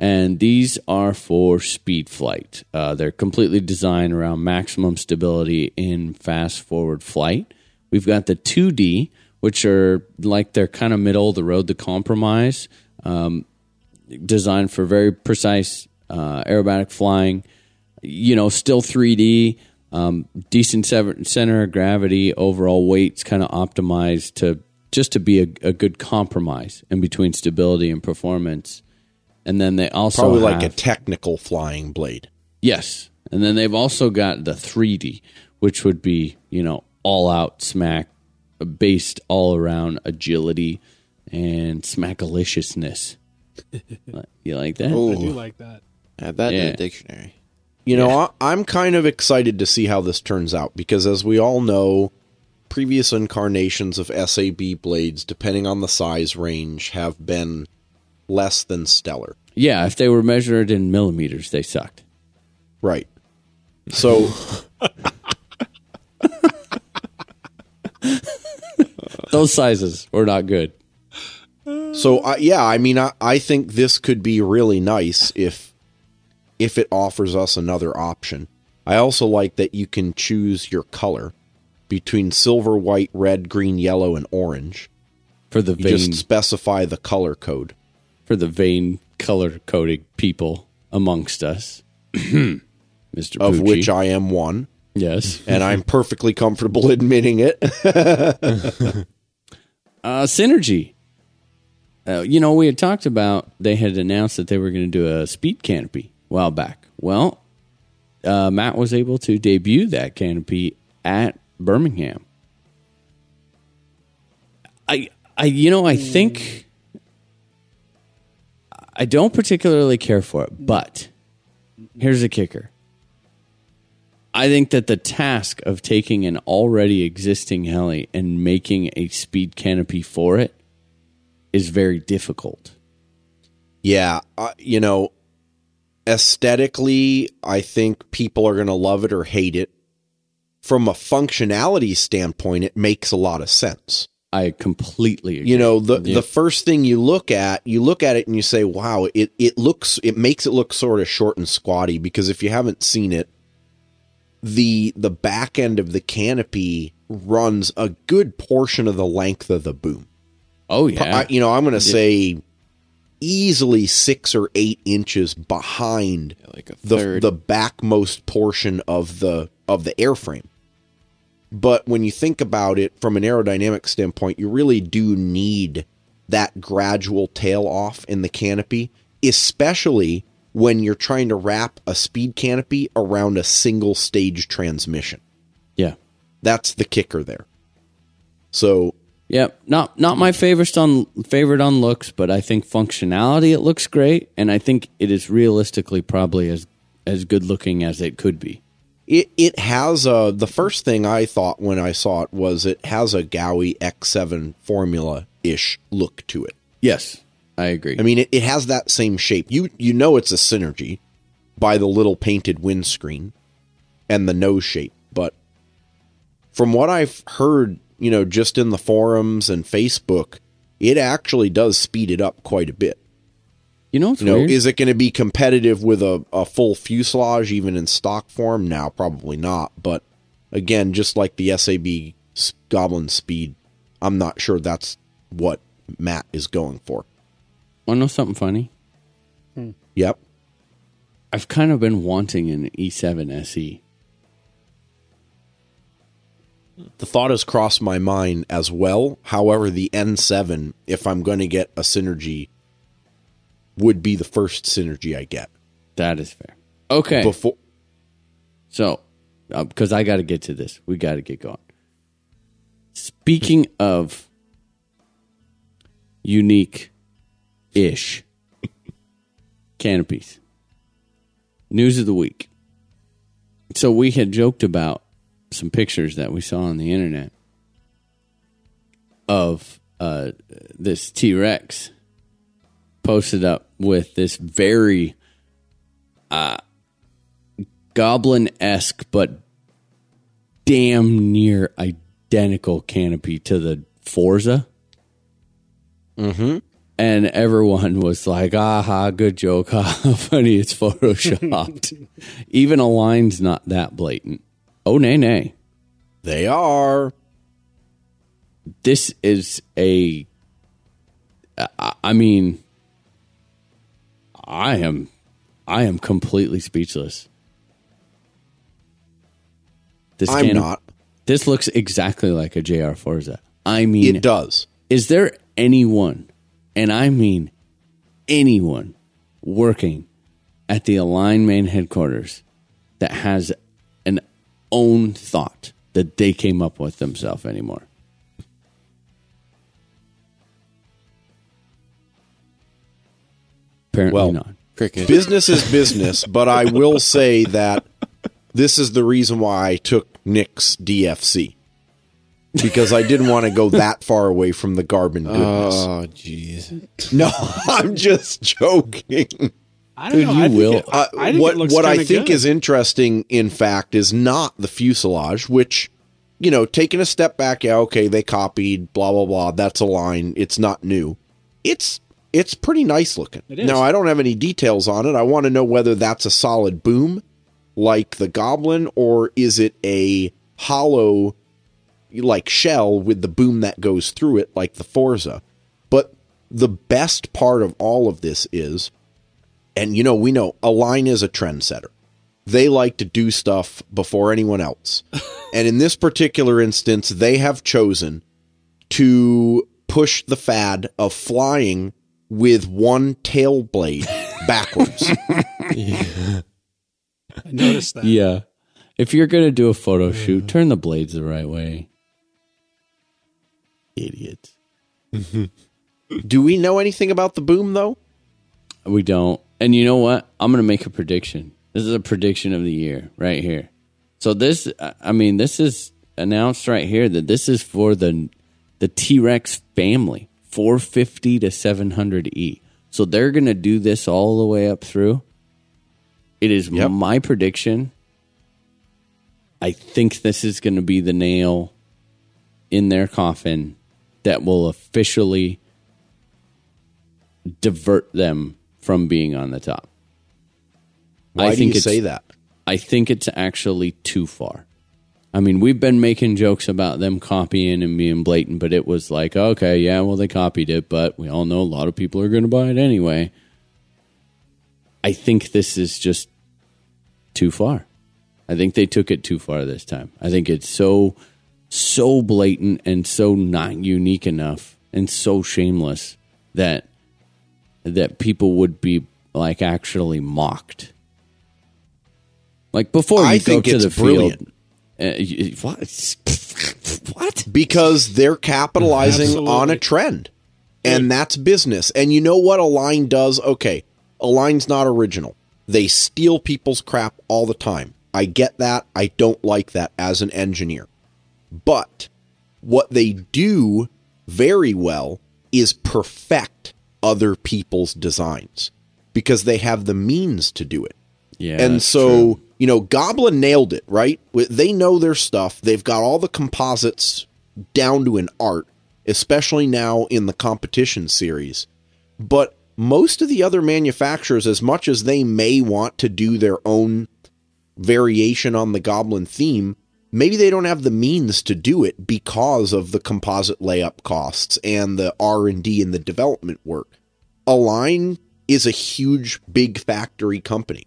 and these are for speed flight. Uh, they're completely designed around maximum stability in fast forward flight. We've got the 2D, which are like they're kind of middle of the road the compromise, um, designed for very precise uh, aerobatic flying. You know, still 3D, um, decent center of gravity, overall weight's kind of optimized to just to be a, a good compromise in between stability and performance. And then they also Probably like a technical flying blade. Yes. And then they've also got the 3D, which would be, you know, all out smack based all around agility and smackaliciousness. you like that? I Oh, do like that. add that in the dictionary. You know, I, I'm kind of excited to see how this turns out because, as we all know, previous incarnations of SAB blades, depending on the size range, have been less than stellar. Yeah, if they were measured in millimeters, they sucked. Right. So, Those sizes were not good. so I yeah, I mean, I, I think this could be really nice if if it offers us another option. I also like that you can choose your color between silver, white, red, green, yellow, and orange. For the You vein just specify the color code. For the vain color coded people amongst us. Mr. of Pucci. which I am one, Yes. and I'm perfectly comfortable admitting it. Uh, Synergy. Uh, you know, we had talked about they had announced that they were going to do a speed canopy a while back. Well, uh, Matt was able to debut that canopy at Birmingham. I, I, you know, I think I don't particularly care for it, but here's the kicker. I think that the task of taking an already existing heli and making a speed canopy for it is very difficult. yeah, uh, you know, aesthetically, I think people are going to love it or hate it. From a functionality standpoint, it makes a lot of sense. I completely agree. You know, the Yeah. the first thing you look at, you look at it and you say, "Wow, it it looks it makes it look sort of short and squatty." Because if you haven't seen it, the the back end of the canopy runs a good portion of the length of the boom. oh yeah, I, you know, I'm going to say easily six or eight inches behind Like a the the backmost portion of the of the airframe. But when you think about it from an aerodynamic standpoint, you really do need that gradual tail off in the canopy, especially when you're trying to wrap a speed canopy around a single stage transmission. yeah, That's the kicker there. So Yep, not not my favorite on favorite on looks, but I think functionality it looks great, and I think it is realistically probably as as good looking as it could be. It it has a the first thing I thought when I saw it was it has a Gaui X7 formula ish look to it. Yes, I agree. I mean, it, it has that same shape. You you know it's a synergy by the little painted windscreen and the nose shape, but from what I've heard, you know, just in the forums and Facebook, it actually does speed it up quite a bit. You know what's You know, weird? is it going to be competitive with a, a full fuselage even in stock form? Now, probably not. But again, just like the SAB Goblin Speed, I'm not sure that's what Matt is going for. Want to know something funny? Hmm. Yep. I've kind of been wanting an E E7 SE. The thought has crossed my mind as well. However, the N7, if I'm going to get a synergy, would be the first synergy I get. That is fair. Okay. Before So, because I got to get to this, we got to get going. Speaking of unique ish canopies, news of the week. So, we had joked about some pictures that we saw on the internet of uh, this T Rex posted up with this very goblin esque but damn near identical canopy to the Forza. Mm-hmm. And everyone was like, aha, good joke. Ha, funny, it's photoshopped. Even Align's not that blatant. Oh, nay, nay. they are. This is a. I mean, I am, I am completely speechless. This I'm not. This looks exactly like a JR Forza. I mean, It does. is there anyone, and I mean anyone, working at the Align main headquarters that has an own thought that they came up with themselves anymore? Apparently Well, not. Cricket. business is business, but I will say that this is the reason why I took Nick's DFC because I didn't want to go that far away from the Goblin goodness. Oh, jeez. no, I'm just joking. I don't Dude, know. you I will. It, Uh, I what what I think good. is interesting, in fact, is not the fuselage, which you know, taking a step back, yeah, okay, they copied, blah blah blah. That's Align. It's not new. It's it's pretty nice looking. It is. Now I don't have any details on it. I want to know whether that's a solid boom, like the Goblin, or is it a hollow, like shell with the boom that goes through it, like the Forza. But the best part of all of this is and you know, we know Align is a trendsetter. They like to do stuff before anyone else. and in this particular instance, they have chosen to push the fad of flying with one tail blade backwards. I noticed that. Yeah. If you're going to do a photo shoot, turn the blades the right way. Idiot. do we know anything about the boom though? We don't. And you know what? I'm going to make a prediction. This is a prediction of the year right here. So this I mean this is announced right here that this is for the the T-Rex family, 450 to 700E. So they're going to do this all the way up through. It is Yep. my prediction. I think this is going to be the nail in their coffin that will officially divert them from being on the top. Why I do you say that? I think it's actually too far. I mean, we've been making jokes about them copying and being blatant, but it was like, okay, yeah, well, they copied it, but we all know a lot of people are going to buy it anyway. I think this is just too far. I think they took it too far this time. I think it's so, so blatant and so not unique enough and so shameless that that people would be like actually mocked. Like before you I go think to it's the brilliant. field, uh, what? what? because they're capitalizing Absolutely. on a trend. And that's business. And you know what align does? Okay align's not original. They steal people's crap all the time. I get that. I don't like that as an engineer. But what they do very well is perfect other people's designs because they have the means to do it. Yeah, and so, true. You know, Goblin nailed it, right? They know their stuff. They've got all the composites down to an art, especially now in the competition series. But most of the other manufacturers, as much as they may want to do their own variation on the Goblin theme, maybe they don't have the means to do it because of the composite layup costs and the R&D and the development work. Align is a huge big factory company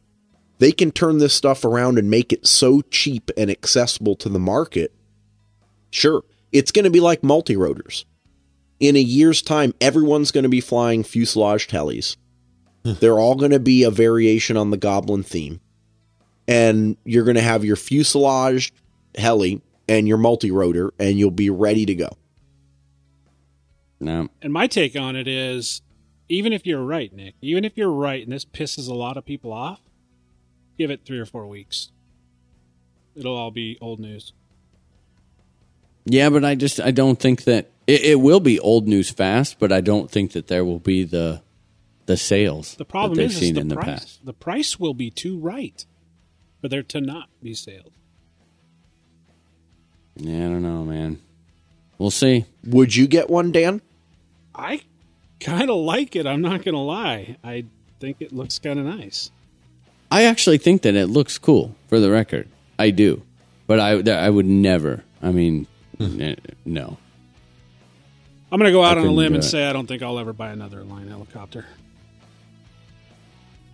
they can turn this stuff around and make it so cheap and accessible to the market. Sure, it's going to be like multi rotors. In a year's time, everyone's going to be flying fuselage tellies. Hmm. They're all going to be a variation on the Goblin theme. And you're going to have your fuselage heli and your multi rotor, and you'll be ready to go. No. And my take on it is even if you're right, Nick, even if you're right and this pisses a lot of people off, give it three or four weeks. It'll all be old news. Yeah, but I just I don't think that it, it will be old news fast, but I don't think that there will be the the sales The problem that they've is, is the in the price. past. The price will be too right for there to not be sales. Yeah, I don't know, man. We'll see. Would you get one, Dan? I kind of like it. I'm not going to lie. I think it looks kind of nice. I actually think that it looks cool. For the record, I do, but I I would never. I mean, n- no. I'm going to go out on a couldn't limb do and it. say I don't think I'll ever buy another Align helicopter.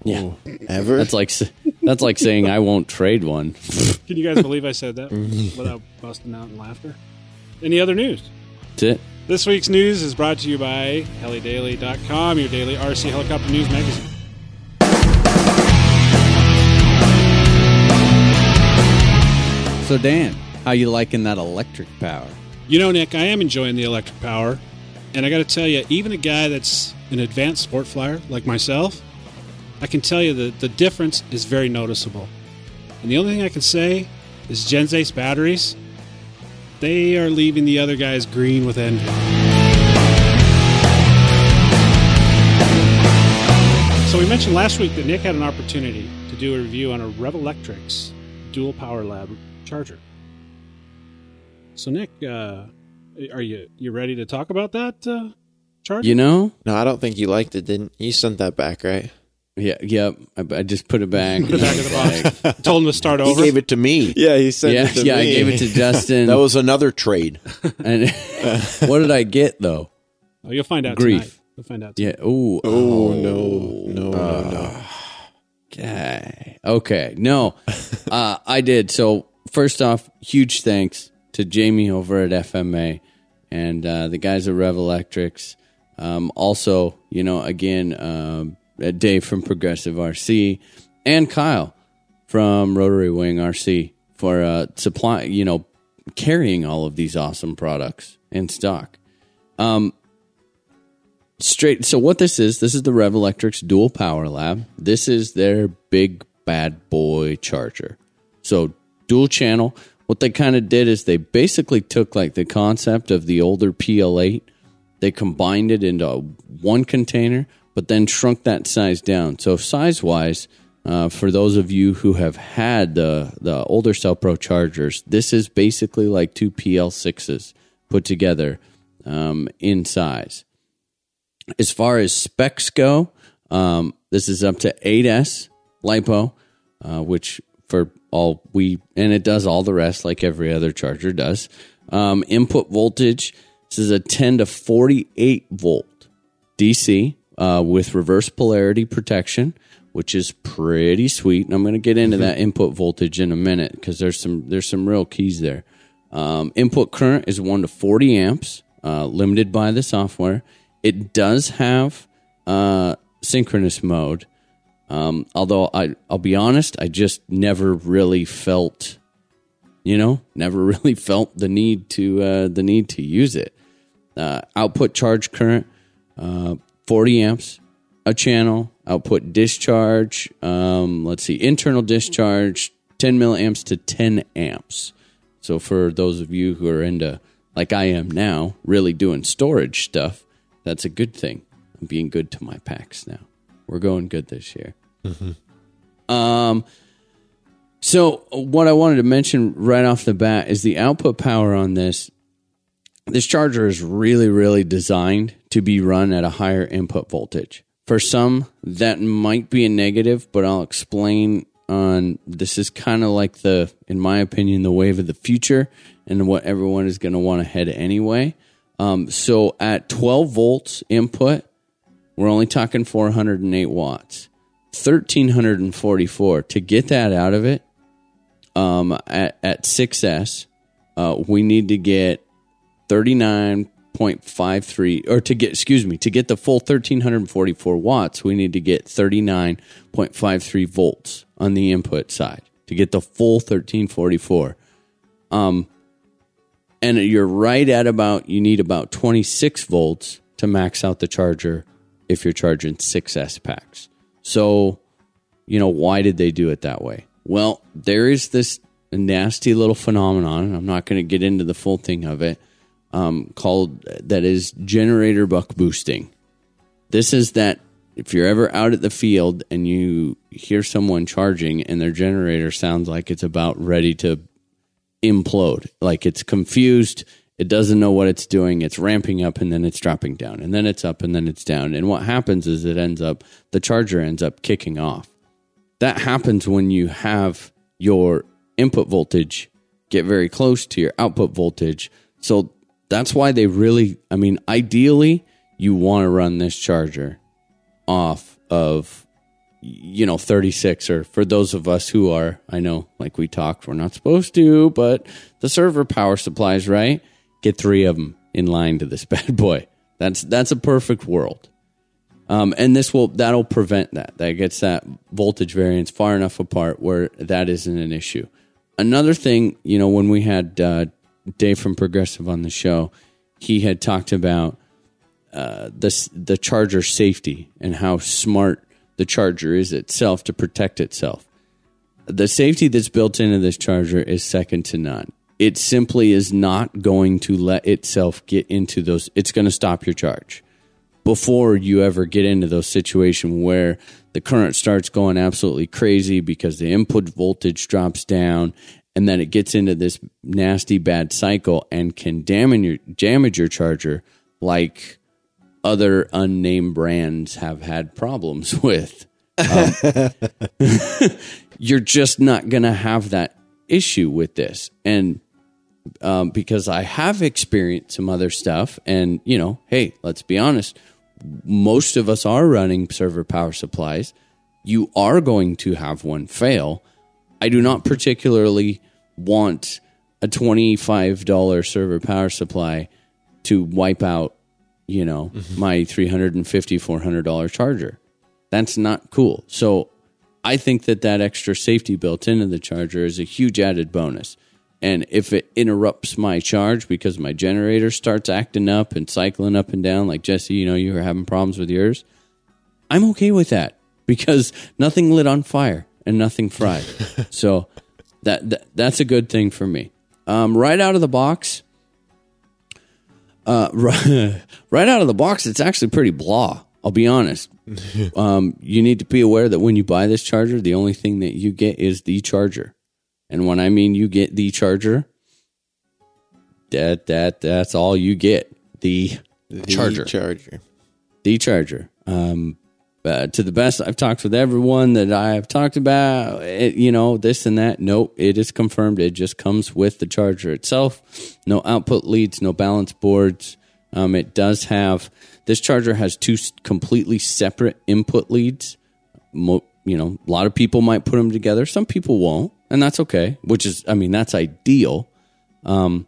Yeah, Ever? that's like s- that's like saying I won't trade one. Can you guys believe I said that without busting out in laughter? Any other news? That's it. This week's news is brought to you by helidaily.com, your daily RC helicopter news magazine. So Dan, how you liking that electric power? You know, Nick, I am enjoying the electric power. And I got to tell you, even a guy that's an advanced sport flyer like myself, I can tell you that the difference is very noticeable. And the only thing I can say is Gens Ace batteries, they are leaving the other guys green with envy. So we mentioned last week that Nick had an opportunity to do a review on a Revolectrix dual power lab charger. So Nick, uh, are you you ready to talk about that uh, charger? You know? no, I don't think you liked it, didn't you? sent that back, right? Yeah, yep. I, I just put it back. Put it back in the box. Told him to start over. He gave it to me. Yeah, he sent yeah, it to yeah. I gave it to Justin. That was another trade. and what did I get though? oh, you'll find out Grief. tonight. You'll find out. Tonight. Yeah. Ooh. Oh, no, no, no, no. Okay. Okay. No, uh, I did. So first off, huge thanks to Jamie over at FMA and uh, the guys at Revolectrix. Um, also, you know, again, uh, Dave from Progressive RC and Kyle from Rotary Wing RC for uh, supply, you know, carrying all of these awesome products in stock. Um, straight. So what this is, this is the Revolectrix Dual Power Lab. This is their big bad boy charger. So dual channel. What they kind of did is they basically took like the concept of the older PL8, they combined it into one container, but then shrunk that size down. So size wise, uh, for those of you who have had the the older CellPro chargers, this is basically like two PL6s put together um, in size. As far as specs go, um, this is up to 8S LiPo, uh, which for all we, and it does all the rest like every other charger does. Um, input voltage, this is a 10 to 48 volt DC uh, with reverse polarity protection, which is pretty sweet. And I'm going to get into that input voltage in a minute because there's some there's some real keys there. Um, input current is one to 40 amps, uh, limited by the software. It does have uh, synchronous mode, um, although I I'll be honest, I just never really felt, you know, never really felt the need to uh, the need to use it. Uh, output charge current, uh, 40 amps, a channel. Output discharge, um, let's see, internal discharge, 10 milliamps to 10 amps. So for those of you who are into, like I am now, really doing storage stuff, that's a good thing. I'm being good to my packs now. We're going good this year. Um, so what I wanted to mention right off the bat is the output power on this. This charger is really, really designed to be run at a higher input voltage. For some, that might be a negative, but I'll explain on this is kind of like the, in my opinion, the wave of the future and what everyone is going to want to head anyway. Um, so at 12 volts input, we're only talking 408 watts. 1344 to get that out of it um, at, at 6S, uh, we need to get 39.53, or to get, excuse me, to get the full 1344 watts, we need to get 39.53 volts on the input side to get the full 1344. Um, and you're right at about, you need about 26 volts to max out the charger if you're charging 6S packs. So, you know, why did they do it that way? Well, there is this nasty little phenomenon, and I'm not going to get into the full thing of it, um, called that is generator buck boosting. This is that if you're ever out at the field and you hear someone charging and their generator sounds like it's about ready to implode, like it's confused, it doesn't know what it's doing, it's ramping up and then it's dropping down, and then it's up and then it's down. And what happens is it ends up, the charger ends up kicking off. That happens when you have your input voltage get very close to your output voltage. So that's why they really, I mean, ideally, you want to run this charger off of, you know, 36 or for those of us who are, I know, like we talked, we're not supposed to, but the server power supplies, right? Get three of them in line to this bad boy. That's that's a perfect world. Um, and this will that'll prevent that. That gets that voltage variance far enough apart where that isn't an issue. Another thing, you know, when we had uh, Dave from Progressive on the show, he had talked about uh, the the charger safety and how smart the charger is itself to protect itself. The safety that's built into this charger is second to none. It simply is not going to let itself get into those. It's going to stop your charge before you ever get into those situations where the current starts going absolutely crazy because the input voltage drops down and then it gets into this nasty bad cycle and can damage your damage your charger like other unnamed brands have had problems with. Um, you're just not going to have that issue with this. And um, because I have experienced some other stuff, and you know, hey, let's be honest, most of us are running server power supplies. You are going to have one fail. I do not particularly want a $25 server power supply to wipe out, you know, my $350, $400 charger. That's not cool. So I think that that extra safety built into the charger is a huge added bonus. And if it interrupts my charge because my generator starts acting up and cycling up and down, like Jesse, you know, you were having problems with yours, I'm okay with that because nothing lit on fire and nothing fried. so that, that that's a good thing for me. Um, right out of the box, uh, right, right out of the box, it's actually pretty blah. I'll be honest. um, you need to be aware that when you buy this charger, the only thing that you get is the charger. And when I mean you get the charger, that that that's all you get. The The charger. Charger. the charger. Um, uh, to the best I've talked with everyone that I have talked about, it, you know, this and that. Nope, it is confirmed. It just comes with the charger itself. No output leads, no balance boards. Um, it does have this charger has two completely separate input leads. Mo, you know, a lot of people might put them together. Some people won't, and that's okay. Which is, I mean, that's ideal. Um,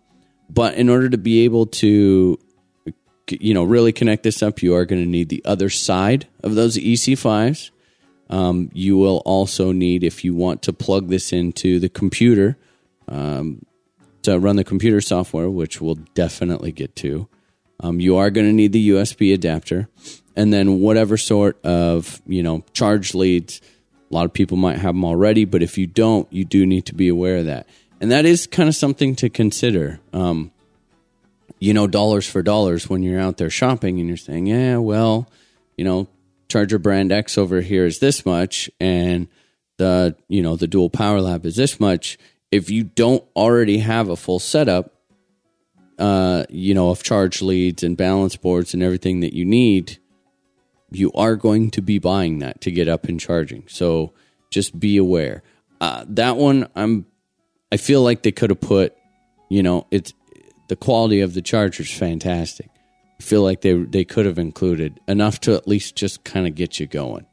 but in order to be able to you know really connect this up you are going to need the other side of those ec5s um, you will also need if you want to plug this into the computer um, to run the computer software which we'll definitely get to um, you are going to need the usb adapter and then whatever sort of you know charge leads a lot of people might have them already but if you don't you do need to be aware of that and that is kind of something to consider um, you know, dollars for dollars when you're out there shopping and you're saying, yeah, well, you know, Charger brand X over here is this much and the, you know, the dual power lab is this much. If you don't already have a full setup, uh, you know, of charge leads and balance boards and everything that you need, you are going to be buying that to get up and charging. So just be aware. Uh, that one, I'm, I feel like they could have put, you know, it's the quality of the charger is fantastic. I feel like they they could have included enough to at least just kind of get you going.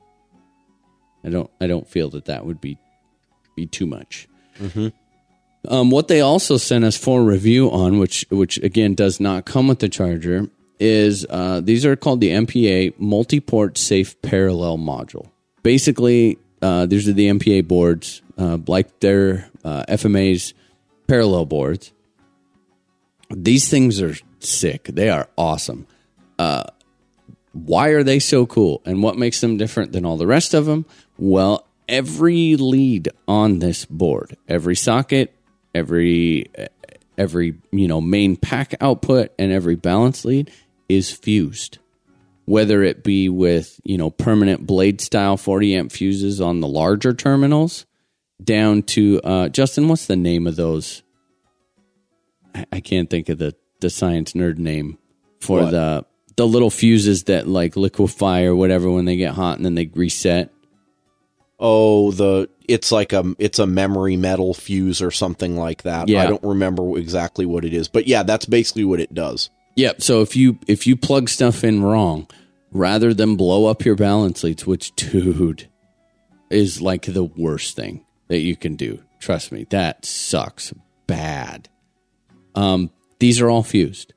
I don't I don't feel that that would be be too much. Um, what they also sent us for review on, which which again does not come with the charger, is uh, these are called the MPA multi-port safe parallel module. Basically, uh, these are the MPA boards, uh, like their uh, FMA's parallel boards. These things are sick. They are awesome. Uh, why are they so cool and what makes them different than all the rest of them? Well, every lead on this board, every socket, every every, you know, main pack output and every balance lead is fused. Whether it be with, you know, permanent blade style 40 amp fuses on the larger terminals down to uh Justin, what's the name of those? I, I can't think of the the science nerd name for What? the the little fuses that like liquefy or whatever when they get hot and then they reset. Oh, the it's like a it's a memory metal fuse or something like that. Yeah. I don't remember exactly what it is, but yeah, that's basically what it does. Yep. So if you if you plug stuff in wrong, rather than blow up your balance leads, which dude is like the worst thing that you can do. Trust me, that sucks bad. Um, these are all fused,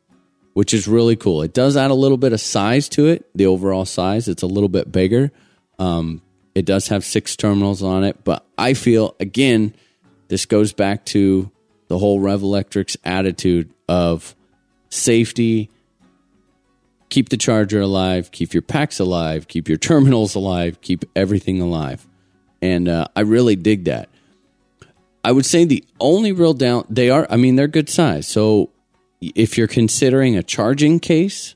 which is really cool. It does add a little bit of size to it. The overall size, it's a little bit bigger. Um, it does have six terminals on it, but I feel again, this goes back to the whole Revolectrix's attitude of safety, keep the charger alive, keep your packs alive, keep your terminals alive, keep everything alive. And uh, I really dig that. I would say the only real down they are. I mean, they're good size. So if you're considering a charging case,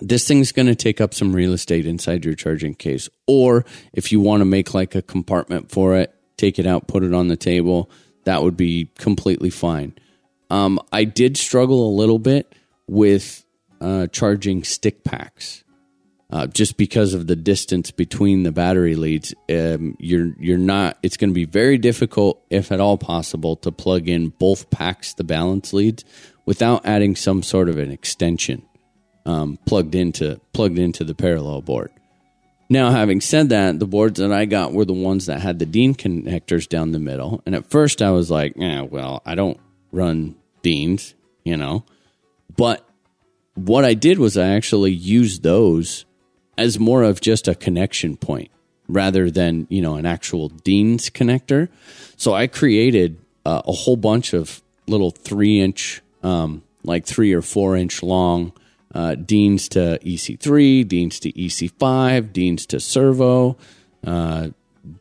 this thing's going to take up some real estate inside your charging case. Or if you want to make like a compartment for it, take it out, put it on the table, that would be completely fine. Um, I did struggle a little bit with uh, charging stick packs. Uh, just because of the distance between the battery leads, um, you're you're not. It's going to be very difficult, if at all possible, to plug in both packs, the balance leads, without adding some sort of an extension um, plugged into plugged into the parallel board. Now, having said that, the boards that I got were the ones that had the Dean connectors down the middle, and at first I was like, "Yeah, well, I don't run Deans, you know," but what I did was I actually used those as more of just a connection point rather than you know an actual Dean's connector. So I created uh, a whole bunch of little three inch, um, like three or four inch long uh, Deans to EC3, Deans to EC5, Deans to servo, uh,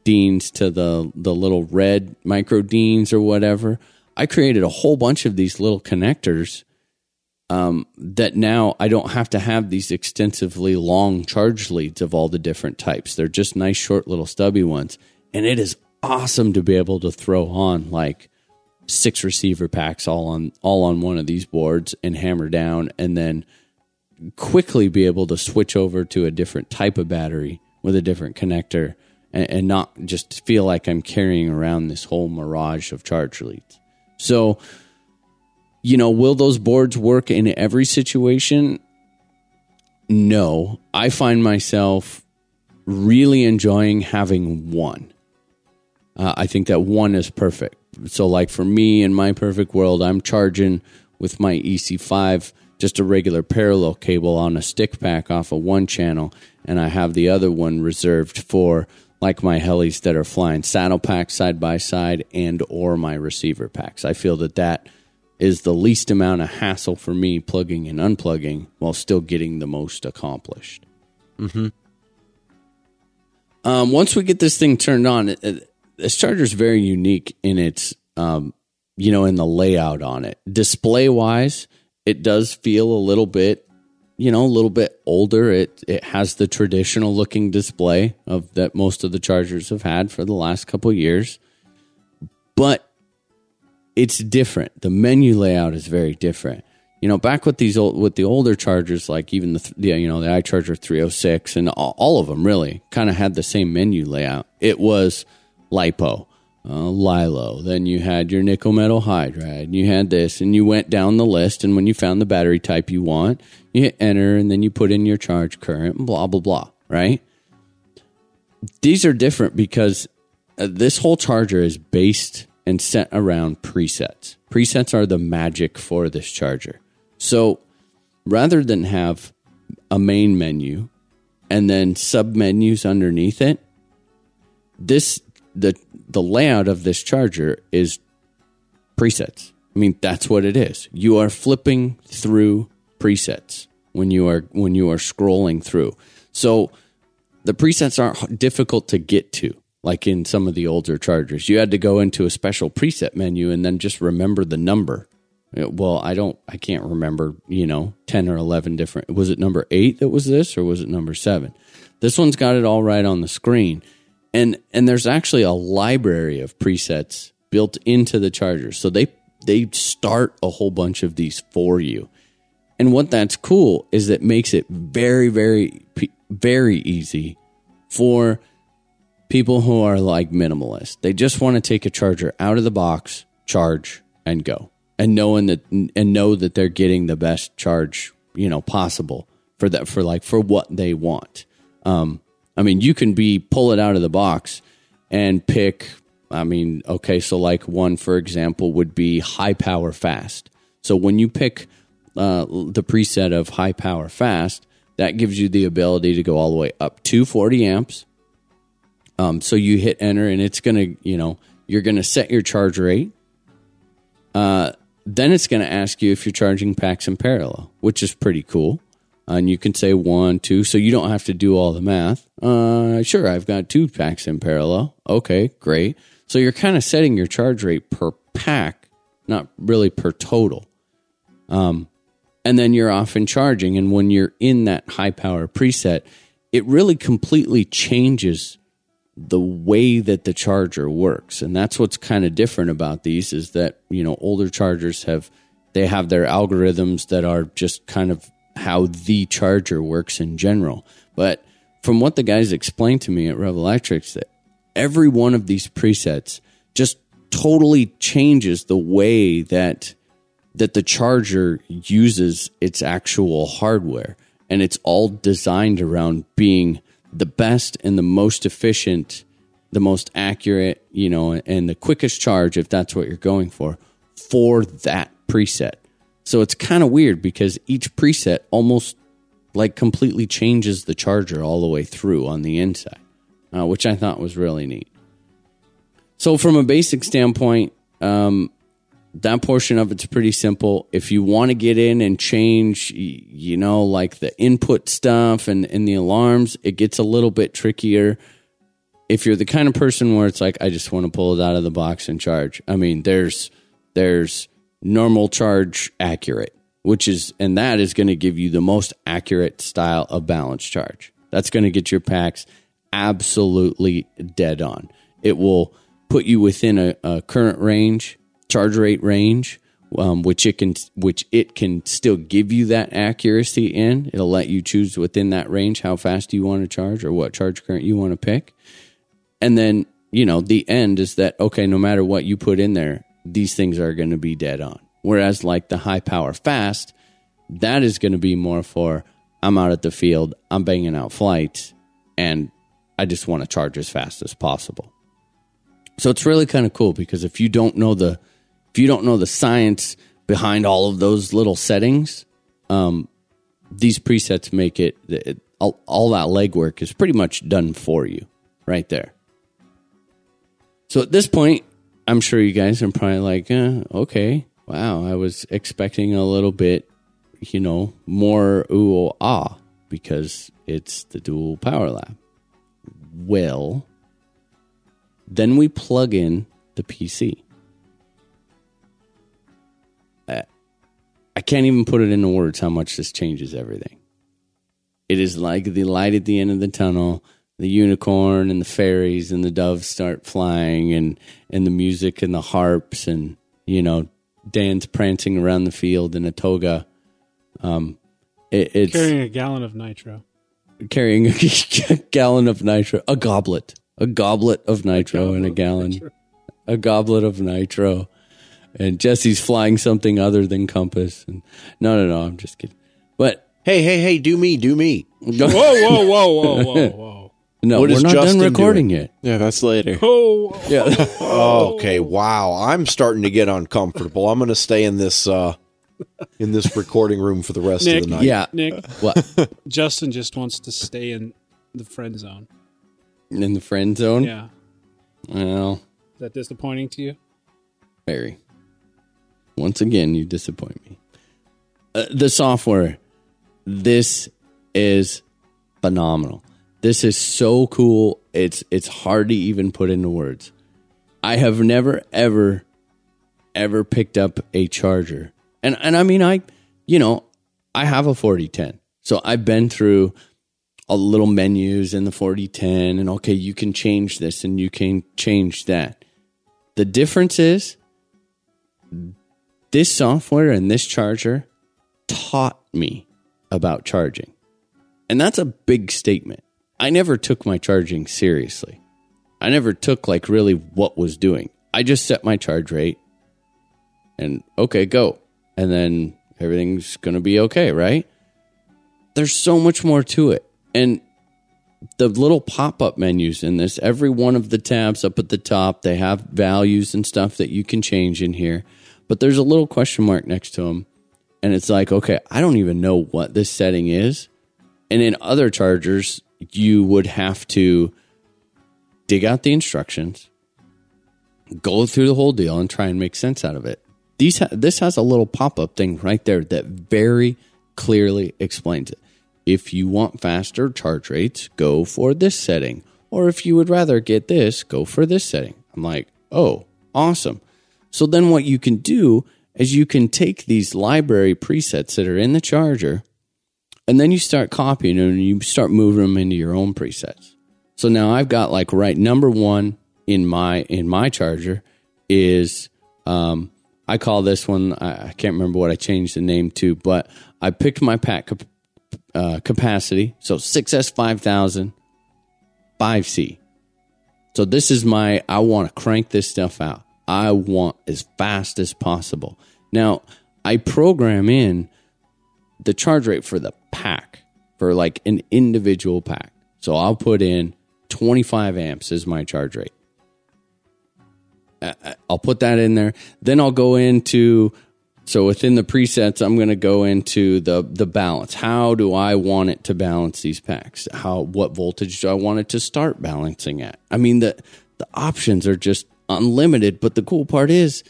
Deans to the the little red micro Deans or whatever. I created a whole bunch of these little connectors um, that now I don't have to have these extensively long charge leads of all the different types. They're just nice, short, little stubby ones. And it is awesome to be able to throw on like six receiver packs all on all on one of these boards and hammer down and then quickly be able to switch over to a different type of battery with a different connector and, and not just feel like I'm carrying around this whole mirage of charge leads. So you know, will those boards work in every situation? No. I find myself really enjoying having one. Uh, I think that one is perfect. So, like for me in my perfect world, I'm charging with my EC5 just a regular parallel cable on a stick pack off of one channel, and I have the other one reserved for like my helis that are flying saddle packs side by side and or my receiver packs. I feel that that is the least amount of hassle for me plugging and unplugging while still getting the most accomplished. Mm-hmm. Um, once we get this thing turned on, it, it, this charger is very unique in its, um, you know, in the layout on it. Display wise, it does feel a little bit, you know, a little bit older. It it has the traditional looking display of that most of the chargers have had for the last couple years, but it's different. The menu layout is very different. You know, back with these old with the older chargers, like even the, you know the iCharger 306 and all, all of them really kind of had the same menu layout. It was lipo, uh, lilo. Then you had your nickel metal hydride. You had this, and you went down the list. And when you found the battery type you want, you hit enter, and then you put in your charge current, and blah blah blah. Right. these are different because uh, this whole charger is based and set around presets. Presets are the magic for this charger. So rather than have a main menu and then sub menus underneath it, this the the layout of this charger is presets. I mean, that's what it is. You are flipping through presets when you are when you are scrolling through. So the presets aren't difficult to get to like in some of the older chargers. You had to go into a special preset menu and then just remember the number. Uh, Well, I don't I can't remember, you know, 10 or 11 different. Was it number 8 that was this or was it number 7? This one's got it all right on the screen. And and there's actually a library of presets built into the charger. So they they start a whole bunch of these for you. And what that's cool is that makes it very very very easy for people who are like minimalist. They just want to take a charger out of the box, charge and go. And knowing that and know that they're getting the best charge, you know, possible for that for like for what they want. Um I mean, you can be pull it out of the box and pick I mean, okay, so like one for example would be high power fast. So when you pick uh, the preset of high power fast, that gives you the ability to go all the way up to 40 amps. Um, so you hit enter, and it's gonna, you know, you're gonna set your charge rate. Uh, then it's gonna ask you if you're charging packs in parallel, which is pretty cool. And you can say one, two, so you don't have to do all the math. Uh, sure, I've got two packs in parallel. Okay, great. So you're kind of setting your charge rate per pack, not really per total. Um, and then you're off and charging. And when you're in that high power preset, it really completely changes the way that the charger works. And that's what's kind of different about these is that, you know, older chargers have they have their algorithms that are just kind of how the charger works in general. But from what the guys explained to me at Revolectrix, that every one of these presets just totally changes the way that that the charger uses its actual hardware and it's all designed around being the best and the most efficient the most accurate you know and the quickest charge if that's what you're going for for that preset so it's kind of weird because each preset almost like completely changes the charger all the way through on the inside uh, which i thought was really neat so from a basic standpoint um, that portion of it's pretty simple. If you want to get in and change, you know, like the input stuff and, and the alarms, it gets a little bit trickier. If you're the kind of person where it's like, I just want to pull it out of the box and charge. I mean, there's there's normal charge accurate, which is and that is going to give you the most accurate style of balance charge. That's going to get your packs absolutely dead on. It will put you within a, a current range charge rate range, um, which it can which it can still give you that accuracy in. It'll let you choose within that range how fast you want to charge or what charge current you want to pick. And then, you know, the end is that okay, no matter what you put in there, these things are going to be dead on. Whereas like the high power fast, that is going to be more for I'm out at the field, I'm banging out flights, and I just want to charge as fast as possible. So it's really kind of cool because if you don't know the if you don't know the science behind all of those little settings, um, these presets make it, it all, all that legwork is pretty much done for you right there. So at this point, I'm sure you guys are probably like, eh, okay, wow, I was expecting a little bit, you know, more ooh ah because it's the dual power lab. Well, then we plug in the PC. I can't even put it into words how much this changes everything. It is like the light at the end of the tunnel, the unicorn and the fairies and the doves start flying and, and the music and the harps and, you know, Dan's prancing around the field in a toga. Um, it, it's Carrying a gallon of nitro. carrying a gallon of nitro, a goblet, a goblet of nitro and a gallon, a goblet of nitro. And Jesse's flying something other than compass. And no, no, no, I'm just kidding. But Hey, hey, hey, do me, do me. Whoa, whoa, whoa, whoa, whoa, whoa. No, What we're is not Justin done recording doing? yet. Yeah, that's later. Oh, Yeah. Okay, wow. I'm starting to get uncomfortable. I'm going to stay in this uh in this recording room for the rest Nick. of the night. yeah. Nick, What? Justin just wants to stay in the friend zone. In the friend zone? Yeah. Well, Is that disappointing to you? very. Once again, you disappoint me. Uh, the software. This is phenomenal. This is so cool. It's it's hard to even put into words. I have never ever ever picked up a charger. And and I mean I you know, I have a 4010. So I've been through the little menus in the 4010 and okay, you can change this and you can change that. The difference is this software and this charger taught me about charging. And that's a big statement. I never took my charging seriously. I never took like really what was doing. I just set my charge rate and okay, go. And then everything's going to be okay, right? There's so much more to it. And the little pop-up menus in this, every one of the tabs up at the top, they have values and stuff that you can change in here. But there's a little question mark next to them. And it's like, okay, I don't even know what this setting is. And in other chargers, you would have to dig out the instructions, go through the whole deal, and try and make sense out of it. These ha- this has a little pop up thing right there that very clearly explains it. If you want faster charge rates, go for this setting. Or if you would rather get this, go for this setting. I'm like, oh, awesome. So then what you can do is you can take these library presets that are in the charger and then you start copying them and you start moving them into your own presets. So now I've got like right number one in my in my charger is um, I call this one I, I can't remember what I changed the name to, but I picked my pack cap- uh, capacity so 6S 5000 5C. So this is my I want to crank this stuff out. I want as fast as possible. Now I program in the charge rate for the pack for like an individual pack. So I'll put in 25 amps as my charge rate. I- I'll put that in there. Then I'll go into so within the presets, I'm going to go into the the balance. How do I want it to balance these packs? How what voltage do I want it to start balancing at? I mean the the options are just unlimited, but the cool part is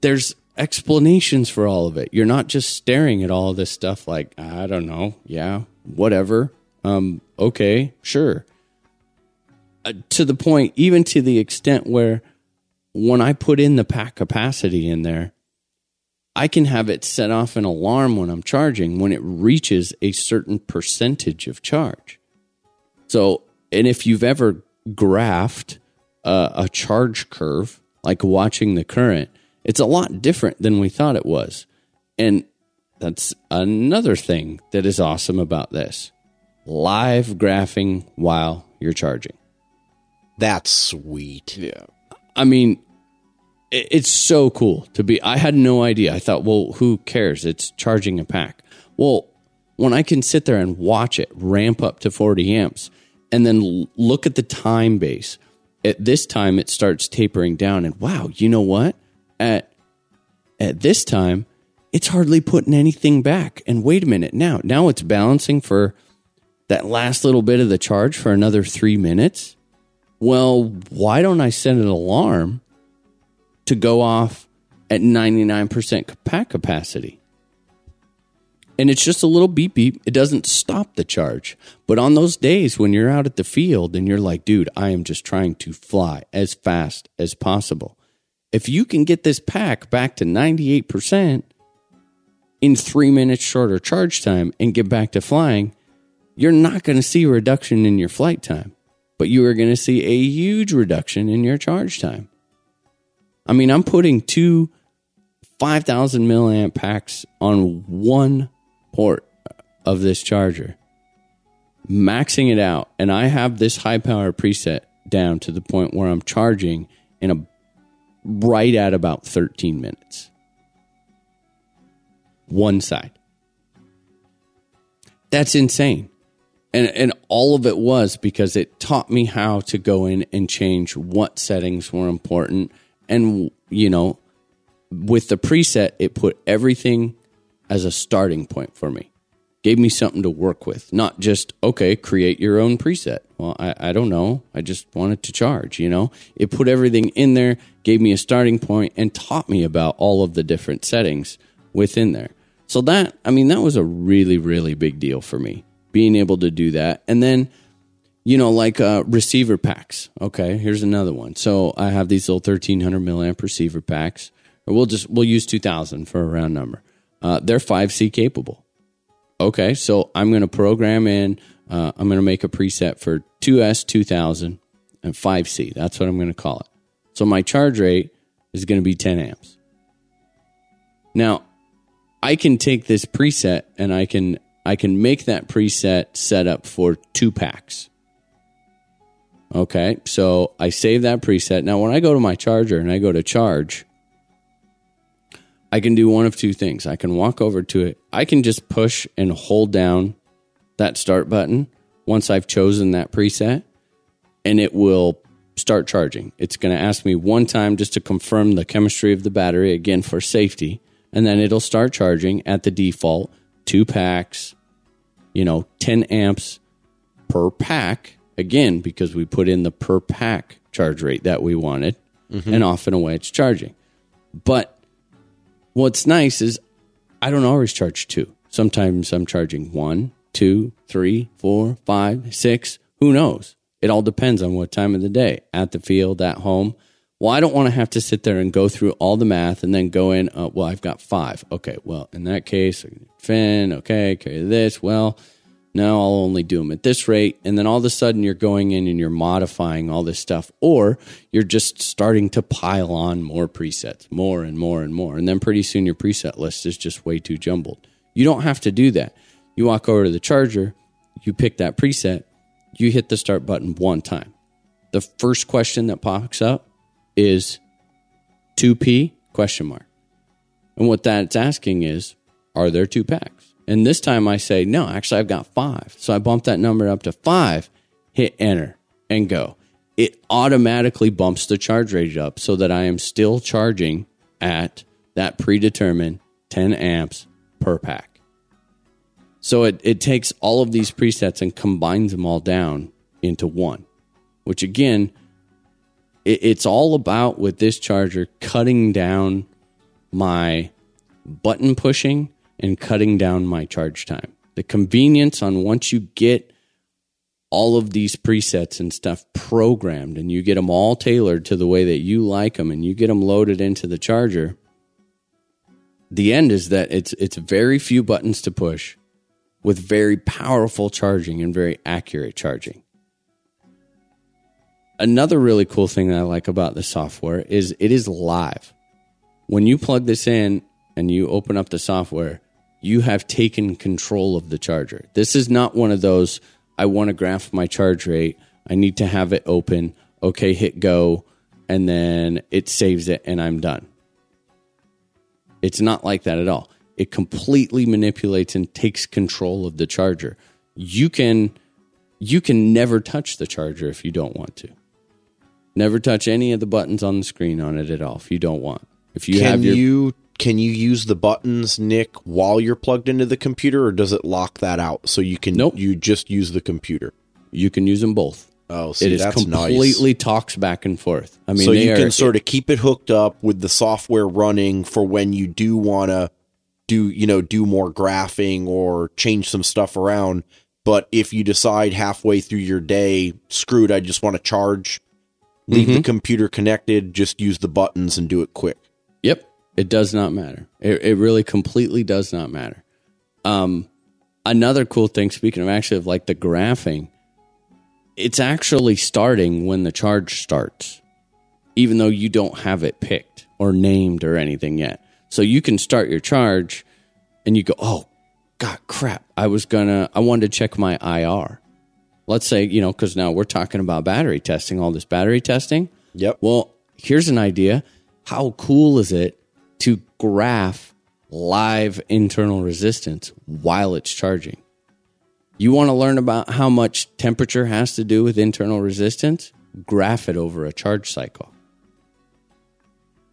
there's explanations for all of it. You're not just staring at all this stuff like, I don't know, yeah, whatever. Um, okay, sure. Uh, to the point, even to the extent where when I put in the pack capacity in there, I can have it set off an alarm when I'm charging when it reaches a certain percentage of charge. So, and if you've ever graphed a, a charge curve, like watching the current, it's a lot different than we thought it was. And that's another thing that is awesome about this live graphing while you're charging. That's sweet. Yeah. I mean, it's so cool to be. I had no idea. I thought, well, who cares? It's charging a pack. Well, when I can sit there and watch it ramp up to 40 amps and then look at the time base, at this time it starts tapering down. And wow, you know what? At at this time, it's hardly putting anything back. And wait a minute, now now it's balancing for that last little bit of the charge for another three minutes. Well, why don't I set an alarm to go off at 99% pack capacity? And it's just a little beep beep. It doesn't stop the charge. But on those days when you're out at the field and you're like, dude, I am just trying to fly as fast as possible. If you can get this pack back to 98% in three minutes shorter charge time and get back to flying, you're not going to see a reduction in your flight time, but you are going to see a huge reduction in your charge time. I mean, I'm putting two 5,000 milliamp packs on one port of this charger, maxing it out, and I have this high power preset down to the point where I'm charging in a right at about 13 minutes. One side. That's insane. And and all of it was because it taught me how to go in and change what settings were important and you know with the preset it put everything as a starting point for me. Gave me something to work with, not just okay, create your own preset. Well, I, I don't know. I just wanted to charge, you know? It put everything in there, gave me a starting point, and taught me about all of the different settings within there. So that, I mean, that was a really, really big deal for me, being able to do that. And then, you know, like uh, receiver packs. Okay, here's another one. So I have these little 1300 milliamp receiver packs. Or we'll just, we'll use 2000 for a round number. Uh, they're 5C capable. Okay, so I'm going to program in, uh, I'm going to make a preset for 2S 2000 and 5C. That's what I'm going to call it. So my charge rate is going to be 10 amps. Now, I can take this preset and I can I can make that preset set up for two packs. Okay, so I save that preset. Now, when I go to my charger and I go to charge, I can do one of two things. I can walk over to it. I can just push and hold down that start button once I've chosen that preset, and it will start charging. It's going to ask me one time just to confirm the chemistry of the battery, again for safety, and then it'll start charging at the default two packs, you know, 10 amps per pack, again, because we put in the per pack charge rate that we wanted, mm-hmm. and off and away it's charging. But what's nice is I don't always charge two. Sometimes I'm charging one, two, three, four, five, six. Who knows? It all depends on what time of the day at the field, at home. Well, I don't want to have to sit there and go through all the math and then go in. Uh, well, I've got five. Okay, well, in that case, Finn, okay, carry this. Well, no, I'll only do them at this rate. And then all of a sudden you're going in and you're modifying all this stuff, or you're just starting to pile on more presets, more and more and more. And then pretty soon your preset list is just way too jumbled. You don't have to do that. You walk over to the charger, you pick that preset, you hit the start button one time. The first question that pops up is 2P question mark. And what that's asking is, are there two packs? And this time I say, no, actually, I've got five. So I bump that number up to five, hit enter, and go. It automatically bumps the charge rate up so that I am still charging at that predetermined 10 amps per pack. So it, it takes all of these presets and combines them all down into one, which again, it, it's all about with this charger cutting down my button pushing and cutting down my charge time. The convenience on once you get all of these presets and stuff programmed and you get them all tailored to the way that you like them and you get them loaded into the charger the end is that it's it's very few buttons to push with very powerful charging and very accurate charging another really cool thing that I like about the software is it is live. When you plug this in and you open up the software, you have taken control of the charger. This is not one of those, I want to graph my charge rate. I need to have it open. Okay, hit go. And then it saves it and I'm done. It's not like that at all. It completely manipulates and takes control of the charger. You can you can never touch the charger if you don't want to. Never touch any of the buttons on the screen on it at all if you don't want. If you can have your you can you use the buttons, Nick, while you're plugged into the computer, or does it lock that out so you can Nope. you just use the computer? you can use them both. Oh, see, it is completely talks back and forth. I mean, so you are- can sort of keep it hooked up with the software running for when you do want to do you know do more graphing or change some stuff around. But if you decide halfway through your day, screwed, I just want to charge, leave Mm-hmm. the computer connected, just use the buttons and do it quick. It does not matter. It, it really completely does not matter. Um, another cool thing, speaking of actually of like the graphing, it's actually starting when the charge starts, even though you don't have it picked or named or anything yet. So you can start your charge and you go, oh, God, crap. I was gonna, I wanted to check my IR. Let's say, you know, because now we're talking about battery testing, all this battery testing. Yep. Well, here's an idea. How cool is it to graph live internal resistance while it's charging? You want to learn about how much temperature has to do with internal resistance? Graph it over a charge cycle.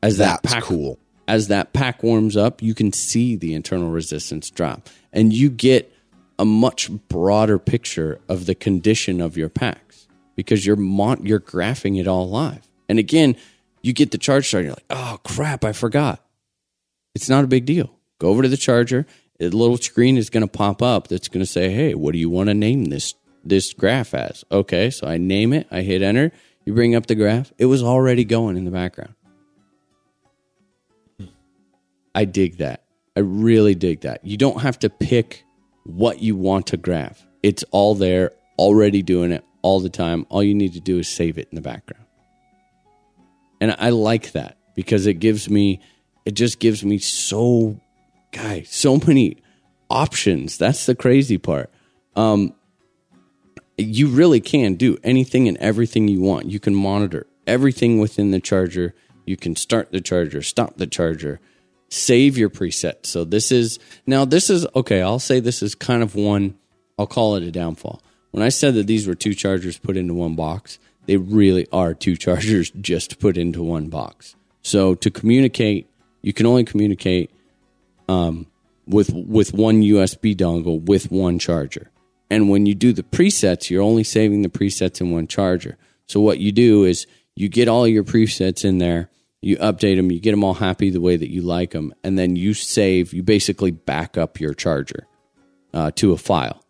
As that That's pack, cool. as that pack warms up, you can see the internal resistance drop, and you get a much broader picture of the condition of your packs because you're mon- you're graphing it all live. And again, you get the charge started. You're like, oh crap, I forgot. It's not a big deal. Go over to the charger. A little screen is going to pop up that's going to say, "Hey, what do you want to name this this graph as?" Okay, so I name it. I hit enter. You bring up the graph. It was already going in the background. I dig that. I really dig that. You don't have to pick what you want to graph. It's all there, already doing it all the time. All you need to do is save it in the background. And I like that because it gives me, it just gives me so, guy, so many options. That's the crazy part. Um, you really can do anything and everything you want. You can monitor everything within the charger. You can start the charger, stop the charger, save your preset. So this is now this is okay, I'll say this is kind of one I'll call it a downfall. When I said that these were two chargers put into one box, they really are two chargers just put into one box. So to communicate, you can only communicate um, with with one USB dongle with one charger. And when you do the presets, you're only saving the presets in one charger. So what you do is you get all your presets in there, you update them, you get them all happy the way that you like them, and then you save. You basically back up your charger uh, to a file.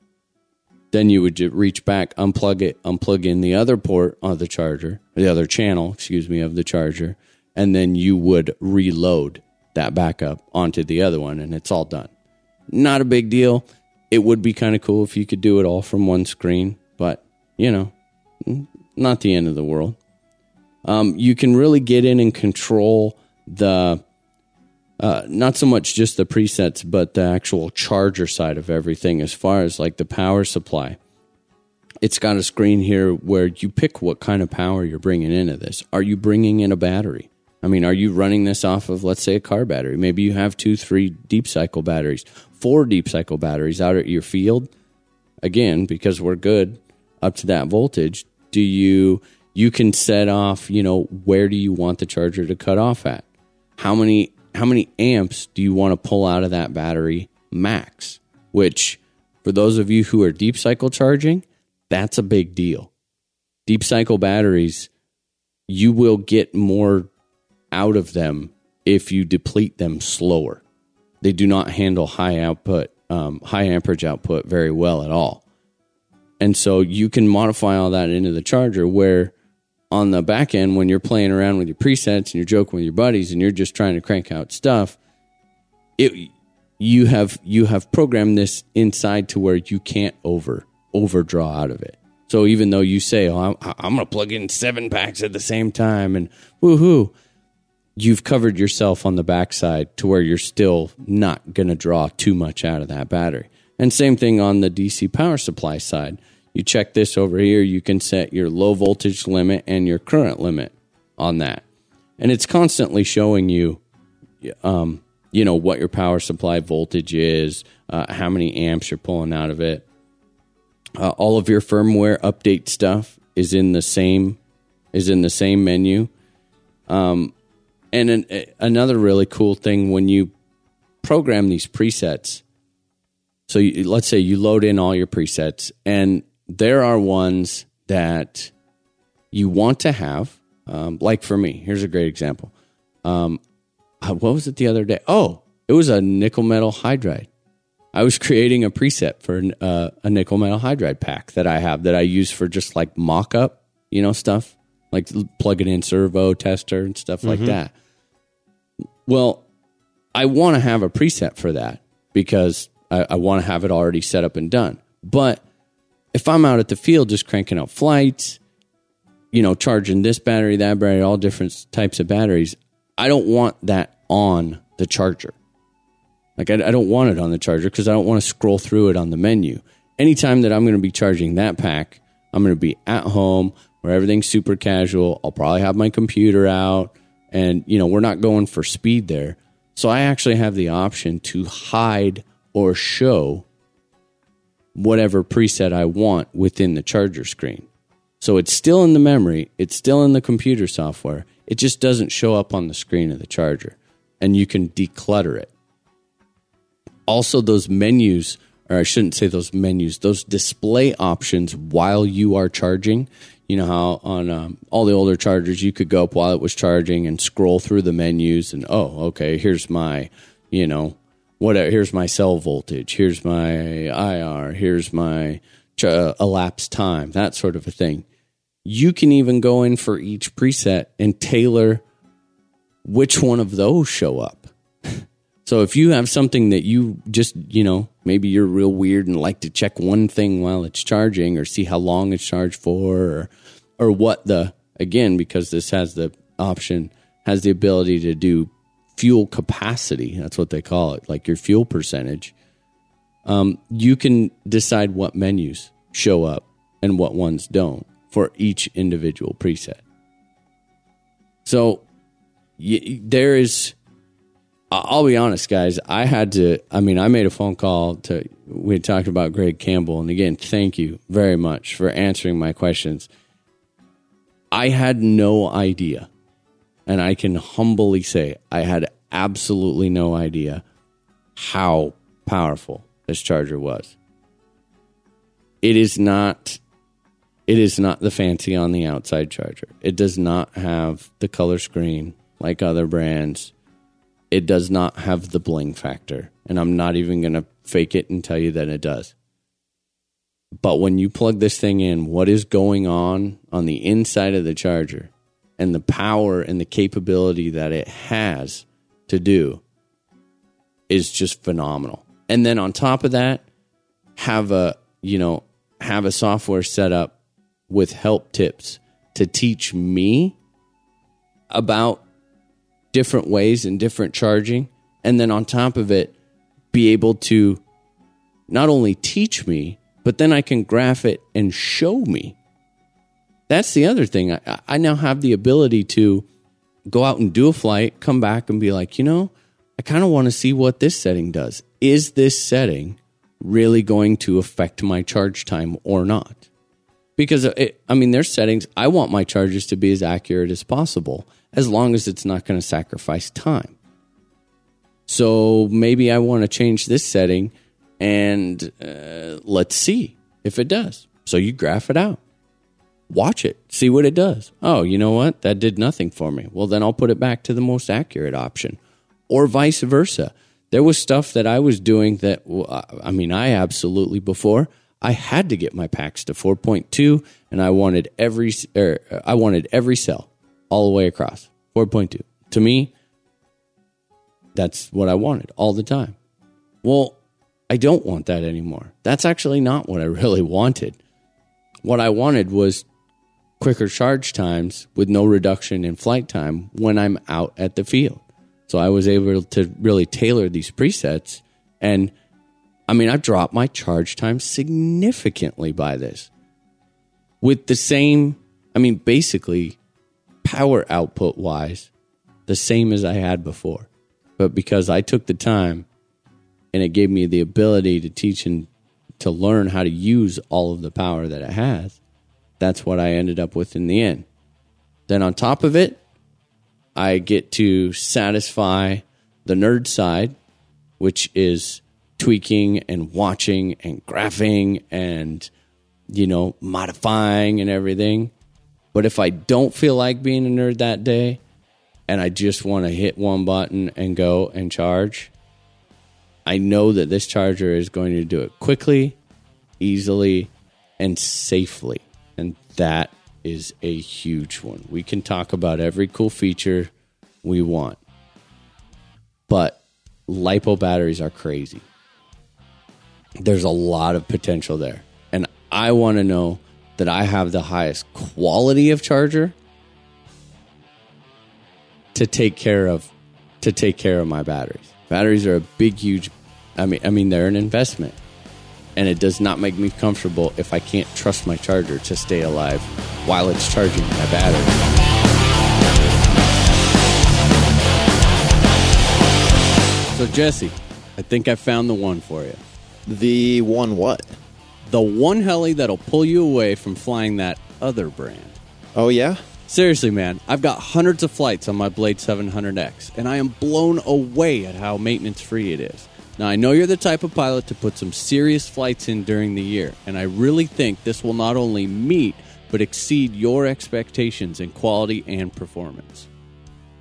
Then you would reach back, unplug it, unplug in the other port of the charger, the other channel, excuse me, of the charger, and then you would reload that backup onto the other one, and it's all done. Not a big deal. It would be kind of cool if you could do it all from one screen, but you know, not the end of the world. Um, you can really get in and control the uh, not so much just the presets, but the actual charger side of everything as far as like the power supply. It's got a screen here where you pick what kind of power you're bringing into this. Are you bringing in a battery? I mean, are you running this off of, let's say, a car battery? Maybe you have two, three deep cycle batteries, four deep cycle batteries out at your field. Again, because we're good up to that voltage, do you you can set off, you know, where do you want the charger to cut off at? How many how many amps do you want to pull out of that battery max? Which for those of you who are deep cycle charging, that's a big deal. Deep cycle batteries, you will get more out of them if you deplete them slower. They do not handle high output, um, high amperage output very well at all. And so you can modify all that into the charger where on the back end, when you're playing around with your presets and you're joking with your buddies and you're just trying to crank out stuff, it you have you have programmed this inside to where you can't over overdraw out of it. So even though you say, "Oh, I'm, I'm going to plug in seven packs at the same time," and woohoo, you've covered yourself on the backside to where you're still not going to draw too much out of that battery. And same thing on the DC power supply side. You check this over here, you can set your low voltage limit and your current limit on that. And it's constantly showing you um, you know what your power supply voltage is, uh, how many amps you're pulling out of it. Uh, all of your firmware update stuff is in the same is in the same menu. Um, and an, a- another really cool thing when you program these presets. So you, let's say you load in all your presets, and there are ones that you want to have. Um, like for me, here's a great example. Um, uh, what was it the other day? Oh, it was a nickel metal hydride. I was creating a preset for uh, a nickel metal hydride pack that I have that I use for just like mock up, you know, stuff like plugging in servo tester and stuff like mm-hmm. that. Well, I want to have a preset for that because I, I want to have it already set up and done. But if I'm out at the field just cranking out flights, you know, charging this battery, that battery, all different types of batteries, I don't want that on the charger. Like, I, I don't want it on the charger because I don't want to scroll through it on the menu. Anytime that I'm going to be charging that pack, I'm going to be at home where everything's super casual. I'll probably have my computer out and, you know, we're not going for speed there. So I actually have the option to hide or show whatever preset I want within the charger screen. So it's still in the memory, it's still in the computer software. It just doesn't show up on the screen of the charger. And you can declutter it. Also, those menus, or I shouldn't say those menus, those display options while you are charging. You know how on um, all the older chargers you could go up while it was charging and scroll through the menus and oh, okay, here's my, you know, whatever. Here's my cell voltage. Here's my IR. Here's my ch- uh, elapsed time. That sort of a thing. You can even go in for each preset and tailor which one of those show up. so if you have something that you just, you know, maybe you're real weird and like to check one thing while it's charging or see how long it's charged for or or what the again because this has the option has the ability to do fuel capacity. That's what they call it, like your fuel percentage. Um, you can decide what menus show up and what ones don't for each individual preset. So y- there is. I'll be honest, guys. I had to. I mean, I made a phone call to. We talked about Greg Campbell, and again, thank you very much for answering my questions. I had no idea and I can humbly say I had absolutely no idea how powerful this charger was. It is not it is not the fancy on the outside charger. It does not have the color screen like other brands. It does not have the bling factor, and I'm not even going to fake it and tell you that it does. But when you plug this thing in, what is going on on the inside of the charger and the power and the capability that it has to do is just phenomenal. And then on top of that, have a, you know, have a software set up with help tips to teach me about different ways and different charging. And then on top of it, be able to not only teach me, but then I can graph it and show me. That's the other thing. I, I now have the ability to go out and do a flight, come back and be like, you know, I kind of want to see what this setting does. Is this setting really going to affect my charge time or not? Because it, I mean, there's settings. I want my charges to be as accurate as possible, as long as it's not going to sacrifice time. So maybe I want to change this setting, and uh, let's see if it does. So you graph it out watch it, see what it does. Oh, you know what? That did nothing for me. Well, then I'll put it back to the most accurate option, or vice versa. There was stuff that I was doing that, I mean, I absolutely before I had to get my packs to 4.2, and I wanted every, er, I wanted every cell all the way across 4.2. To me, that's what I wanted all the time. Well, I don't want that anymore. That's actually not what I really wanted. What I wanted was quicker charge times with no reduction in flight time when I'm out at the field. So I was able to really tailor these presets. And I mean, I've dropped my charge time significantly by this. With the same, I mean, basically, power output wise, the same as I had before. But because I took the time and it gave me the ability to teach and to learn how to use all of the power that it has, that's what I ended up with in the end. Then on top of it, I get to satisfy the nerd side, which is tweaking and watching and graphing and, you know, modifying and everything. But if I don't feel like being a nerd that day and I just want to hit one button and go and charge, I know that this charger is going to do it quickly, easily, and safely. And that is a huge one. We can talk about every cool feature we want, but LiPo batteries are crazy. There's a lot of potential there. And I want to know that I have the highest quality of charger to take care of to take care of my batteries. Batteries are a big huge I mean I mean they're an investment and it does not make me comfortable if I can't trust my charger to stay alive while it's charging my battery. So Jesse, I think I found the one for you. The one what? the one heli that'll pull you away from flying that other brand. Oh yeah, Seriously, man, I've got hundreds of flights on my Blade 700X, and I am blown away at how maintenance free it is. Now, I know you're the type of pilot to put some serious flights in during the year, and I really think this will not only meet but exceed your expectations in quality and performance.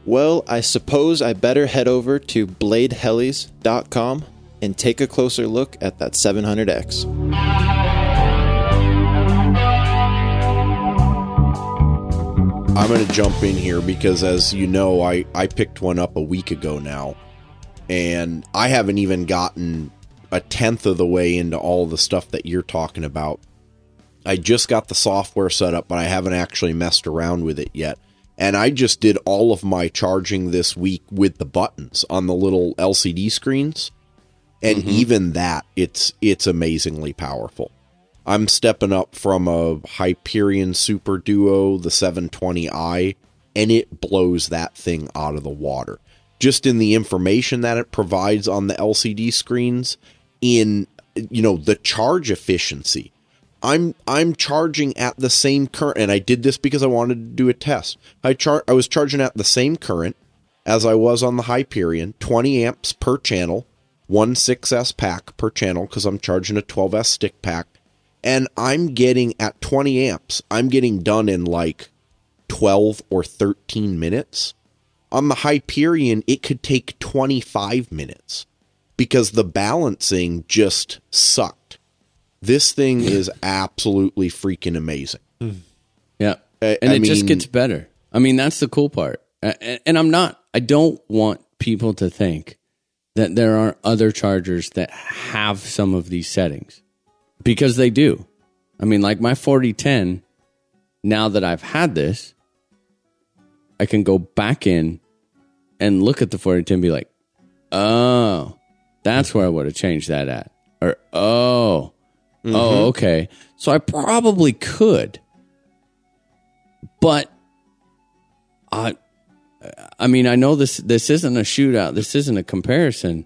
Well, I suppose I better head over to bladehelis.com and take a closer look at that 700X. I'm going to jump in here because, as you know, I, I picked one up a week ago now, and I haven't even gotten a tenth of the way into all the stuff that you're talking about. I just got the software set up, but I haven't actually messed around with it yet. And I just did all of my charging this week with the buttons on the little LCD screens. And mm-hmm. even that, it's it's amazingly powerful. I'm stepping up from a Hyperion Super Duo, the 720i, and it blows that thing out of the water. Just in the information that it provides on the LCD screens, in you know the charge efficiency. I'm I'm charging at the same current, and I did this because I wanted to do a test. I char- I was charging at the same current as I was on the Hyperion, 20 amps per channel, one 6S pack per channel because I'm charging a 12S stick pack, and I'm getting at 20 amps. I'm getting done in like 12 or 13 minutes. On the Hyperion, it could take 25 minutes because the balancing just sucked. This thing is absolutely freaking amazing. Hmm. Yeah. I- and I it just gets better. I mean, that's the cool part. A- a- And I'm not, I don't want people to think that there are other chargers that have some of these settings because they do. I mean, like my 4010, now that I've had this, I can go back in and look at the 4010 and be like, oh, that's where I would have changed that at. Or, oh, oh, mm-hmm. okay. So I probably could but I, I mean, I know this. This isn't a shootout. This isn't a comparison.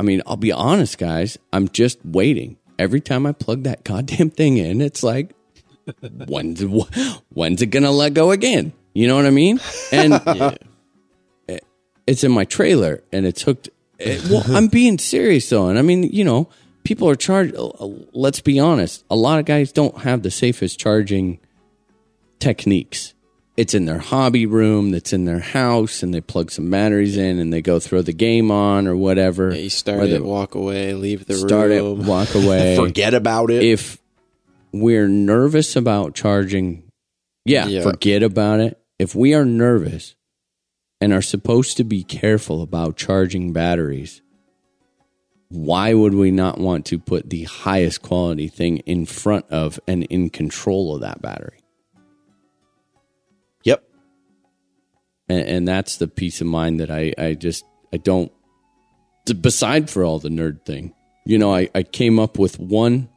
I mean, I'll be honest, guys. I'm just waiting. Every time I plug that goddamn thing in, it's like, when's it, when's it gonna let go again? You know what I mean? And it- it's in my trailer, and it's hooked. it- well, I'm being serious though, and I mean, you know, people are charged. Let's be honest. A lot of guys don't have the safest charging techniques. It's in their hobby room, that's in their house, and they plug some batteries in and they go throw the game on or whatever. You start it, walk away, leave the start it, walk away. Forget about it. if we're nervous about charging, yeah, Yeah. forget about it. If we are nervous and are supposed to be careful about charging batteries, why would we not want to put the highest quality thing in front of and in control of that battery? And, and that's the peace of mind that I, I just I don't. Beside for all the nerd thing, you know, I, I came up with one.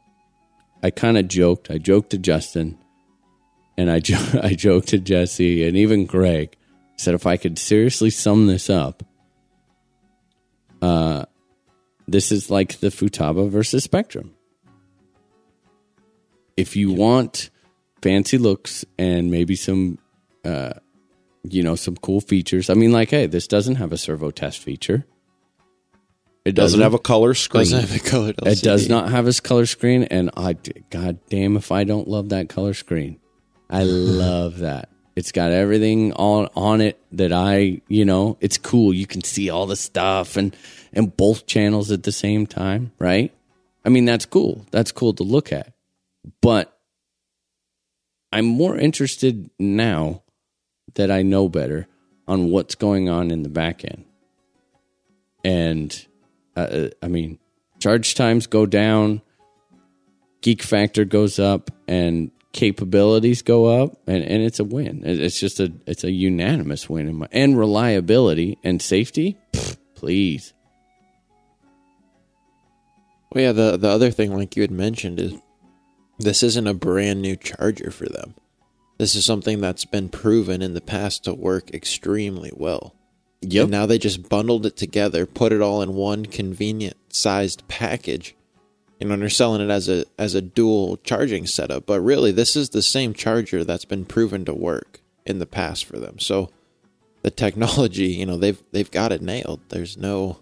I kind of joked. I joked to Justin, and I jo- I joked to Jesse, and even Greg. Said if I could seriously sum this up, uh, this is like the Futaba versus Spektrum. If you want fancy looks and maybe some you know some cool features. I mean, like, hey, this doesn't have a servo test feature. It Doesn't have a color screen. Doesn't have a colored It does not have a color screen, and I, god damn, if I don't love that color screen, I love that. It's got everything on on it that I, you know, it's cool. You can see all the stuff and and both channels at the same time, right? I mean, that's cool. That's cool to look at. But I'm more interested now that I know better on what's going on in the back end. And uh, I mean, charge times go down, geek factor goes up, and capabilities go up, and, and it's a win. It's just a it's a unanimous win, in my, and reliability and safety. please, Well, yeah, the the other thing, like you had mentioned, is this isn't a brand new charger for them. This is something that's been proven in the past to work extremely well. Yep. And now they just bundled it together, put it all in one convenient sized package, You know, and they're selling it as a as a dual charging setup, but really this is the same charger that's been proven to work in the past for them. So the technology, you know, they've they've got it nailed. There's no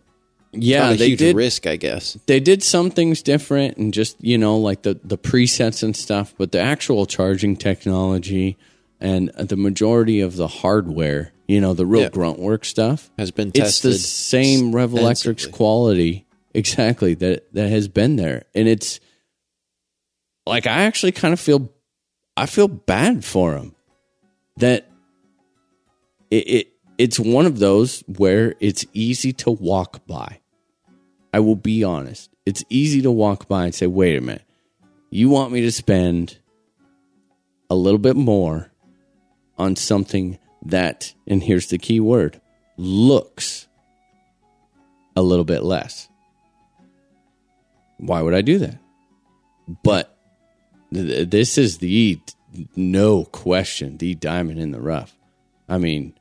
Yeah, they huge did. risk, I guess. They did some things different, and just you know, like the the presets and stuff. But the actual charging technology and the majority of the hardware, you know, the real Yeah. grunt work stuff, Has been it's the same Revolectrix's quality exactly that that has been there, and it's like I actually kind of feel I feel bad for him that it, it it's one of those where it's easy to walk by. I will be honest. It's easy to walk by and say, "Wait a minute. You want me to spend a little bit more on something that and here's the key word, looks a little bit less." Why would I do that? But th- this is the no question the diamond in the rough. I mean,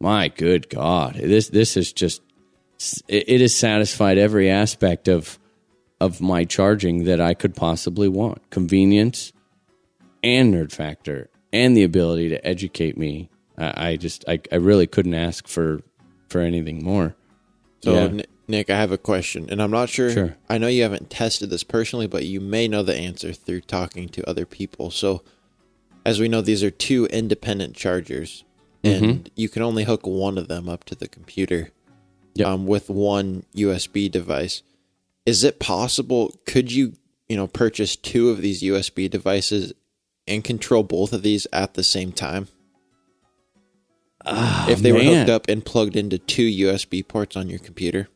my good God, this this is just it, has satisfied every aspect of of my charging that I could possibly want: convenience and nerd factor, and the ability to educate me. I, I just I, I really couldn't ask for for anything more. So, Yeah. Nick, I have a question, and I'm not sure. Sure. I know you haven't tested this personally, but you may know the answer through talking to other people. So, as we know, these are two independent chargers, Mm-hmm. and you can only hook one of them up to the computer Yep. um, with one USB device. Is it possible? Could you, you know, purchase two of these USB devices and control both of these at the same time? if they were Ah, hooked up and plugged into two USB ports on your computer.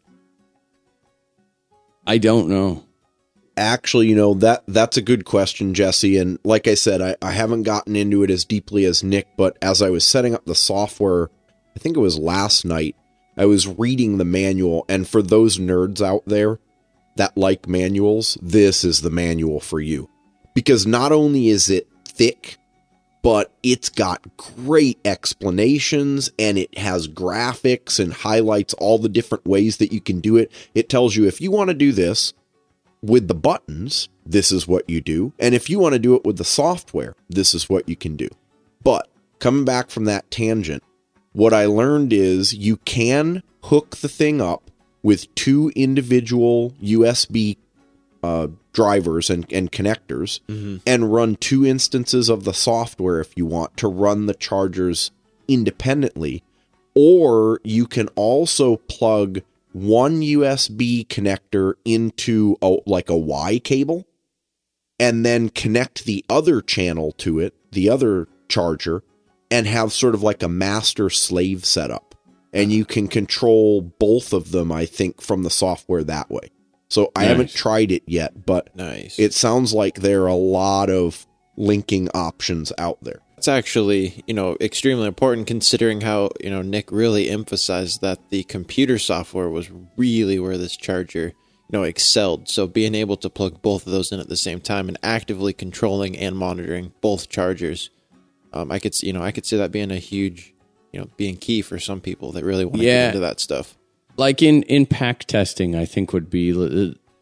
I don't know. Actually, you know, that that's a good question, Jesse. And like I said, I, I haven't gotten into it as deeply as Nick, but as I was setting up the software, I think it was last night, I was reading the manual. And for those nerds out there that like manuals, this is the manual for you. Because not only is it thick, but it's got great explanations and it has graphics and highlights all the different ways that you can do it. It tells you if you want to do this, with the buttons, this is what you do. And if you want to do it with the software, this is what you can do. But coming back from that tangent, what I learned is you can hook the thing up with two individual USB uh, drivers and, and connectors and run two instances of the software if you want to run the chargers independently. Or you can also plug one USB connector into a, like a Y cable and then connect the other channel to it, the other charger, and have sort of like a master slave setup. And you can control both of them, I think, from the software that way. So I haven't tried it yet, but Nice. it sounds like there are a lot of linking options out there. It's actually, you know, extremely important considering how, you know, Nick really emphasized that the computer software was really where this charger, you know, excelled. So being able to plug both of those in at the same time and actively controlling and monitoring both chargers, um, I could, see, you know, I could see that being a huge, you know, being key for some people that really want to Yeah. get into that stuff. like in in pack testing i think would be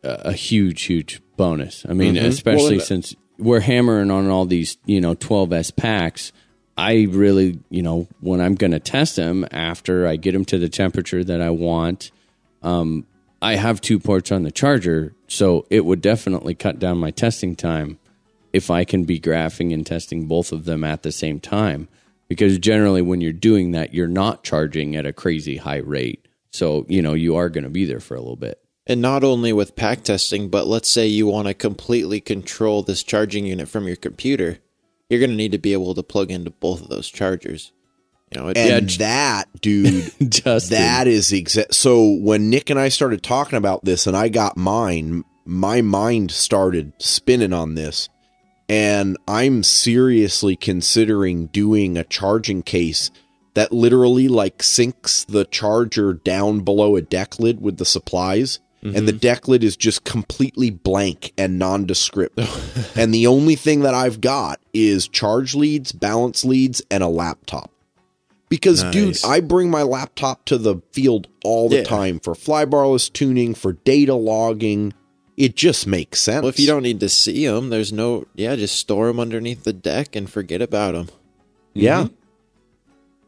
a huge huge bonus i mean especially Well, since we're hammering on all these you know 12s packs i really you know when i'm going to test them after i get them to the temperature that i want um, i have two ports on the charger so it would definitely cut down my testing time if i can be graphing and testing both of them at the same time because generally when you're doing that you're not charging at a crazy high rate so you know you are going to be there for a little bit And not only with pack testing, but let's say you want to completely control this charging unit from your computer, you're going to need to be able to plug into both of those chargers. You know, it, And that, dude, Justin. that is exact. So when Nick and I started talking about this, and I got mine, my mind started spinning on this, and I'm seriously considering doing a charging case that literally like sinks the charger down below a deck lid with the supplies. And the mm-hmm. deck lid is just completely blank and nondescript. and the only thing that I've got is charge leads, balance leads, and a laptop. Because, dude, I bring my laptop to the field all the Yeah. time for flybarless tuning, for data logging. It just makes sense. Well, if you don't need to see them, there's no. Yeah, just store them underneath the deck and forget about them. yeah,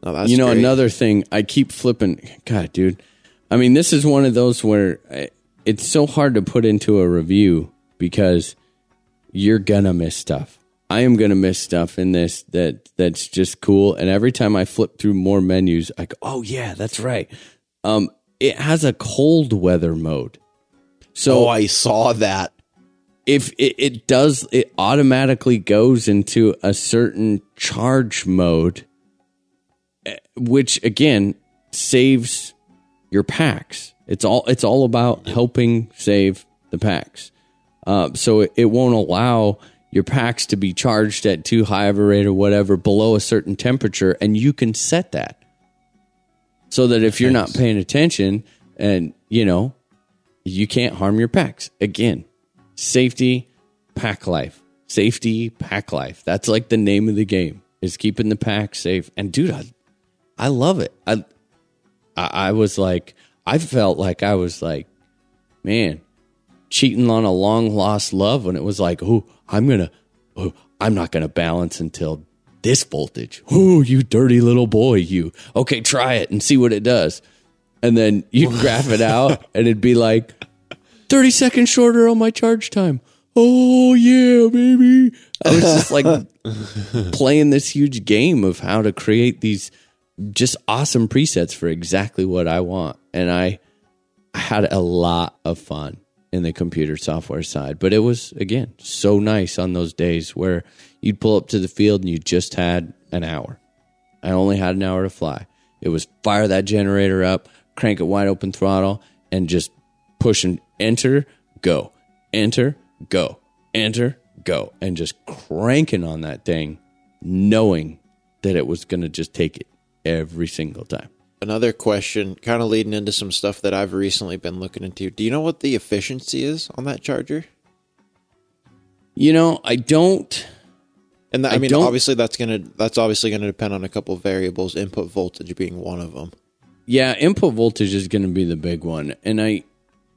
No, that's you know, great. another thing, I keep flipping. God, dude. I mean, this is one of those where I- it's so hard to put into a review because you're gonna miss stuff. I am gonna miss stuff in this that that's just cool. And every time I flip through more menus, I go, "Oh yeah, that's right." Um, it has a cold weather mode. So oh, I saw that. if it, it does it automatically goes into a certain charge mode eh, which again saves your packs. It's all it's all about helping save the packs. Uh, so it, it won't allow your packs to be charged at too high of a rate or whatever below a certain temperature and you can set that. So that if you're not paying attention and you know you can't harm your packs. Again safety pack life. Safety pack life. That's like the name of the game is keeping the pack safe. And dude i, I love it. I, I i was like i felt like i was like man cheating on a long lost love when it was like oh i'm gonna oh, i'm not gonna balance until this voltage. Oh you dirty little boy you. Okay try it and see what it does and then you graph it out and it'd be like 30 seconds shorter on my charge time. Oh, yeah, baby. I was just like playing this huge game of how to create these just awesome presets for exactly what I want. And I, I had a lot of fun in the computer software side, but it was, again, so nice on those days where you'd pull up to the field and you just had an hour. I only had an hour to fly. It was fire that generator up, crank it wide open throttle, and just push and enter, go, enter, go, enter, go, and just cranking on that thing, knowing that it was going to just take it every single time. Another question, kind of leading into some stuff that I've recently been looking into. Do you know what the efficiency is on that charger? You know, I don't. And that, I, I mean, obviously that's gonna that's obviously gonna depend on a couple of variables, input voltage being one of them. Yeah, input voltage is going to be the big one, and I,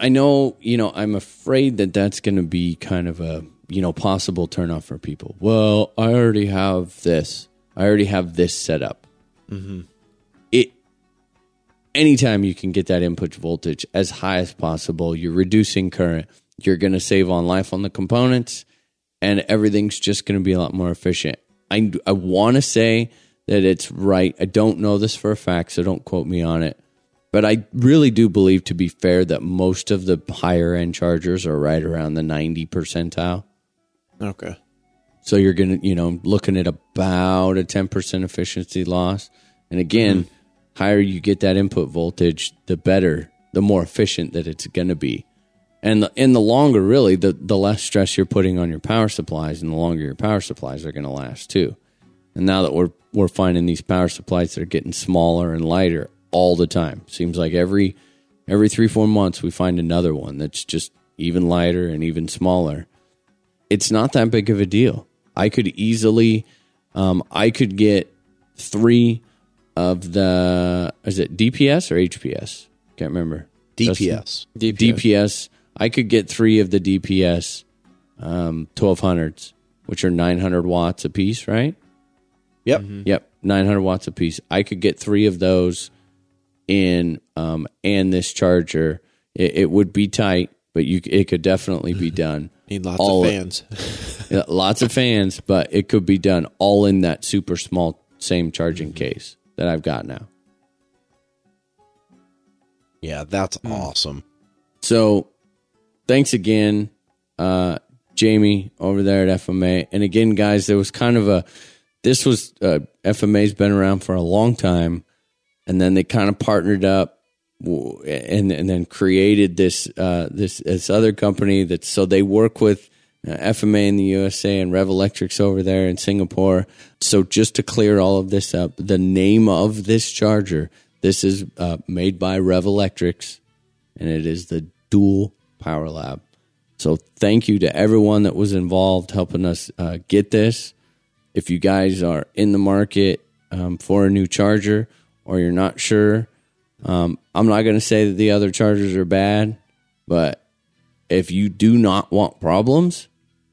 I know, you know, I'm afraid that that's going to be kind of a, you know, possible turnoff for people. Well, I already have this. I already have this set up. Mm-hmm. It. Anytime you can get that input voltage as high as possible, you're reducing current. You're going to save on life on the components, and everything's just going to be a lot more efficient. I I want to say that it's right. I don't know this for a fact, so don't quote me on it. But I really do believe, to be fair, that most of the higher end chargers are right around the 90 percentile. Okay. So you're going to, you know, looking at about a 10% efficiency loss. And again, mm-hmm. higher you get that input voltage, the better, the more efficient that it's going to be. And the, and the longer, really, the, the less stress you're putting on your power supplies, and the longer your power supplies are going to last too. And now that we're we're finding these power supplies that are getting smaller and lighter all the time, seems like every every three four months we find another one that's just even lighter and even smaller. It's not that big of a deal. I could easily, um, I could get three of the is it DPS or HPS? Can't remember. DPS. DPS. DPS. I could get three of the DPS um, 1200s, which are 900 watts a piece, right? Yep. Yep, 900 watts a piece. I could get three of those in um, and this charger. It, it would be tight, but you it could definitely be done. Need lots All- of fans. Lots of fans, but it could be done all in that super small same charging case that I've got now. Yeah, that's awesome. So thanks again, uh, Jamie over there at FMA. And again, guys, there was kind of a this was uh, FMA's been around for a long time, and then they kind of partnered up and and then created this uh, this this other company that so they work with uh, FMA in the USA and Revolectrix over there in Singapore. So just to clear all of this up, the name of this charger, this is uh, made by Revolectrix, and it is the Dual Power Lab. So thank you to everyone that was involved helping us uh, get this. If you guys are in the market um, for a new charger or you're not sure, um, I'm not going to say that the other chargers are bad, but if you do not want problems,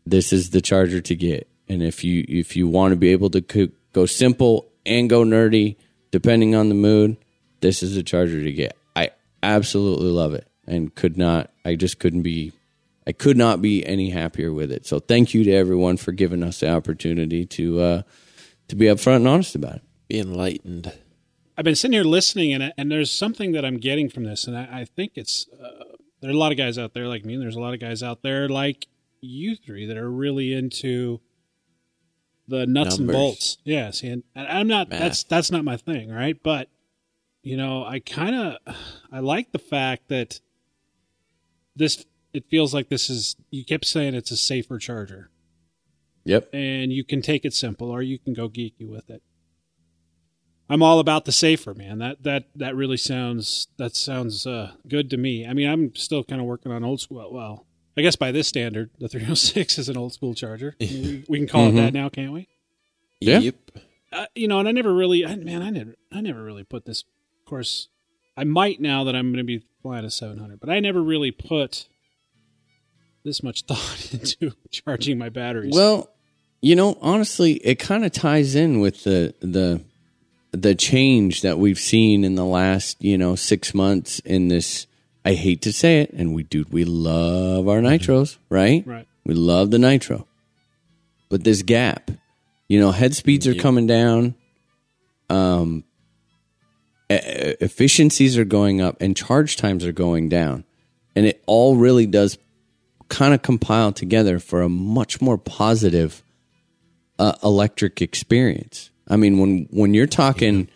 this is the charger to get. And if you if you want to be able to go simple and go nerdy, depending on the mood, this is the charger to get. I absolutely love it and could not. I just couldn't be. I could not be any happier with it. So thank you to everyone for giving us the opportunity to uh, to be upfront and honest about it. Be enlightened. I've been sitting here listening, and and there's something that I'm getting from this, and I, I think it's uh, there are a lot of guys out there like me, and there's a lot of guys out there like you three that are really into the nuts and Numbers. bolts. Yes, and, and I'm not. Math. That's that's not my thing, right? But you know, I kind of I like the fact that this. It feels like this is. You kept saying it's a safer charger, Yep. and you can take it simple, or you can go geeky with it. I'm all about the safer, man. That that that really sounds that sounds uh, good to me. I mean, I'm still kind of working on old school. Well, I guess by this standard, the 306 is an old school charger. I mean, we, we can call it that now, can't we? Yeah. Yep. Uh, you know, and I never really, I, man, I never, I never really put this. Of course, I might now that I'm going to be flying a 700, but I never really put this much thought into charging my batteries. Well, you know, honestly, it kind of ties in with the the the change that we've seen in the last, you know, six months in this. I hate to say it, and we do. We love our nitros, right? right. We love the nitro, but this gap, you know, head speeds are coming down. Um, efficiencies are going up, and charge times are going down, and it all really does kind of compile together for a much more positive uh, electric experience. I mean, when when you're talking,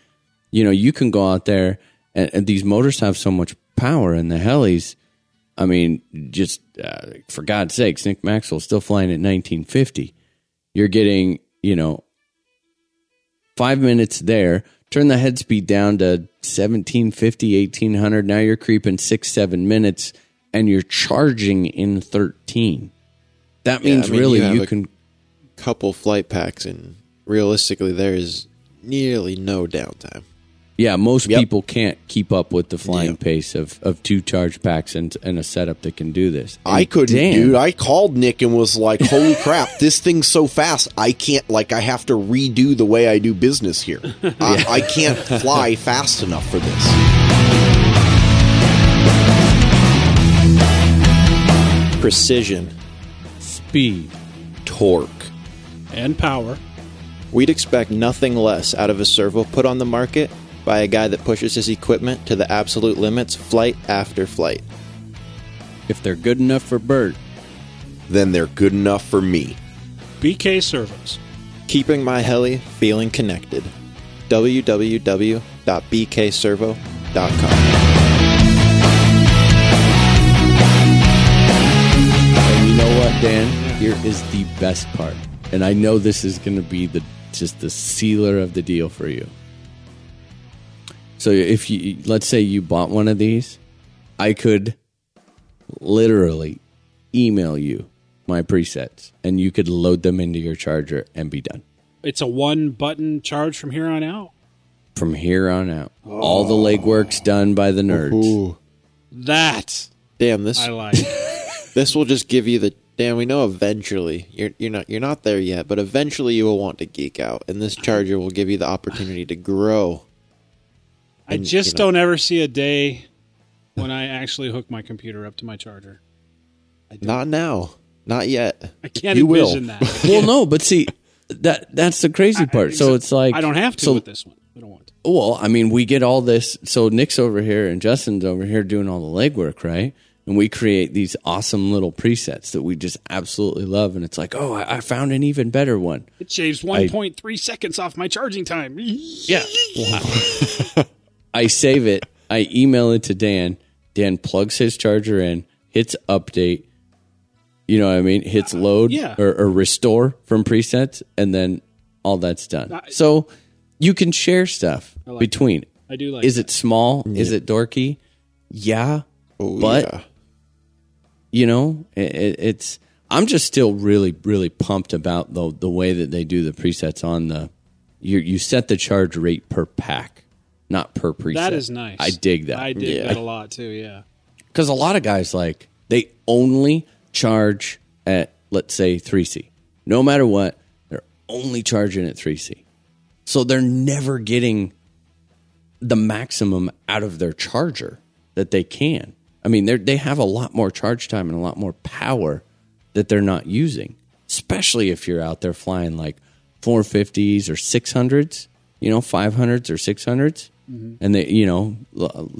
you know, you can go out there and, and these motors have so much power in the helis. I mean, just uh, for God's sakes, Nick Maxwell's still flying at 1950. You're getting, you know, five minutes there. Turn the head speed down to 1750, 1800. Now you're creeping six, seven minutes, and you're charging in 13. That Yeah, means I mean, really you you can Couple flight packs, and realistically, there is nearly no downtime. Yeah, most Yep. people can't keep up with the flying Yep. pace of, of two charge packs and, and a setup that can do this. I couldn't, damn, dude. I called Nick and was like, "Holy crap, this thing's so fast! I can't like I have to redo the way I do business here. I, I can't fly fast enough for this." Precision. Speed Torque. and power. We'd expect nothing less out of a servo put on the market by a guy that pushes his equipment to the absolute limits flight after flight. if they're good enough for Bert, Then they're good enough for me. BK servos. Keeping my heli feeling connected. www.bkservo.com. what, Dan? Here is the best part, and I know this is going to be the just the sealer of the deal for you. So if you let's say you bought one of these, I could literally email you my presets, and you could load them into your charger and be done. It's a one button charge from here on out. from here on out. All the oh. legwork's done by the nerds. Ooh. That Damn, this I like. this will just give you the damn we know eventually you're you're not you're not there yet, but eventually you will want to geek out and this charger will give you the opportunity to grow. I And, just you know- don't ever see a day when I actually hook my computer up to my charger. Not now. Not yet. I can't You will. envision that. Well, no, but see that that's the crazy part. so it's like I don't have to So, with this one. I don't want to. well, I mean, we get all this. So Nick's over here and Justin's over here doing all the legwork, right? And we create these awesome little presets that we just absolutely love. And it's like, oh, I, I found an even better one. It shaves 1.3 seconds off my charging time. Yeah. I save it. I email it to Dan. Dan plugs his charger in, hits update. You know what I mean? Hits uh, load yeah. or, or restore from presets, and then all that's done. I- so you can share stuff like between. I do like Is that. it small? Is it dorky? Yeah. Oh But- yeah. You know, it, it, it's. I'm just still really, really pumped about the the way that they do the presets on the. You you set the charge rate per pack, not per preset. That is nice. I dig that. I dig Yeah. that a lot too. Yeah. because a lot of guys like They only charge at let's say 3C. No matter what, they're only charging at 3C. So they're never getting the maximum out of their charger that they can. I mean, they they have a lot more charge time and a lot more power that they're not using, especially if you're out there flying like 450s or 600s, you know, 500s or 600s. Mm-hmm. And they, you know,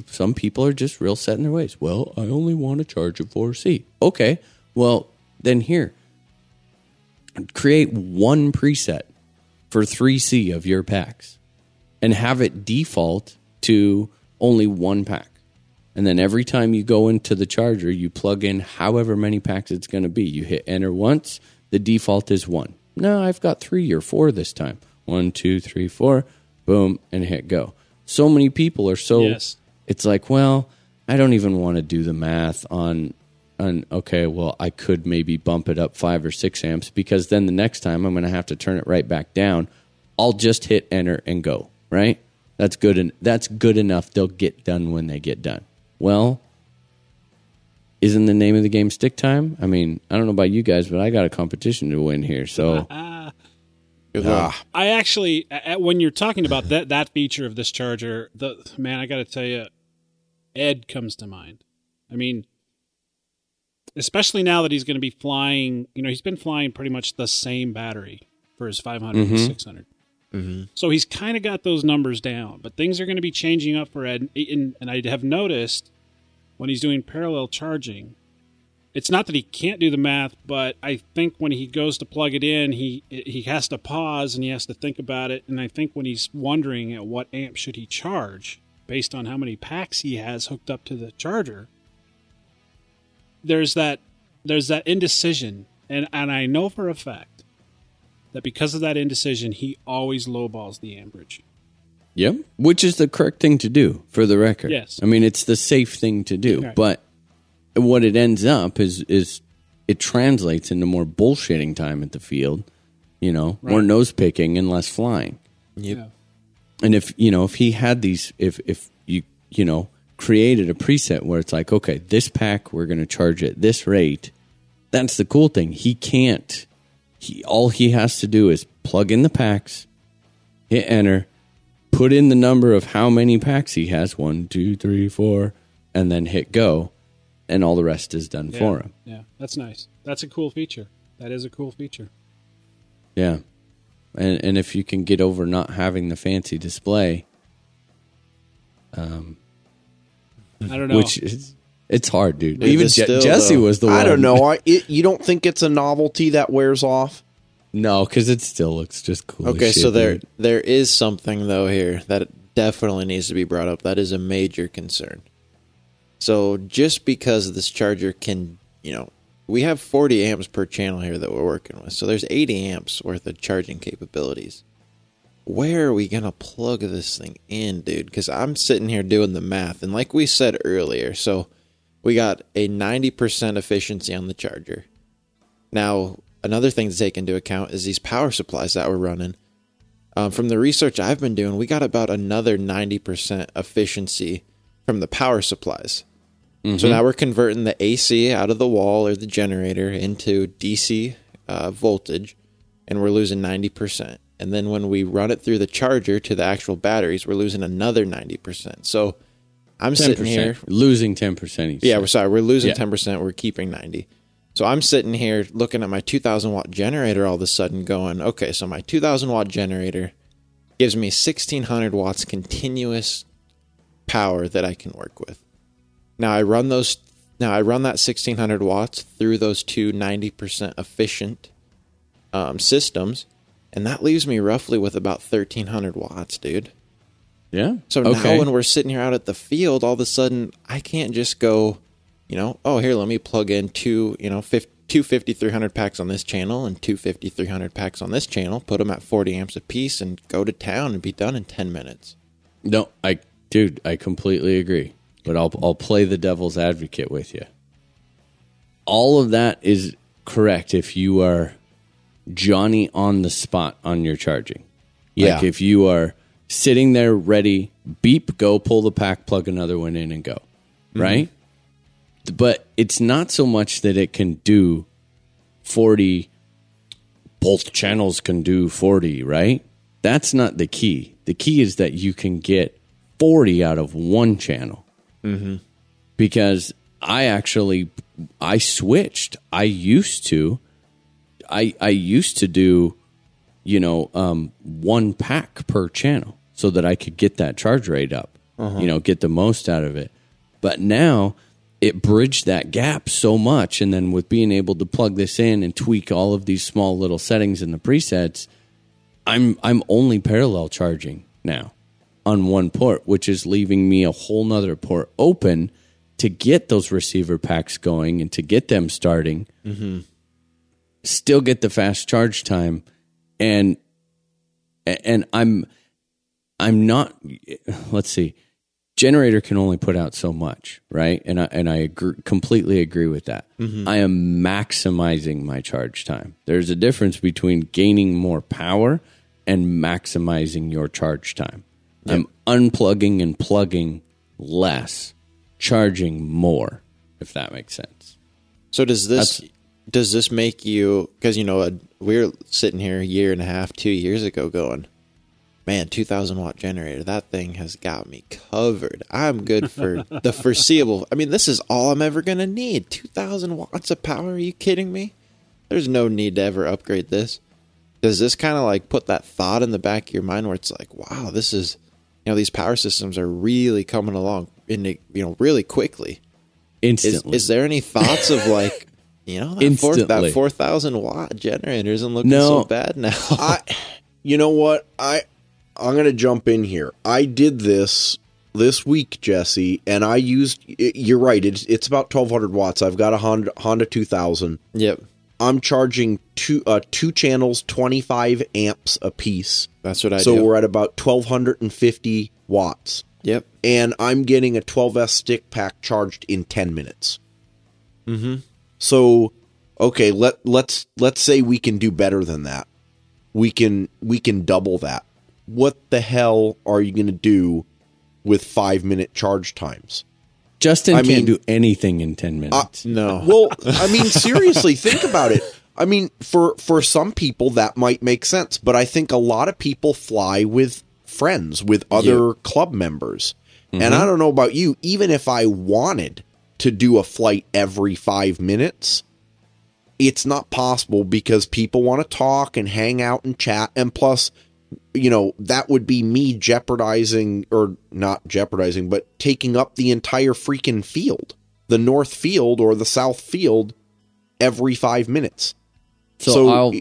some people are just real set in their ways. Well, I only want to charge at 4C. Okay. Well, then here, create one preset for 3C of your packs and have it default to only one pack. And then every time you go into the charger, you plug in however many packs it's going to be. You hit enter once, the default is one. No, I've got three or four this time. One, two, three, four, boom, and hit go. So many people are so. Yes. It's like, well, I don't even want to do the math on on okay, well, I could maybe bump it up five or six amps because then the next time I'm going to have to turn it right back down. I'll just hit enter and go. Right? That's good. And that's good enough. They'll get done when they get done. Well, isn't the name of the game stick time? I mean, I don't know about you guys, but I got a competition to win here. So I actually, a- a- when you're talking about that that feature of this charger, the man, I got to tell you, Ed comes to mind. I mean, especially now that he's going to be flying. You know, he's been flying pretty much the same battery for his 500 and mm-hmm. 600. Mm-hmm. So he's kind of got those numbers down, but things are going to be changing up for Ed. And, and I have noticed when he's doing parallel charging, it's not that he can't do the math, but I think when he goes to plug it in, he he has to pause and he has to think about it. And I think when he's wondering at what amp should he charge based on how many packs he has hooked up to the charger, there's that there's that indecision, and and I know for a fact that because of that indecision, he always lowballs the amperage. Yep. Which is the correct thing to do for the record. Yes. I mean, it's the safe thing to do. Right. But what it ends up is is it translates into more bullshitting time at the field, you know, more Right. nose picking and less flying. Yep. And if, you know, if he had these if if you, you know, created a preset where it's like, okay, this pack we're going to charge at this rate, that's the cool thing. He can't he all he has to do is plug in the packs, hit enter, put in the number of how many packs he has one, two, three, four, and then hit go, and all the rest is done Yeah. for him. Yeah, that's nice. That's a cool feature. That is a cool feature. Yeah. And and if you can get over not having the fancy display, um, I don't know. which is it's hard, dude. Dude, Even Je- still, Jesse though- was the one. I don't know. I, it, you don't think it's a novelty that wears off? No, because it still looks just cool. Okay, shit, so there dude. there is something though here that definitely needs to be brought up. That is a major concern. So just because this charger can, you know, we have 40 amps per channel here that we're working with. So there's 80 amps worth of charging capabilities. Where are we going to plug this thing in, dude? Cuz I'm sitting here doing the math and like we said earlier, so we got a 90% efficiency on the charger. Now, another thing to take into account is these power supplies that we're running. Um, from the research I've been doing, we got about another 90% efficiency from the power supplies. So now we're converting the AC out of the wall or the generator into DC uh, voltage, and we're losing 90%. And then when we run it through the charger to the actual batteries, we're losing another 90%. So I'm ten sitting here losing ten percent each. yeah, we're sorry. We're losing Yeah. ten percent. We're keeping ninety. So I'm sitting here looking at my two thousand watt generator all of a sudden, going, okay, so my two thousand watt generator gives me sixteen hundred watts continuous power that I can work with. Now I run those. Now I run that sixteen hundred watts through those two 90 percent efficient um, systems, and that leaves me roughly with about thirteen hundred watts, dude. Yeah. So now when we're sitting here out at the field, all of a sudden I can't just go, you know, oh here let me plug in two, you know, 50, two 5300 packs on this channel and two 5300 packs on this channel, put them at 40 amps apiece and go to town and be done in 10 minutes. No, I, dude, I completely agree. But I'll I'll play the devil's advocate with you. All of that is correct if you are Johnny on the spot on your charging. Like Yeah. if you are sitting there ready, beep, go pull the pack, plug another one in, and go. Mm-hmm. Right. but it's not so much that it can do 40 both channels can do 40 right? That's not the key. The key is that you can get 40 out of one channel. Mm-hmm. Because i actually i switched. I used to i i used to do you know um, one pack per channel so that i could get that charge rate up you know get the most out of it. But now it bridged that gap so much. And then with being able to plug this in and tweak all of these small little settings in the presets i'm i'm only parallel charging now on one port which is leaving me a whole nother port open to get those receiver packs going and to get them starting. Still get the fast charge time and and i'm i'm not let's see generator can only put out so much, right? And I and I agree, completely agree with that. Mm-hmm. I am maximizing my charge time. There's a difference between gaining more power and maximizing your charge time. I'm unplugging and plugging less, charging more, if that makes sense. So does this That's- does this make you because you know uh, we are sitting here a year and a half, two years ago, going, man, two thousand watt generator. That thing has got me covered. I'm good for the foreseeable. I mean, this is all I'm ever gonna need. Two thousand watts of power. Are you kidding me? There's no need to ever upgrade this. Does this kind of like put that thought in the back of your mind where it's like, wow, this is, you know, these power systems are really coming along in the, you know really quickly. Is, Instantly. is there any thoughts of like, you know, that four, Instantly. that four thousand watt generator isn't looking No. so bad now? I, you know what? I, I'm gonna jump in here. I did this this week, Jesse, and I used. You're right. It's it's about 1,200 watts. I've got a Honda Honda 2000. yep, I'm charging two uh two channels, 25 amps a piece. that's what I so do. So we're at about 1,250 watts, yep, and I'm getting a 12s stick pack charged in 10 minutes. mm-hmm. So, okay, let let's let's say we can do better than that. We can we can double that. What the hell are you going to do with 5 minute charge times? Justin I can't mean- do anything in 10 minutes. No, Well, I mean seriously, think about it. I mean, for for some people that might make sense, but I think a lot of people fly with friends, with other club members. And mm-hmm. I don't know about you, even if I wanted to do a flight every 5 minutes, it's not possible because people want to talk and hang out and chat and plus you know that would be me jeopardizing or not jeopardizing but taking up the entire freaking field the north field or the south field every 5 minutes so, so- I'll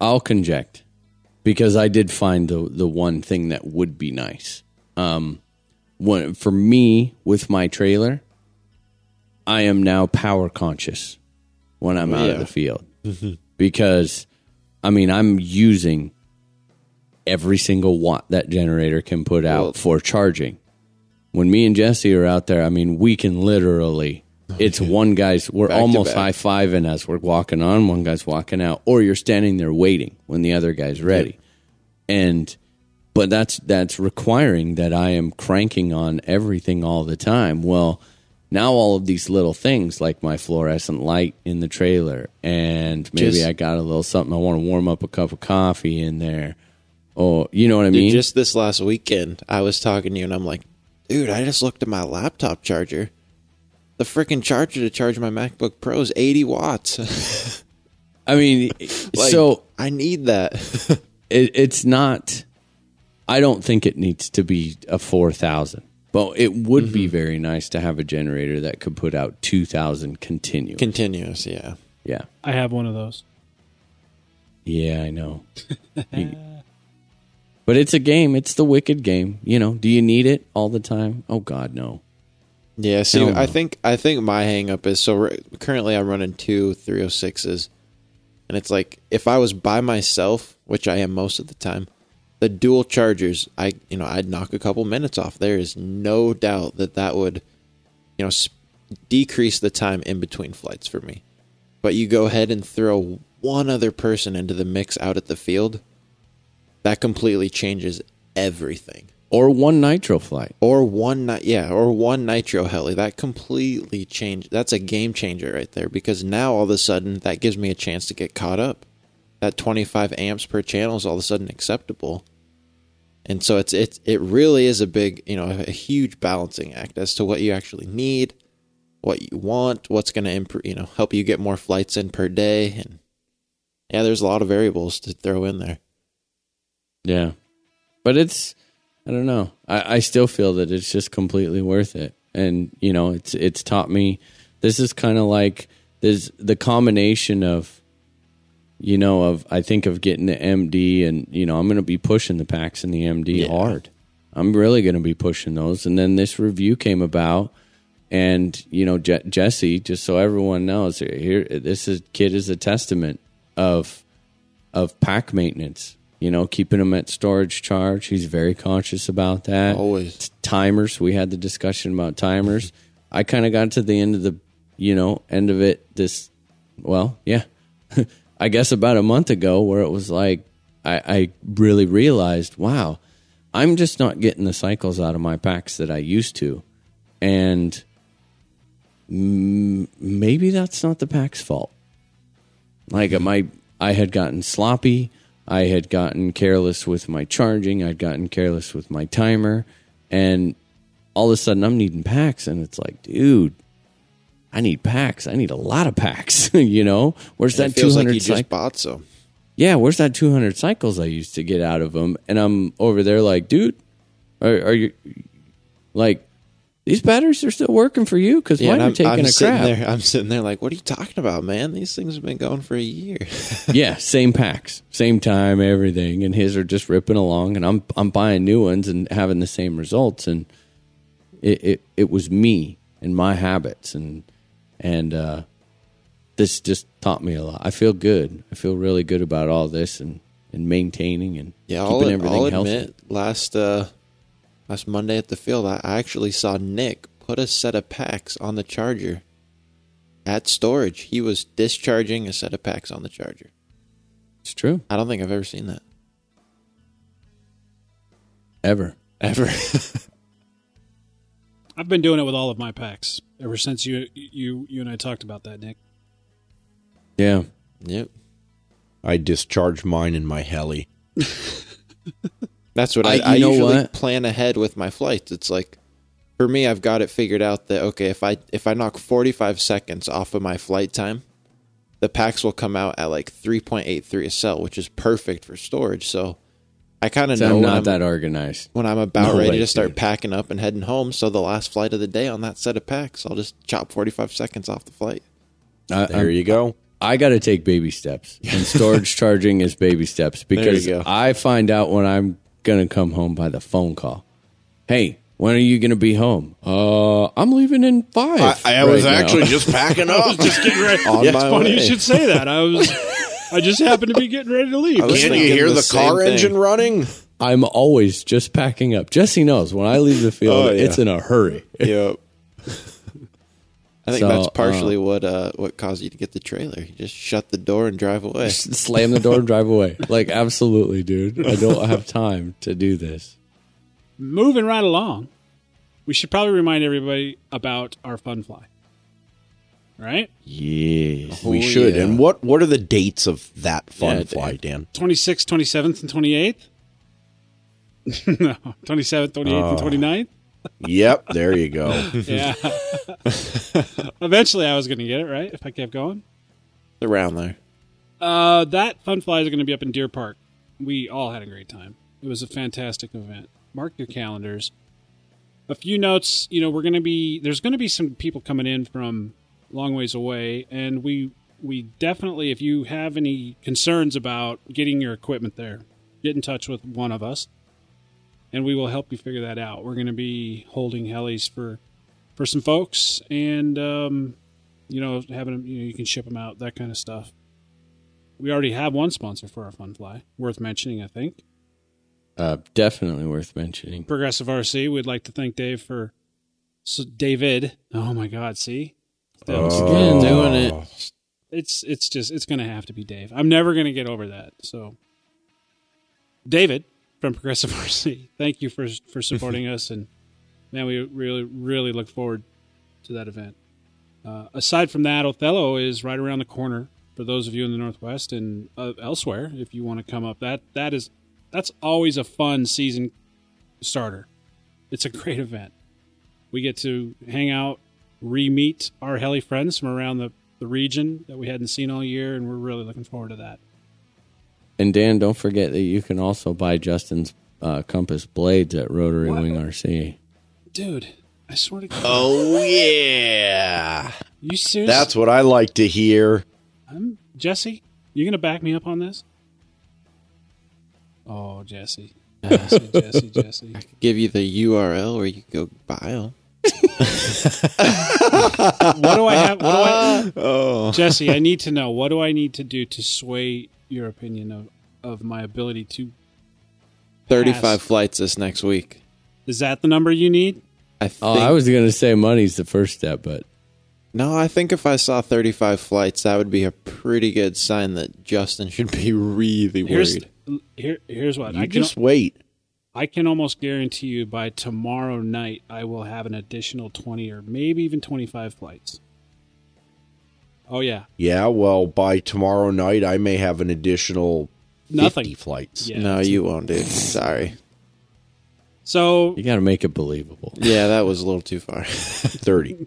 I'll conject because I did find the the one thing that would be nice. Um when for me with my trailer, I am now power conscious when I'm out of the field. because I mean, I'm using every single watt that generator can put out Well- for charging. When me and Jesse are out there, I mean, we can literally. Oh, it's one guy's. We're Back almost high fiving as we're walking on. One guy's walking out, or you're standing there waiting when the other guy's ready. And, but that's that's requiring that I am cranking on everything all the time. Well, now all of these little things like my fluorescent light in the trailer, and maybe Just- I got a little something I want to warm up a cup of coffee in there. Oh, you know what I Dude, mean? just this last weekend, I was talking to you, and I'm like, dude, I just looked at my laptop charger. The freaking charger to charge my MacBook Pro is 80 watts. I mean, Like, so I need that. it, it's not. I don't think it needs to be a four thousand, but it would Mm-hmm. be very nice to have a generator that could put out two thousand continuous. Continuous, yeah. yeah, I have one of those. yeah, I know. You- but it's a game. It's the wicked game. You know. Do you need it all the time? Oh God, no. Yeah, see, Hell no. I think I think my hang up is so r- currently I'm running two 306s, and it's like if I was by myself, which I am most of the time, the dual chargers, I you know I'd knock a couple minutes off. There is no doubt that that would, you know, s- decrease the time in between flights for me. But you go ahead and throw one other person into the mix out at the field, that completely changes everything. or one nitro flight. or one ni- yeah or one nitro heli that completely changed that's a game changer right there because now all of a sudden that gives me a chance to get caught up that 25 amps per channel is all of a sudden acceptable and so it's it's it really is a big you know a huge balancing act as to what you actually need what you want what's going to improve you know help you get more flights in per day and yeah there's a lot of variables to throw in there Yeah. But it's I don't know. I, I still feel that it's just completely worth it. And, you know, it's it's taught me this is kinda like there's the combination of you know, of I think of getting the MD and, you know, I'm gonna be pushing the packs in the MD Yeah. hard. I'm really gonna be pushing those. And then this review came about and, you know, Je- Jesse, just so everyone knows, here this is kid is a testament of of pack maintenance. You know, keeping them at storage charge. He's very conscious about that. Always. timers. We had the discussion about timers. I kind of got to the end of the, you know, end of it. This, well, yeah, I guess about a month ago, where it was like I, I really realized, wow, I'm just not getting the cycles out of my packs that I used to, and mm, maybe that's not the pack's fault. Like my, I had gotten sloppy. I had gotten careless with my charging. I'd gotten careless with my timer, and all of a sudden I'm needing packs, and it's like, dude, I need packs. I need a lot of packs. you know, where's that two hundred? like hundred? just bought some yeah, where's that 200 cycles I used to get out of them? And I'm over there like, dude, are, are you like these batteries are still working for you? Because Yeah, mine are I'm, taking I'm a crap. there. I'm sitting there like, what are you talking about, man? These things have been going for a year. yeah, same packs, same time, everything, and his are just ripping along, and I'm I'm buying new ones and having the same results, and it it, it was me and my habits, and and uh, this just taught me a lot. I feel good. I feel really good about all this and and maintaining and Yeah, keeping I'll, everything I'll healthy. admit, last uh, last Monday at the field, I I actually saw Nick put a set of packs on the charger at storage. He was discharging a set of packs on the charger. It's true. I don't think I've ever seen that Ever. ever. I've been doing it with all of my packs ever since you you you and I talked about that, Nick. Yeah. yep, I discharge mine in my heli. that's what I- I, I, know usually what? plan ahead with my flights. It's like for me, I've got it figured out that okay, if I if I knock forty five seconds off of my flight time, the packs will come out at like three point eight three a cell, which is perfect for storage. So I kind of So know I'm not I'm, that organized. when I'm about No ready way, to start dude. packing up and heading home. So the last flight of the day on that set of packs, I'll just chop 45 seconds off the flight. I, There you go. I got to take baby steps, and storage charging is baby steps because. I find out when I'm gonna come home by the phone call. Hey, when are you gonna be home? Uh, I'm leaving in five. I, I was now." actually just packing up. Just getting ready. On it's my funny you should say that. I was I just happened to be getting ready to leave. I Can you hear the the, car thing. engine running? I'm always just packing up. Jesse knows when I leave the field, Oh, yeah. it's in a hurry. Yep. I think So, that's partially what uh, what caused you to get the trailer. You just shut the door and drive away. Slam the door and drive away. Like absolutely, dude. I don't have time to do this. Moving right along, we should probably remind everybody about our fun fly. Right? Yes. We Oh, should. yeah. And what what are the dates of that fun Yeah, fly, Dan. Dan? 26th, 27th, and 28th? no, 27th, 28th, and 29th? Yep, there you go. Yeah. Eventually, I was going to get it, right? If I kept going. Around there. Uh, that fun fly is going to be up in Deer Park. We all had a great time. It was a fantastic event. Mark your calendars. A few notes. You know, we're going to be there's going to be some people coming in from long ways away, and we we definitely, if you have any concerns about getting your equipment there, get in touch with one of us, and we will help you figure that out. We're going to be holding helis for for some folks, and um, you know, having them, you know, you can ship them out, that kind of stuff. We already have one sponsor for our fun fly, worth mentioning, I think. Uh, definitely worth mentioning. Progressive RC. We'd like to thank Dave for so David. Oh my God! See, That was- Again, Doing it. it's it's just it's going to have to be Dave. I'm never going to get over that. So, David from Progressive RC. Thank you for for supporting us, and man, we really really look forward to that event. Uh, aside from that, Othello is right around the corner for those of you in the Northwest and uh, elsewhere. If you want to come up, that that is that's always a fun season starter. It's a great event. We get to hang out, re meet our heli friends from around the, the region that we hadn't seen all year, and we're really looking forward to that. And Dan, don't forget that you can also buy Justin's uh, Compass blades at Rotary What? Wing RC. Dude, I swear to God. Oh yeah, You serious? that's what I like to hear. I'm, Jesse, you going to back me up on this? Oh, Jesse. Jesse, Jesse, Jesse. I could give you the URL where you can go buy them. What do I have? What do I, Oh, Jesse, I need to know. What do I need to do to sway your opinion of, of my ability to. 35 Pass. flights this next week. Is that the number you need? I oh, think. Oh, I was going to say money's the first step, but no, I think if I saw 35 flights, that would be a pretty good sign that Justin should be really Here's worried. here, here's what You I can just wait. I can almost guarantee you by tomorrow night I will have an additional 20 or maybe even 25 flights. Oh yeah. Yeah, well, by tomorrow night, I may have an additional 50 flights. Yeah. no, you won't, dude. Sorry. So you got to make it believable. Yeah, that was a little too far. 30.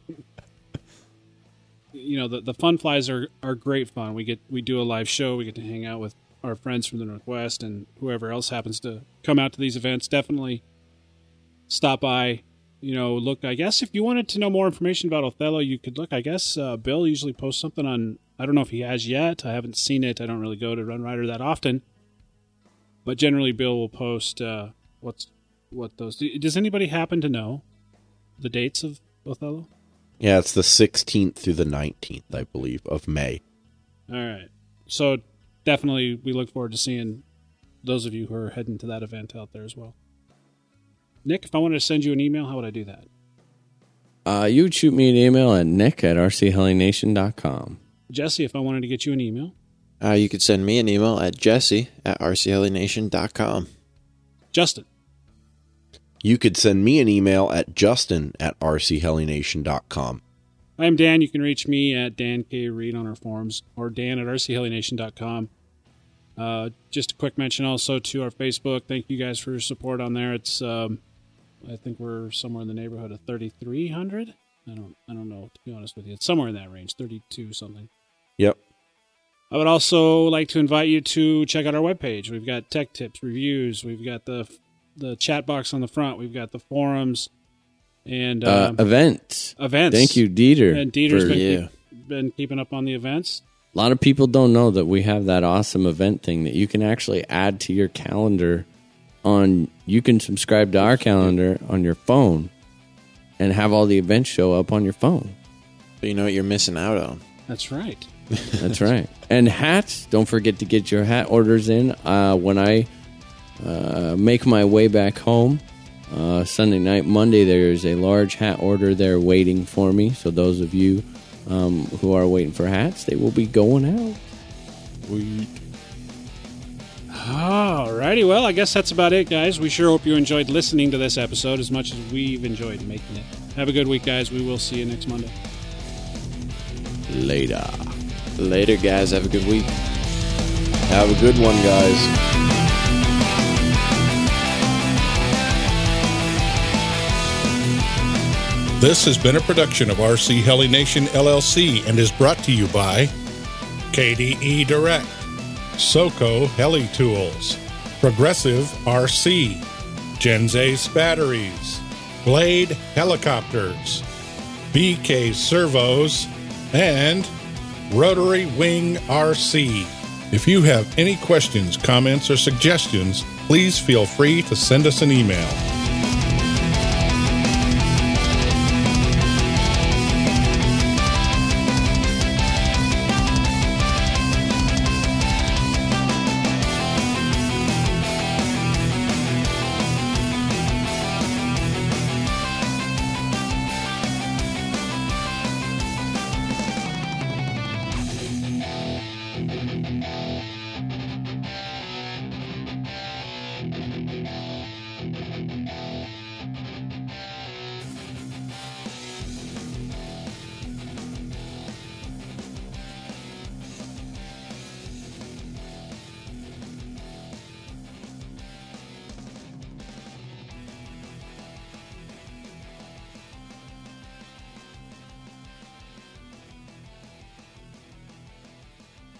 you know the the fun flies are are great fun. We get we do a live show. We get to hang out with our friends from the Northwest and whoever else happens to come out to these events. Definitely stop by. You know, look. I guess if you wanted to know more information about Othello, you could look. I guess uh, Bill usually posts something on. I don't know if he has yet. I haven't seen it. I don't really go to RunRyder that often. But generally, Bill will post uh, what's what those. Does anybody happen to know the dates of Othello? Yeah, it's the 16th through the 19th, I believe, of May. All right. So definitely we look forward to seeing those of you who are heading to that event out there as well. Nick, if I wanted to send you an email, how would I do that? Uh, you would shoot me an email at nick at rchelination.com. Jesse, if I wanted to get you an email. Uh, you could send me an email at jesse at rchelination.com. Justin, You could send me an email at justin at rchelination.com. I am Dan. You can reach me at Dan K. Reed on our forums or Dan at rchelination.com. Uh, just a quick mention also to our Facebook. Thank you guys for your support on there. It's um, I think we're somewhere in the neighborhood of 3,300. I don't I don't know to be honest with you. It's somewhere in that range, 32 something. Yep. I would also like to invite you to check out our webpage. We've got tech tips, reviews. We've got the the chat box on the front. We've got the forums and Uh, um, events. events. Thank you, Dieter. And Dieter's for- been, yeah. keep- been keeping up on the events. A lot of people don't know that we have that awesome event thing that you can actually add to your calendar on you can subscribe to our calendar on your phone and have all the events show up on your phone. So you know what you're missing out on. That's right. That's right. And hats, don't forget to get your hat orders in. Uh, when I uh, make my way back home uh, Sunday night, Monday, there is a large hat order there waiting for me. So those of you um, who are waiting for hats, they will be going out. Alrighty, well, I guess that's about it, guys. We sure hope you enjoyed listening to this episode as much as we've enjoyed making it. Have a good week, guys. We will see you next Monday. Later. Later, guys. Have a good week. Have a good one, guys. This has been a production of RC Heli Nation LLC and is brought to you by KDE Direct, SOCO Heli Tools, Progressive RC, Gens Ace Batteries, Blade Helicopters, BK Servos, and Rotary Wing RC. If you have any questions, comments, or suggestions, please feel free to send us an email.